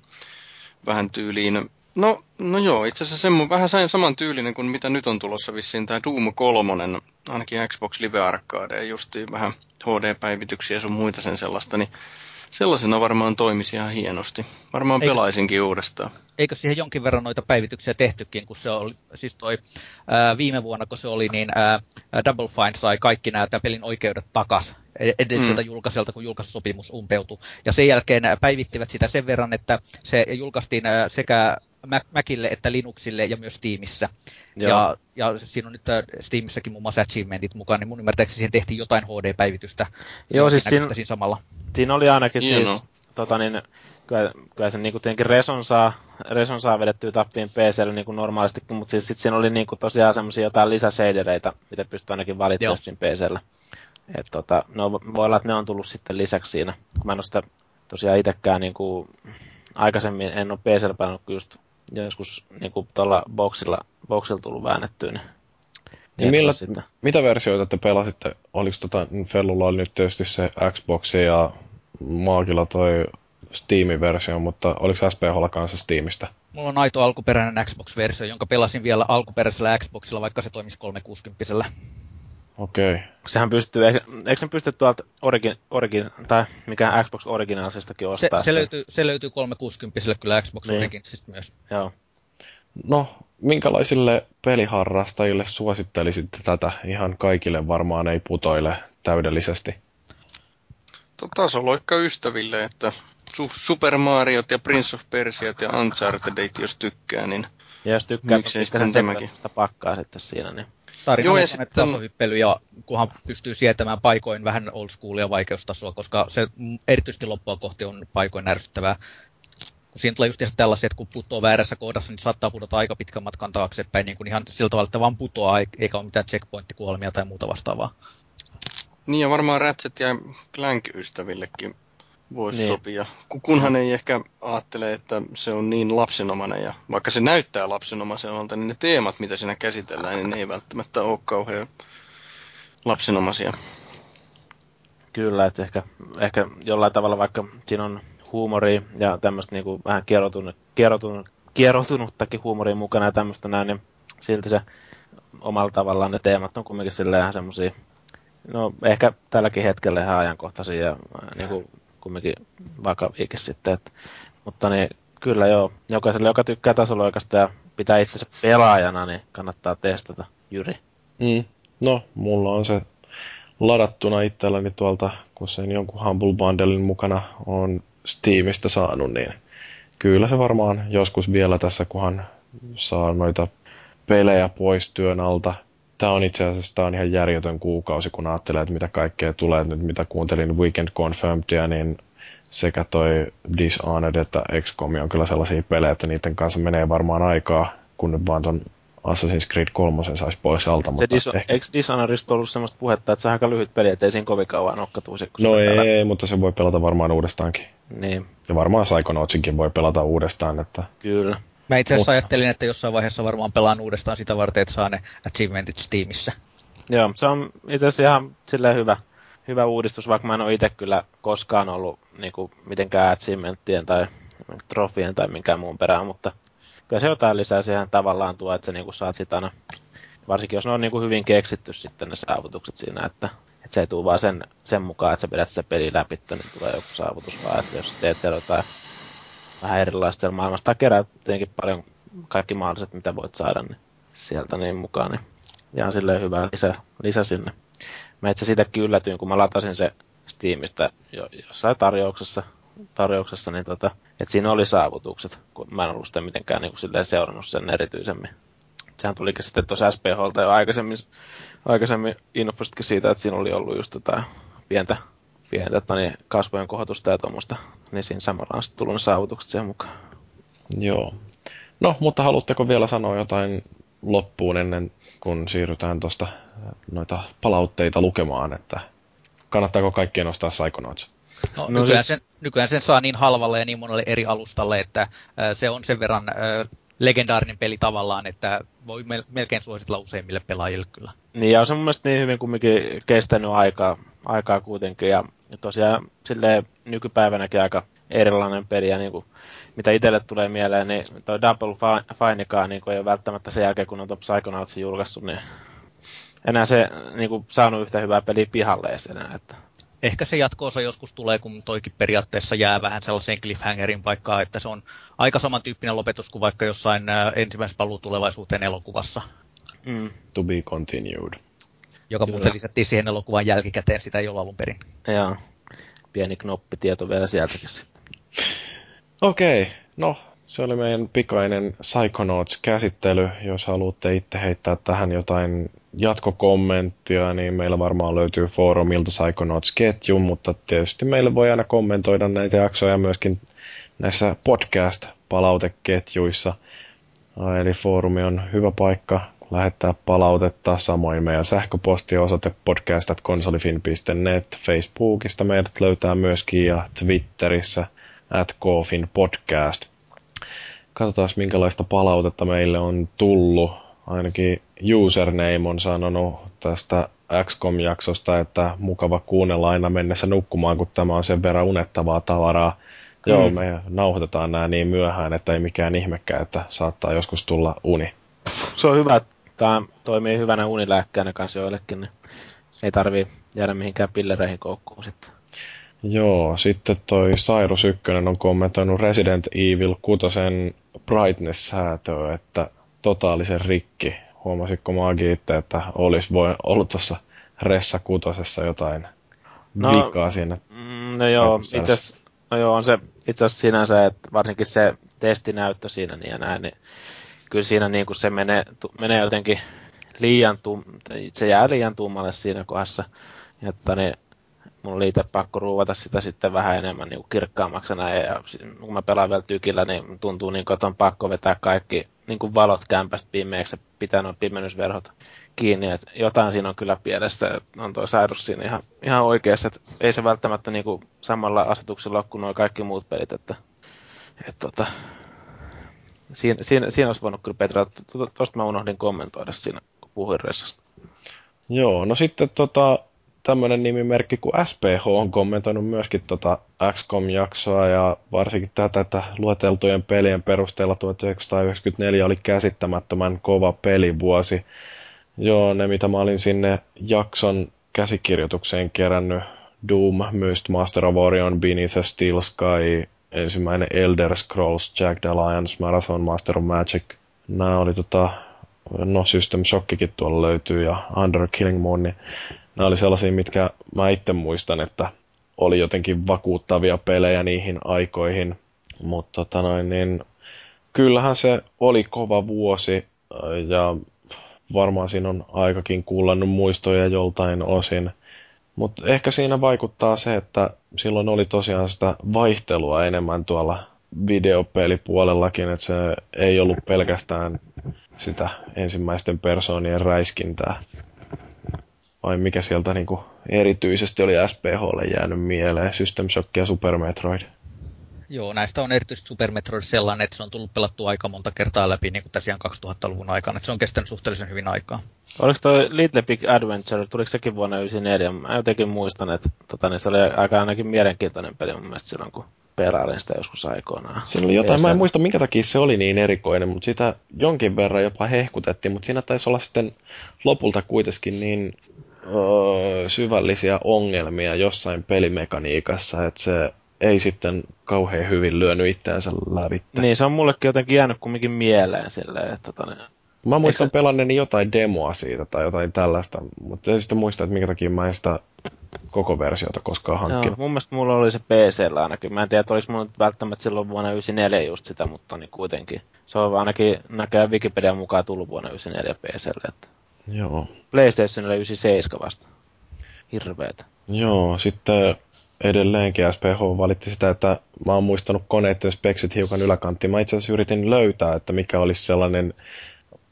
vähän tyyliin No, no joo, itse asiassa semmo, vähän saman tyylinen kuin mitä nyt on tulossa vissiin tämä Doom 3, ainakin Xbox Live Arcade, justiin vähän HD-päivityksiä ja sun muita sen sellaista, niin sellaisena varmaan toimisi ihan hienosti. Varmaan eikö, pelaisinkin uudestaan. Eikö siihen jonkin verran noita päivityksiä tehtykin, kun se oli, siis toi ää, viime vuonna, kun se oli, niin ää, Double Fine sai kaikki nämä pelin oikeudet takas edelliseltä mm. julkaiselta, kun julkaisusopimus umpeutui. Ja sen jälkeen päivittivät sitä sen verran, että se julkaistiin sekä Macille että Linuxille ja myös Steamissa. Ja, ja siinä on nyt äh, Steamissakin muun muassa achievementit mukaan, niin mun ymmärtääkseni siihen tehtiin jotain HD-päivitystä. Joo, siis siinä, siinä, samalla. siinä oli ainakin Hieno. siis, tota niin, kyllä, kyllä se niinku tietenkin Reson saa, Reson saa vedettyä tappiin PClle niinku normaalisti, mutta siis sit siinä oli niinku tosiaan semmoisia jotain lisäshadereita, mitä pystyy ainakin valitsemaan siinä PCllä. Et tota, no, voi olla, että ne on tullut sitten lisäksi siinä, kun mä en ole sitä tosiaan itsekään niinku, aikaisemmin en ole PCllä pelannut just joskus niin kuin tuolla boxilla, boxilla tullut väännettyä. Niin, niin millä, sitä. mitä versioita te pelasitte? Oliko tota, Fellulla oli nyt tietysti se Xbox ja Maagilla toi Steam-versio, mutta oliko SPHlla kanssa Steamista? Mulla on aito alkuperäinen Xbox-versio, jonka pelasin vielä alkuperäisellä Xboxilla, vaikka se toimisi 360 Okei. Okay. Sehän pystyy, eikö, eikö sen pysty tuolta Origin, Origin, tai mikä Xbox Originalsistakin ostaa? Se, se, löytyy, se löytyy 360 kyllä Xbox niin. Originsista myös. Joo. No, minkälaisille peliharrastajille suosittelisitte tätä? Ihan kaikille varmaan ei putoile täydellisesti. Tasoloikka ystäville, että Super Mariot ja Prince of Persiat ja Uncharted, jos tykkää, niin ja jos tykkää, miksei sitten tämäkin. pakkaa sitten siinä, niin tarina Joo, ja sitten... tasohyppely, ja kunhan pystyy sietämään paikoin vähän old schoolia vaikeustasoa, koska se erityisesti loppua kohti on paikoin ärsyttävää. Kun siinä tulee just tällaisia, että kun putoaa väärässä kohdassa, niin saattaa pudota aika pitkän matkan taaksepäin, niin kuin ihan sillä tavalla, että vaan putoaa, eikä ole mitään checkpointtikuolemia tai muuta vastaavaa. Niin ja varmaan Ratchet ja Clank-ystävillekin voisi niin. sopia. Kunhan ei ehkä ajattele, että se on niin lapsenomainen ja vaikka se näyttää lapsenomaiselta, niin ne teemat, mitä siinä käsitellään, niin ne ei välttämättä ole kauhean lapsenomaisia. Kyllä, että ehkä, ehkä jollain tavalla vaikka siinä on huumori ja tämmöistä niinku vähän kieroutunut, kieroutunut, kieroutunuttakin huumoria mukana ja tämmöistä näin, niin silti se omalla tavallaan ne teemat on kumminkin silleen semmoisia, no ehkä tälläkin hetkellä ihan ajankohtaisia ja niin kuin kumminkin vakaviikin sitten. Et, mutta niin, kyllä joo, jokaiselle, joka tykkää tasoloikasta ja pitää itsensä pelaajana, niin kannattaa testata Jyri. Mm. No, mulla on se ladattuna itselläni tuolta, kun sen jonkun Humble Bundlein mukana on Steamista saanut, niin kyllä se varmaan joskus vielä tässä, kunhan saa noita pelejä pois työn alta. Tämä on itse asiassa tämä on ihan järjetön kuukausi, kun ajattelee, että mitä kaikkea tulee. Nyt mitä kuuntelin Weekend Confirmedia, niin sekä toi Dishonored että XCOM on kyllä sellaisia pelejä, että niiden kanssa menee varmaan aikaa, kun nyt vaan ton Assassin's Creed 3 saisi pois alta. Se dis- ehkä... Eikö Dishonoredista ollut sellaista puhetta, että se on aika lyhyt peli, ettei siinä kovin kauan nokkatuisi? No ei, täällä... mutta se voi pelata varmaan uudestaankin. Niin. Ja varmaan Psychonautsinkin voi pelata uudestaan. Että... Kyllä. Mä itse asiassa ajattelin, että jossain vaiheessa varmaan pelaan uudestaan sitä varten, että saa ne achievementit Steamissa. Joo, se on itse asiassa ihan silleen hyvä, hyvä uudistus, vaikka mä en ole itse kyllä koskaan ollut niin kuin, mitenkään achievementtien tai trofien tai minkään muun perään, mutta kyllä se jotain lisää siihen tavallaan tuo, että sä niin kuin saat sitä aina, varsinkin jos ne on niin kuin hyvin keksitty sitten ne saavutukset siinä, että, että se ei tule vaan sen, sen mukaan, että sä pidät sitä peli läpi, niin tulee joku saavutus, vaan että jos teet siellä jotain vähän erilaista maailmasta, tai keräät tietenkin paljon kaikki mahdolliset, mitä voit saada niin sieltä niin mukaan, niin ihan silleen hyvä lisä, lisä sinne. Mä itse siitäkin yllätyin, kun mä latasin se Steamista jo, jossain tarjouksessa, tarjouksessa niin tota, että siinä oli saavutukset, kun mä en ollut sitä mitenkään niin kuin seurannut sen erityisemmin. Sehän tulikin sitten tuossa SPHlta jo aikaisemmin, aikaisemmin infostkin siitä, että siinä oli ollut just tätä pientä, pientä että niin kasvojen kohotusta ja tuommoista, niin siinä samalla on sitten tullut saavutukset siihen mukaan. Joo. No, mutta haluatteko vielä sanoa jotain loppuun ennen kuin siirrytään tuosta noita palautteita lukemaan, että kannattaako kaikkien nostaa Psychonauts? No, no nykyään, siis... sen, nykyään sen saa niin halvalle ja niin monelle eri alustalle, että äh, se on sen verran äh, legendaarinen peli tavallaan, että voi mel- melkein suositella useimmille pelaajille kyllä. Niin, ja on se mun mielestä niin hyvin kumminkin kestänyt aikaa, aikaa kuitenkin, ja, ja tosiaan silleen nykypäivänäkin aika erilainen peli, ja niin kuin, mitä itselle tulee mieleen, niin toi Double Finekaan niin ei ole välttämättä sen jälkeen, kun on tuon Psychonautsin julkaissut, niin enää se niin kuin, saanut yhtä hyvää peliä pihalle enää. Että. Ehkä se jatkoosa joskus tulee, kun toikin periaatteessa jää vähän sellaiseen cliffhangerin paikkaan, että se on aika samantyyppinen lopetus kuin vaikka jossain äh, ensimmäisessä paluu tulevaisuuteen elokuvassa. Mm. To be continued. Joka muuten lisättiin siihen elokuvan jälkikäteen, sitä ei ole alun perin. Joo, pieni knoppitieto vielä sieltäkin sitten. Okei, okay. no se oli meidän pikainen Psychonauts-käsittely. Jos haluatte itse heittää tähän jotain jatkokommenttia, niin meillä varmaan löytyy foorumilta Psychonauts-ketju, mutta tietysti meille voi aina kommentoida näitä jaksoja myöskin näissä podcast-palauteketjuissa. Eli foorumi on hyvä paikka lähettää palautetta, samoin meidän sähköpostiosoite podcast.konsolifin.net, Facebookista meidät löytää myöskin ja Twitterissä at podcast. Katsotaan minkälaista palautetta meille on tullut. Ainakin username on sanonut tästä XCOM-jaksosta, että mukava kuunnella aina mennessä nukkumaan, kun tämä on sen verran unettavaa tavaraa. Mm. Joo, me nauhoitetaan nämä niin myöhään, että ei mikään ihmekään, että saattaa joskus tulla uni. Se on hyvä, että tämä toimii hyvänä unilääkkäänä kanssa joillekin, niin ei tarvii jäädä mihinkään pillereihin koukkuun sitten. Joo, sitten toi Cyrus 1 on kommentoinut Resident Evil 6 brightness-säätöä, että totaalisen rikki. Huomasitko Maagi itse, että olisi voi, ollut tuossa Ressa 6 jotain no, vikaa siinä? Mm, no joo, itse asiassa, no joo, on se itse asiassa sinänsä, että varsinkin se testinäyttö siinä niin ja näin, niin kyllä siinä niin kuin se menee, tu, menee jotenkin liian, tum, se jää liian tummalle siinä kohdassa. Että niin, mun oli itse pakko ruuvata sitä sitten vähän enemmän niin kirkkaammaksi näin, ja kun mä pelaan vielä tykillä, niin tuntuu niin kuin, että on pakko vetää kaikki niin kuin valot kämpästä pimeäksi ja pitää nuo pimennysverhot kiinni, että jotain siinä on kyllä pielessä, että on tuo Cyrus siinä ihan, ihan oikeassa, että ei se välttämättä niin kuin samalla asetuksella ole kuin nuo kaikki muut pelit, että, että tota, siinä, siinä, siinä olisi voinut kyllä Petra, tuosta mä unohdin kommentoida siinä, kun puhuin Ressasta. Joo, no sitten tota, tämmöinen nimimerkki kuin SPH on kommentoinut myöskin tota XCOM-jaksoa ja varsinkin tätä, että lueteltujen pelien perusteella 1994 oli käsittämättömän kova pelivuosi. Joo, ne mitä mä olin sinne jakson käsikirjoitukseen kerännyt, Doom, Myst, Master of Orion, Beneath the Steel Sky, ensimmäinen Elder Scrolls, Jagged Alliance, Marathon, Master of Magic. Nämä oli tota, no System Shockikin tuolla löytyy ja Under Killing Moon, niin nämä oli sellaisia, mitkä mä itse muistan, että oli jotenkin vakuuttavia pelejä niihin aikoihin. Mutta tota noin, niin kyllähän se oli kova vuosi ja varmaan siinä on aikakin kuullannut muistoja joltain osin. Mutta ehkä siinä vaikuttaa se, että silloin oli tosiaan sitä vaihtelua enemmän tuolla videopelipuolellakin, että se ei ollut pelkästään sitä ensimmäisten persoonien räiskintää. Vai mikä sieltä niinku erityisesti oli SPHlle jäänyt mieleen, System Shock ja Super Metroid? Joo, näistä on erityisesti Super Metroid sellainen, että se on tullut pelattua aika monta kertaa läpi niin kuin tosiaan 2000-luvun aikana, että se on kestänyt suhteellisen hyvin aikaa. Oliko toi Little Big Adventure, tuliko sekin vuonna 1994? Mä jotenkin muistan, että tota, niin se oli aika ainakin mielenkiintoinen peli mun mielestä silloin, kun pelailin sitä joskus aikoinaan. Siinä oli jotain, mä en muista minkä takia se oli niin erikoinen, mutta sitä jonkin verran jopa hehkutettiin, mutta siinä taisi olla sitten lopulta kuitenkin niin öö, syvällisiä ongelmia jossain pelimekaniikassa, että se ei sitten kauhean hyvin lyönyt itseänsä läpi. Niin, se on mullekin jotenkin jäänyt kumminkin mieleen silleen, että tota, niin... Mä muistan Eikö... pelanneeni jotain demoa siitä tai jotain tällaista, mutta en sitten muista, että minkä takia mä en sitä koko versiota koskaan hankkinut. Joo, mun mielestä mulla oli se pc ainakin. Mä en tiedä, oliko mulla välttämättä silloin vuonna 94 just sitä, mutta niin kuitenkin. Se on ainakin näköjään Wikipedian mukaan tullut vuonna 94 PClle. Että... Joo. PlayStationille 97 vasta. Hirveetä. Joo, sitten edelleenkin SPH valitti sitä, että mä oon muistanut koneiden speksit hiukan yläkanttiin. Mä itse asiassa yritin löytää, että mikä olisi sellainen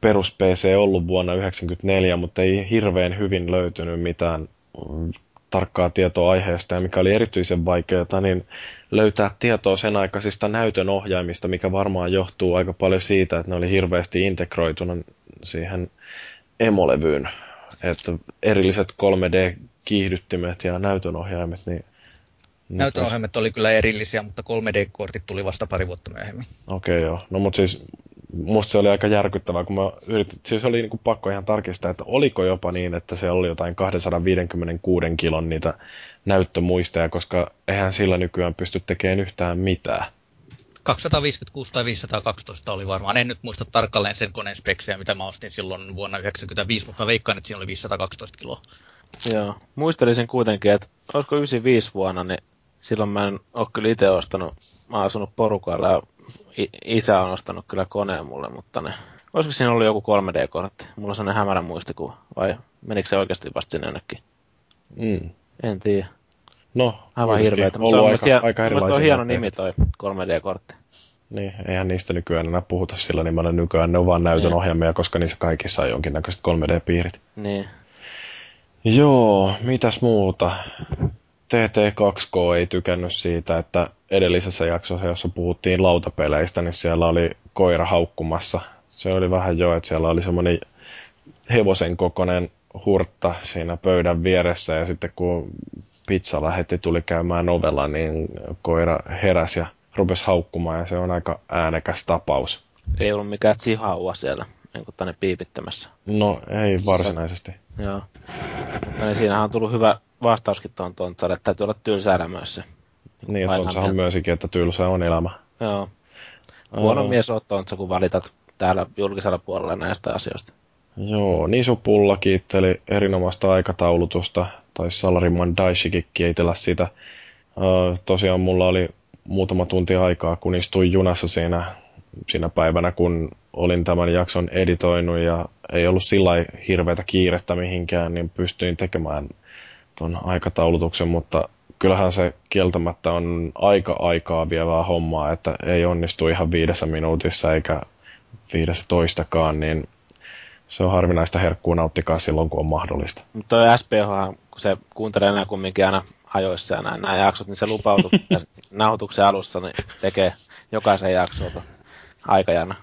perus PC ollut vuonna 1994, mutta ei hirveän hyvin löytynyt mitään tarkkaa tietoa aiheesta ja mikä oli erityisen vaikeaa, niin löytää tietoa sen aikaisista näytön ohjaimista, mikä varmaan johtuu aika paljon siitä, että ne oli hirveästi integroituna siihen emolevyyn. Että erilliset 3D-kiihdyttimet ja näytönohjaimet, niin Näytönohjaimet oli kyllä erillisiä, mutta 3D-kortit tuli vasta pari vuotta myöhemmin. Okei okay, joo. No mutta siis musta se oli aika järkyttävää, kun mä yritin, siis oli niinku pakko ihan tarkistaa, että oliko jopa niin, että se oli jotain 256 kilon niitä näyttömuisteja, koska eihän sillä nykyään pysty tekemään yhtään mitään. 256 tai 512 oli varmaan. En nyt muista tarkalleen sen koneen speksejä, mitä mä ostin silloin vuonna 1995, mutta mä veikkaan, että siinä oli 512 kiloa. Joo. Muistelisin kuitenkin, että olisiko 95 vuonna, niin silloin mä en ole kyllä itse ostanut, mä oon asunut porukalla ja isä on ostanut kyllä koneen mulle, mutta ne, olisiko siinä ollut joku 3D-kortti? Mulla on sellainen hämärä muistikuva, vai menikö se oikeasti vasta sinne jonnekin? Mm. En tiedä. No, aivan hirveetä. Mutta on aika, aika on hieno nimi toi 3D-kortti. Niin, eihän niistä nykyään enää puhuta sillä nimellä. Nykyään ne on vaan näytön niin. ohjelmia, koska niissä kaikissa on jonkinnäköiset 3D-piirit. Niin. Joo, mitäs muuta? TT2K ei tykännyt siitä, että edellisessä jaksossa, jossa puhuttiin lautapeleistä, niin siellä oli koira haukkumassa. Se oli vähän jo, että siellä oli semmoinen hevosen kokoinen hurtta siinä pöydän vieressä ja sitten kun pizza lähetti tuli käymään ovella, niin koira heräsi ja rupesi haukkumaan ja se on aika äänekäs tapaus. Ei ollut mikään chihuahua siellä niin kuin tänne piipittämässä. No ei varsinaisesti. Joo. Mutta niin siinähän on tullut hyvä vastauskin tuon Tontsalle, että täytyy olla tylsä elämä se. Niin, Tontsahan myönsikin, että tylsä on elämä. Joo. Huono uh, mies oot Tontsa, kun valitat täällä julkisella puolella näistä asioista. Joo, Nisupulla kiitteli erinomaista aikataulutusta, tai Salariman Daishikin kiitellä sitä. Tosiaan mulla oli muutama tunti aikaa, kun istuin junassa siinä, siinä päivänä, kun olin tämän jakson editoinut ja ei ollut sillä hirveätä kiirettä mihinkään, niin pystyin tekemään tuon aikataulutuksen, mutta kyllähän se kieltämättä on aika aikaa vievää hommaa, että ei onnistu ihan viidessä minuutissa eikä viidessä toistakaan, niin se on harvinaista herkkua nauttikaa silloin, kun on mahdollista. Mutta toi SPH, kun se kuuntelee enää kumminkin aina ajoissa ja näin, nämä jaksot, niin se lupautuu nauhoituksen alussa, niin tekee jokaisen jakson aikajana.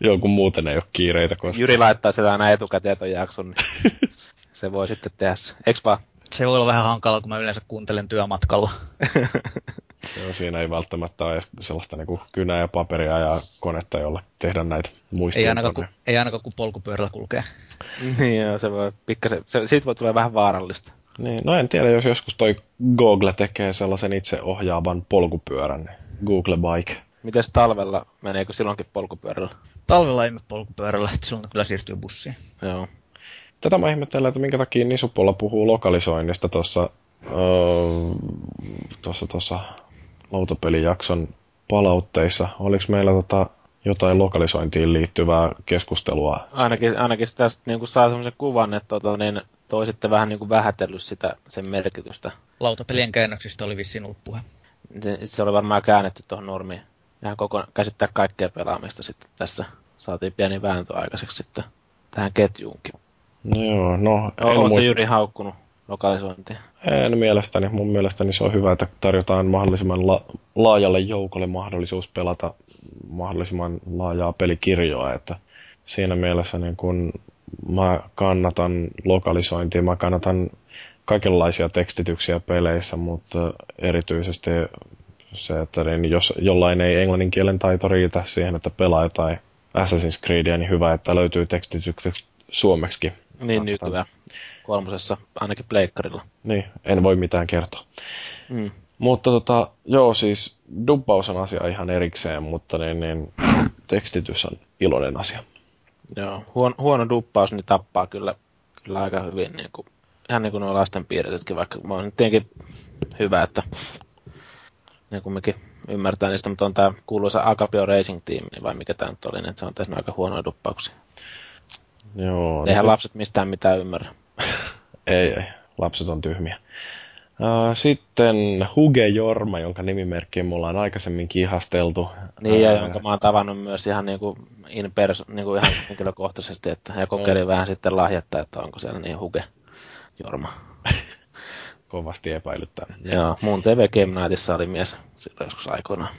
Joo, kun muuten ei ole kiireitä. Koska... Jyri laittaa sitä aina etukäteen ton jakson, niin se voi sitten tehdä. Eikö vaan? Se voi olla vähän hankala, kun mä yleensä kuuntelen työmatkalla. Joo, siinä ei välttämättä ole sellaista niin kuin kynää ja paperia ja konetta, jolla tehdä näitä muistia. Ei ainakaan, kun, ei ainakaan kun polkupyörällä kulkee. niin joo, se voi pikkasen, se, siitä voi tulla vähän vaarallista. Niin, no en tiedä, jos joskus toi Google tekee sellaisen itse ohjaavan polkupyörän, niin Google Bike. Mites talvella, meneekö silloinkin polkupyörällä? Talvella ei mene polkupyörällä, että silloin kyllä siirtyy bussiin. Joo. Tätä mä ihmettelen, että minkä takia Nisupolla puhuu lokalisoinnista tuossa tuossa tuossa lautapelijakson palautteissa, oliko meillä tota jotain lokalisointiin liittyvää keskustelua? Ainakin, ainakin tästä niin kuin saa sellaisen kuvan, että tota, niin, toisitte vähän niin kuin vähätellyt sitä, sen merkitystä. Lautapelien käännöksistä oli vissiin ollut puhe. Se, se oli varmaan käännetty tuohon normiin. Ihan koko, käsittää kaikkea pelaamista sitten tässä. Saatiin pieni vääntö aikaiseksi sitten tähän ketjuunkin. Joo, no... Oletko Jyri haukkunut lokalisointia? En mielestäni. Mun mielestäni se on hyvä, että tarjotaan mahdollisimman la- laajalle joukolle mahdollisuus pelata mahdollisimman laajaa pelikirjoa, että siinä mielessä niin kun mä kannatan lokalisointia, mä kannatan kaikenlaisia tekstityksiä peleissä, mutta erityisesti se, että niin jos jollain ei englannin kielen taito riitä siihen, että pelaa jotain Assassin's Creedia, niin hyvä, että löytyy tekstitykset suomeksi. Niin nykyään. Kolmosessa, ainakin pleikkarilla. Niin, en voi mitään kertoa. Mm. Mutta tota, joo, siis dubbaus on asia ihan erikseen, mutta niin, niin, tekstitys on iloinen asia. Joo, huono, huono duppaus niin tappaa kyllä, kyllä aika hyvin, niin kuin, ihan niin kuin nuo lasten piirretytkin, vaikka mä on tietenkin hyvä, että niin kuin mekin ymmärtää niistä, mutta on tämä kuuluisa Agapio Racing Team, niin vai mikä tämä nyt oli, niin se on tehnyt aika huonoja duppauksia. Joo. Eihän no, lapset mistään mitään ymmärrä. ei, ei. Lapset on tyhmiä. Sitten Huge Jorma, jonka nimimerkkiin mulla on aikaisemmin kihasteltu. Niin, ja jonka mä oon tavannut myös ihan niin kuin in perso, niin kuin ihan henkilökohtaisesti, että, ja kokeilin mm. vähän sitten lahjetta, että onko siellä niin Huge Jorma. Kovasti epäilyttää. Joo, mun TV Game Nightissa oli mies silloin joskus aikoinaan.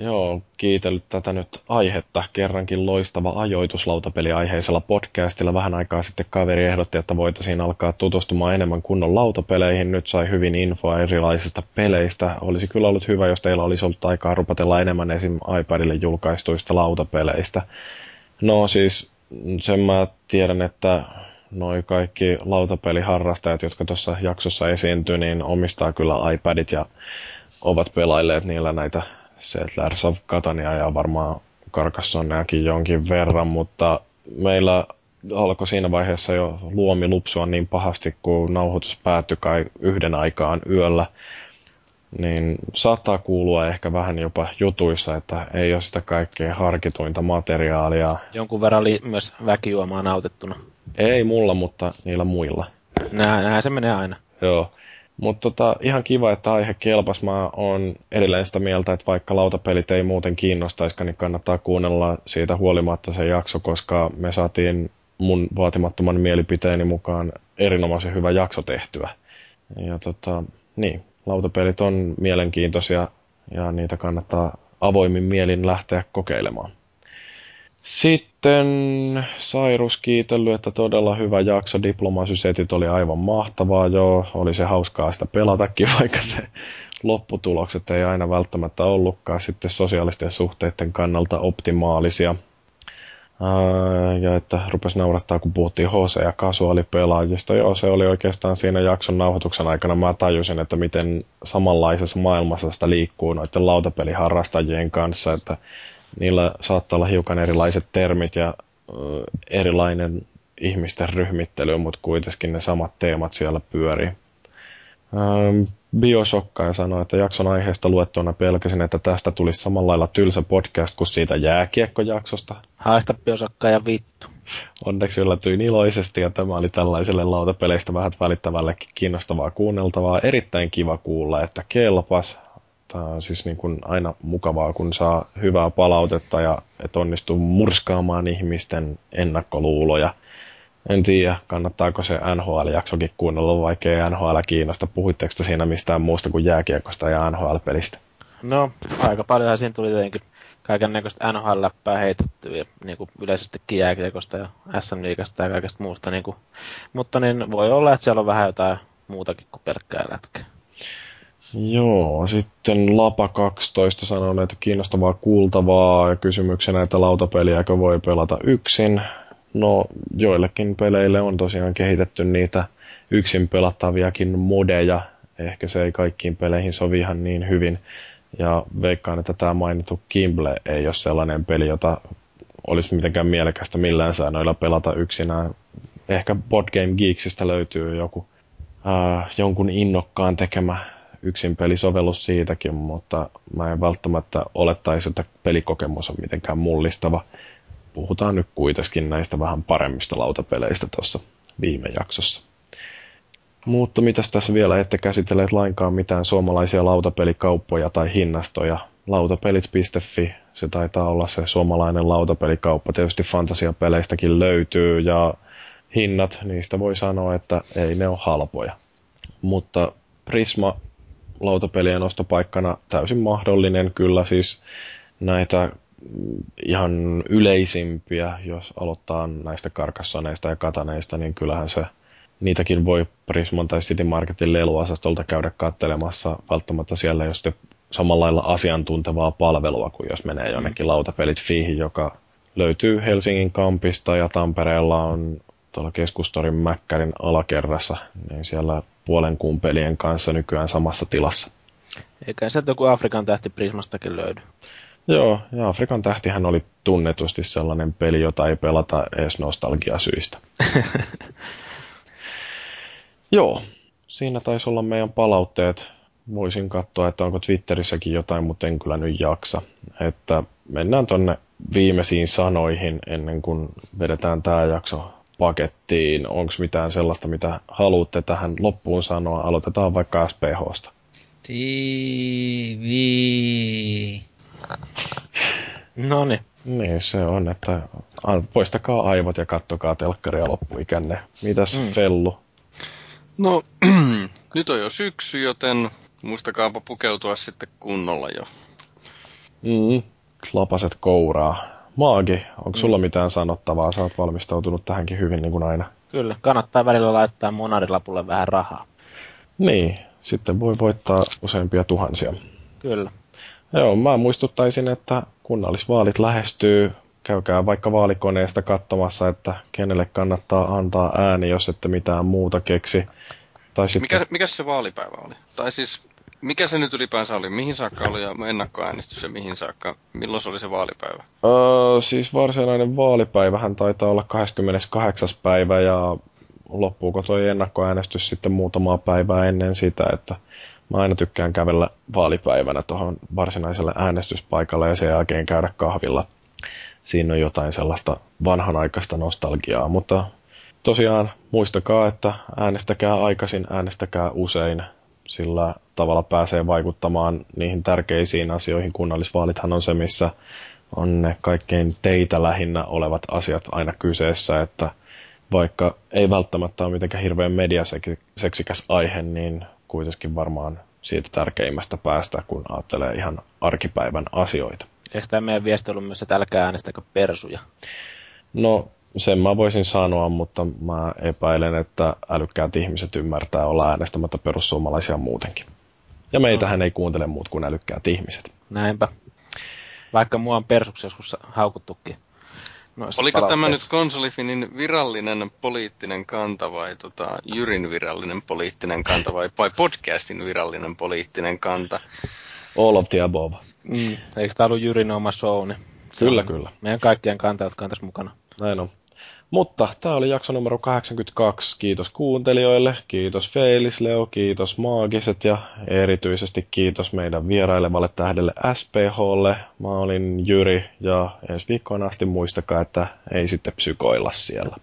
Joo, kiitellyt tätä nyt aihetta. Kerrankin loistava ajoitus lautapeliaiheisella podcastilla. Vähän aikaa sitten kaveri ehdotti, että voitaisiin alkaa tutustumaan enemmän kunnon lautapeleihin. Nyt sai hyvin infoa erilaisista peleistä. Olisi kyllä ollut hyvä, jos teillä olisi ollut aikaa rupatella enemmän esim. iPadille julkaistuista lautapeleistä. No siis sen mä tiedän, että noi kaikki lautapeliharrastajat, jotka tuossa jaksossa esiintyy, niin omistaa kyllä iPadit ja ovat pelailleet niillä näitä Settlers of Catania ja varmaan Carcassoneakin jonkin verran, mutta meillä alkoi siinä vaiheessa jo luomi lupsua niin pahasti, kun nauhoitus päättyi kai yhden aikaan yöllä, niin saattaa kuulua ehkä vähän jopa jutuissa, että ei ole sitä kaikkein harkituinta materiaalia. Jonkun verran oli myös väkijuomaa nautettuna. Ei mulla, mutta niillä muilla. Näin, näin se menee aina. Joo. Mutta tota, ihan kiva, että aihe kelpas. Mä oon edelleen sitä mieltä, että vaikka lautapelit ei muuten kiinnostaisikaan, niin kannattaa kuunnella siitä huolimatta se jakso, koska me saatiin mun vaatimattoman mielipiteeni mukaan erinomaisen hyvä jakso tehtyä. Ja tota, niin, lautapelit on mielenkiintoisia ja niitä kannattaa avoimin mielin lähteä kokeilemaan. Sitten Sairus kiitellyt, että todella hyvä jakso. Diplomasysetit oli aivan mahtavaa, joo. Oli se hauskaa sitä pelatakin, vaikka se lopputulokset ei aina välttämättä ollutkaan sitten sosiaalisten suhteiden kannalta optimaalisia. ja että rupesi naurattaa, kun puhuttiin HC- ja kasuaalipelaajista. Joo, se oli oikeastaan siinä jakson nauhoituksen aikana. Mä tajusin, että miten samanlaisessa maailmassa sitä liikkuu noiden lautapeliharrastajien kanssa, että niillä saattaa olla hiukan erilaiset termit ja erilainen ihmisten ryhmittely, mutta kuitenkin ne samat teemat siellä pyörii. Bioshokkaja sanoi, että jakson aiheesta luettuna pelkäsin, että tästä tulisi samalla lailla tylsä podcast kuin siitä jääkiekkojaksosta. Haista Bioshokkaja vittu. Onneksi yllätyin iloisesti ja tämä oli tällaiselle lautapeleistä vähän välittävällekin kiinnostavaa kuunneltavaa. Erittäin kiva kuulla, että kelpas. Tämä on siis niin kuin aina mukavaa, kun saa hyvää palautetta ja että onnistuu murskaamaan ihmisten ennakkoluuloja. En tiedä, kannattaako se NHL-jaksokin kuunnella, vaikka ei NHL kiinnosta. Puhuitteko siinä mistään muusta kuin jääkiekosta ja NHL-pelistä? No, aika paljon siinä tuli tietenkin kaiken näköistä NHL-läppää heitettyä, ja niin kuin yleisestikin jääkiekosta ja SM Liigasta ja kaikesta muusta. Niin kuin, mutta niin voi olla, että siellä on vähän jotain muutakin kuin pelkkää lätkää. Joo, sitten Lapa 12 sanoo, että kiinnostavaa kuultavaa ja kysymyksenä, että lautapeliäkö voi pelata yksin. No, joillekin peleille on tosiaan kehitetty niitä yksin pelattaviakin modeja. Ehkä se ei kaikkiin peleihin sovi ihan niin hyvin. Ja veikkaan, että tämä mainittu Kimble ei ole sellainen peli, jota olisi mitenkään mielekästä millään säännöillä pelata yksinään. Ehkä Board Game Geeksistä löytyy joku äh, jonkun innokkaan tekemä yksin pelisovellus siitäkin, mutta mä en välttämättä olettaisi, että pelikokemus on mitenkään mullistava. Puhutaan nyt kuitenkin näistä vähän paremmista lautapeleistä tuossa viime jaksossa. Mutta mitäs tässä vielä ette käsitelleet lainkaan mitään suomalaisia lautapelikauppoja tai hinnastoja. Lautapelit.fi, se taitaa olla se suomalainen lautapelikauppa. Tietysti fantasiapeleistäkin löytyy ja hinnat, niistä voi sanoa, että ei ne ole halpoja. Mutta Prisma lautapelien ostopaikkana täysin mahdollinen kyllä siis näitä ihan yleisimpiä, jos aloittaa näistä karkassaneista ja kataneista, niin kyllähän se niitäkin voi Prisman tai City Marketin leluosastolta käydä kattelemassa. Välttämättä siellä jos te samalla lailla asiantuntevaa palvelua kuin jos menee jonnekin mm. lautapelit fiihin, joka löytyy Helsingin kampista ja Tampereella on tuolla keskustorin Mäkkärin alakerrassa, niin siellä puolen kuun pelien kanssa nykyään samassa tilassa. Eikä se joku Afrikan tähti Prismastakin löydy. Joo, ja Afrikan tähtihän oli tunnetusti sellainen peli, jota ei pelata edes nostalgiasyistä. Joo, siinä taisi olla meidän palautteet. Voisin katsoa, että onko Twitterissäkin jotain, mutta en kyllä nyt jaksa. Että mennään tonne viimeisiin sanoihin ennen kuin vedetään tämä jakso pakettiin. Onko mitään sellaista, mitä haluatte tähän loppuun sanoa? Aloitetaan vaikka SPHsta. TV. No niin. Niin, se on, että poistakaa aivot ja kattokaa telkkaria loppuikänne. Mitäs mm. Fellu? No, nyt on jo syksy, joten muistakaapa pukeutua sitten kunnolla jo. Mm, lapaset kouraa. Maagi, onko sulla mm. mitään sanottavaa? Sä oot valmistautunut tähänkin hyvin niin kuin aina. Kyllä, kannattaa välillä laittaa monarilapulle vähän rahaa. Niin, sitten voi voittaa useampia tuhansia. Kyllä. Joo, mä muistuttaisin, että kunnallisvaalit lähestyy. Käykää vaikka vaalikoneesta katsomassa, että kenelle kannattaa antaa ääni, jos ette mitään muuta keksi. Tai sitten... mikä, mikä se vaalipäivä oli? Tai siis mikä se nyt ylipäänsä oli? Mihin saakka oli ja ennakkoäänestys ja mihin saakka? Milloin se oli se vaalipäivä? Öö, siis varsinainen vaalipäivähän taitaa olla 28. päivä ja loppuuko tuo ennakkoäänestys sitten muutamaa päivää ennen sitä, että mä aina tykkään kävellä vaalipäivänä tuohon varsinaiselle äänestyspaikalle ja sen jälkeen käydä kahvilla. Siinä on jotain sellaista vanhanaikaista nostalgiaa, mutta tosiaan muistakaa, että äänestäkää aikaisin, äänestäkää usein, sillä tavalla pääsee vaikuttamaan niihin tärkeisiin asioihin. Kunnallisvaalithan on se, missä on ne kaikkein teitä lähinnä olevat asiat aina kyseessä, että vaikka ei välttämättä ole mitenkään hirveän mediaseksikäs aihe, niin kuitenkin varmaan siitä tärkeimmästä päästä, kun ajattelee ihan arkipäivän asioita. Eikö tämä meidän viesti ollut myös, että älkää äänestäkö persuja? No, sen mä voisin sanoa, mutta mä epäilen, että älykkäät ihmiset ymmärtää olla äänestämättä perussuomalaisia muutenkin. Ja meitähän no. ei kuuntele muut kuin älykkäät ihmiset. Näinpä. Vaikka mua on persuksi joskus haukuttukin. Oliko tämä nyt konsolifinin virallinen poliittinen kanta vai tota, Jyrin virallinen poliittinen kanta vai, vai podcastin virallinen poliittinen kanta? All of the above. Mm. Eikö tämä ollut Jyrin oma show? Niin kyllä, kyllä. Meidän kaikkien kanta, jotka on tässä mukana. Näin on. Mutta tämä oli jakso numero 82. Kiitos kuuntelijoille, kiitos Feilis Leo, kiitos Maagiset ja erityisesti kiitos meidän vierailevalle tähdelle SPHlle. Mä olin Jyri ja ensi viikkoon asti muistakaa, että ei sitten psykoilla siellä.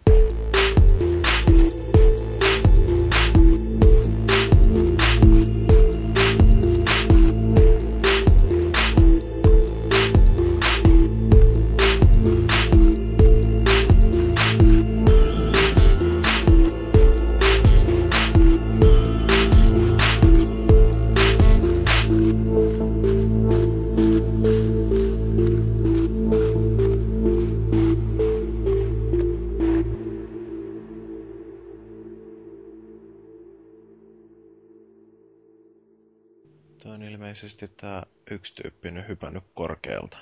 Tämä yksi tyyppi nyt hypännyt korkealta.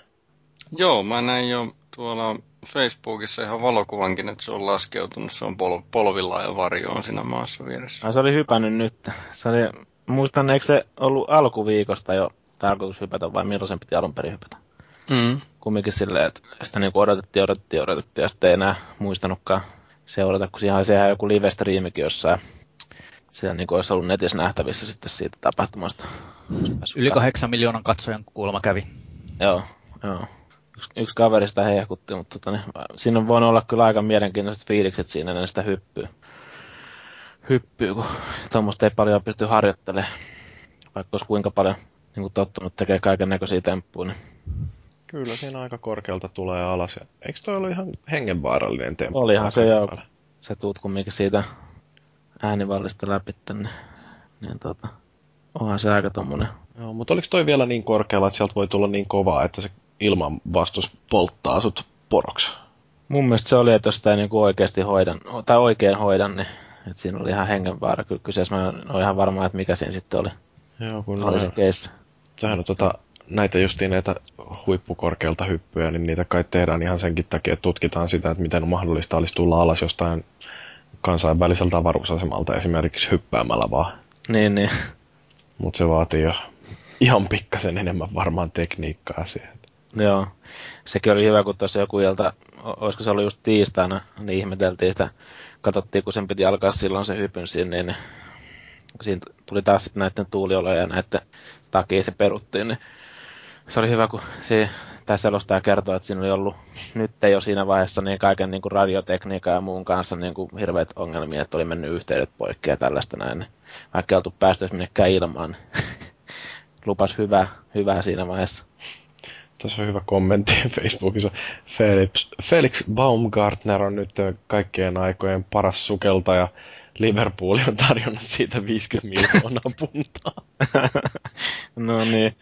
Joo, mä näin jo tuolla Facebookissa ihan valokuvankin, että se on laskeutunut. Se on pol- polvilla ja varjo on siinä maassa vieressä. Ai, se oli hypännyt nyt. Se oli, muistan, eikö se ollut alkuviikosta jo tarkoitus hypätä vai milloin sen piti alun perin hypätä? Mm. Kumminkin silleen, että sitä niin odotettiin, odotettiin, odotettiin ja sitten ei enää muistanutkaan seurata, kun siihen sehän joku live-striimikin jossain siellä niin kuin olisi ollut netissä nähtävissä sitten siitä tapahtumasta. Yli kahdeksan miljoonan katsojan kuulemma kävi. Joo, joo. Yksi, yksi kaveri sitä hehkutti, mutta tota, niin, siinä on voinut olla kyllä aika mielenkiintoiset fiilikset siinä ennen sitä hyppyä. Hyppyy, kun tuommoista ei paljon pysty harjoittelemaan. Vaikka olisi kuinka paljon niin kuin tottunut tekee kaiken näköisiä temppuja. Niin. Kyllä siinä aika korkealta tulee alas. Eikö toi ollut ihan hengenvaarallinen temppu? Olihan se joo. Se tuut kumminkin siitä äänivallista läpi tänne. Niin tota, onhan se aika tommonen. Joo, mutta oliko toi vielä niin korkealla, että sieltä voi tulla niin kovaa, että se ilman vastus polttaa sut poroksi? Mun mielestä se oli, että jos sitä ei niinku oikeasti hoidan, tai oikein hoidan, niin että siinä oli ihan hengenvaara kyllä kyseessä. Mä en ole ihan varma, että mikä siinä sitten oli. Joo, kun oli se case. Sehän on tota, näitä justiin näitä huippukorkealta hyppyjä, niin niitä kai tehdään ihan senkin takia, että tutkitaan sitä, että miten mahdollista olisi tulla alas jostain kansainväliseltä avaruusasemalta esimerkiksi hyppäämällä vaan. Niin, niin. Mutta se vaatii jo ihan pikkasen enemmän varmaan tekniikkaa siihen. Joo. Sekin oli hyvä, kun tuossa joku ilta, olisiko se ollut just tiistaina, niin ihmeteltiin sitä, katsottiin, kun sen piti alkaa silloin se hypyn sinne, niin siinä tuli taas sitten näiden tuulioloja ja näiden takia se peruttiin, niin se oli hyvä, kun se, tämä selostaja kertoo, että siinä oli ollut nyt ei ole siinä vaiheessa niin kaiken niin kuin radiotekniikan ja muun kanssa niin kuin hirveät ongelmia, että oli mennyt yhteydet poikki ja tällaista näin. Vaikka ei oltu päästy minnekään ilmaan, niin lupas hyvää, hyvää siinä vaiheessa. Tässä on hyvä kommentti Facebookissa. Felix, Felix Baumgartner on nyt kaikkien aikojen paras sukeltaja. Liverpool on tarjonnut siitä 50 miljoonaa puntaa. no niin,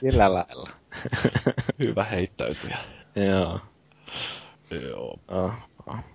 sillä lailla. hyvä heittäytyjä. Joo. Joo. Oh, oh.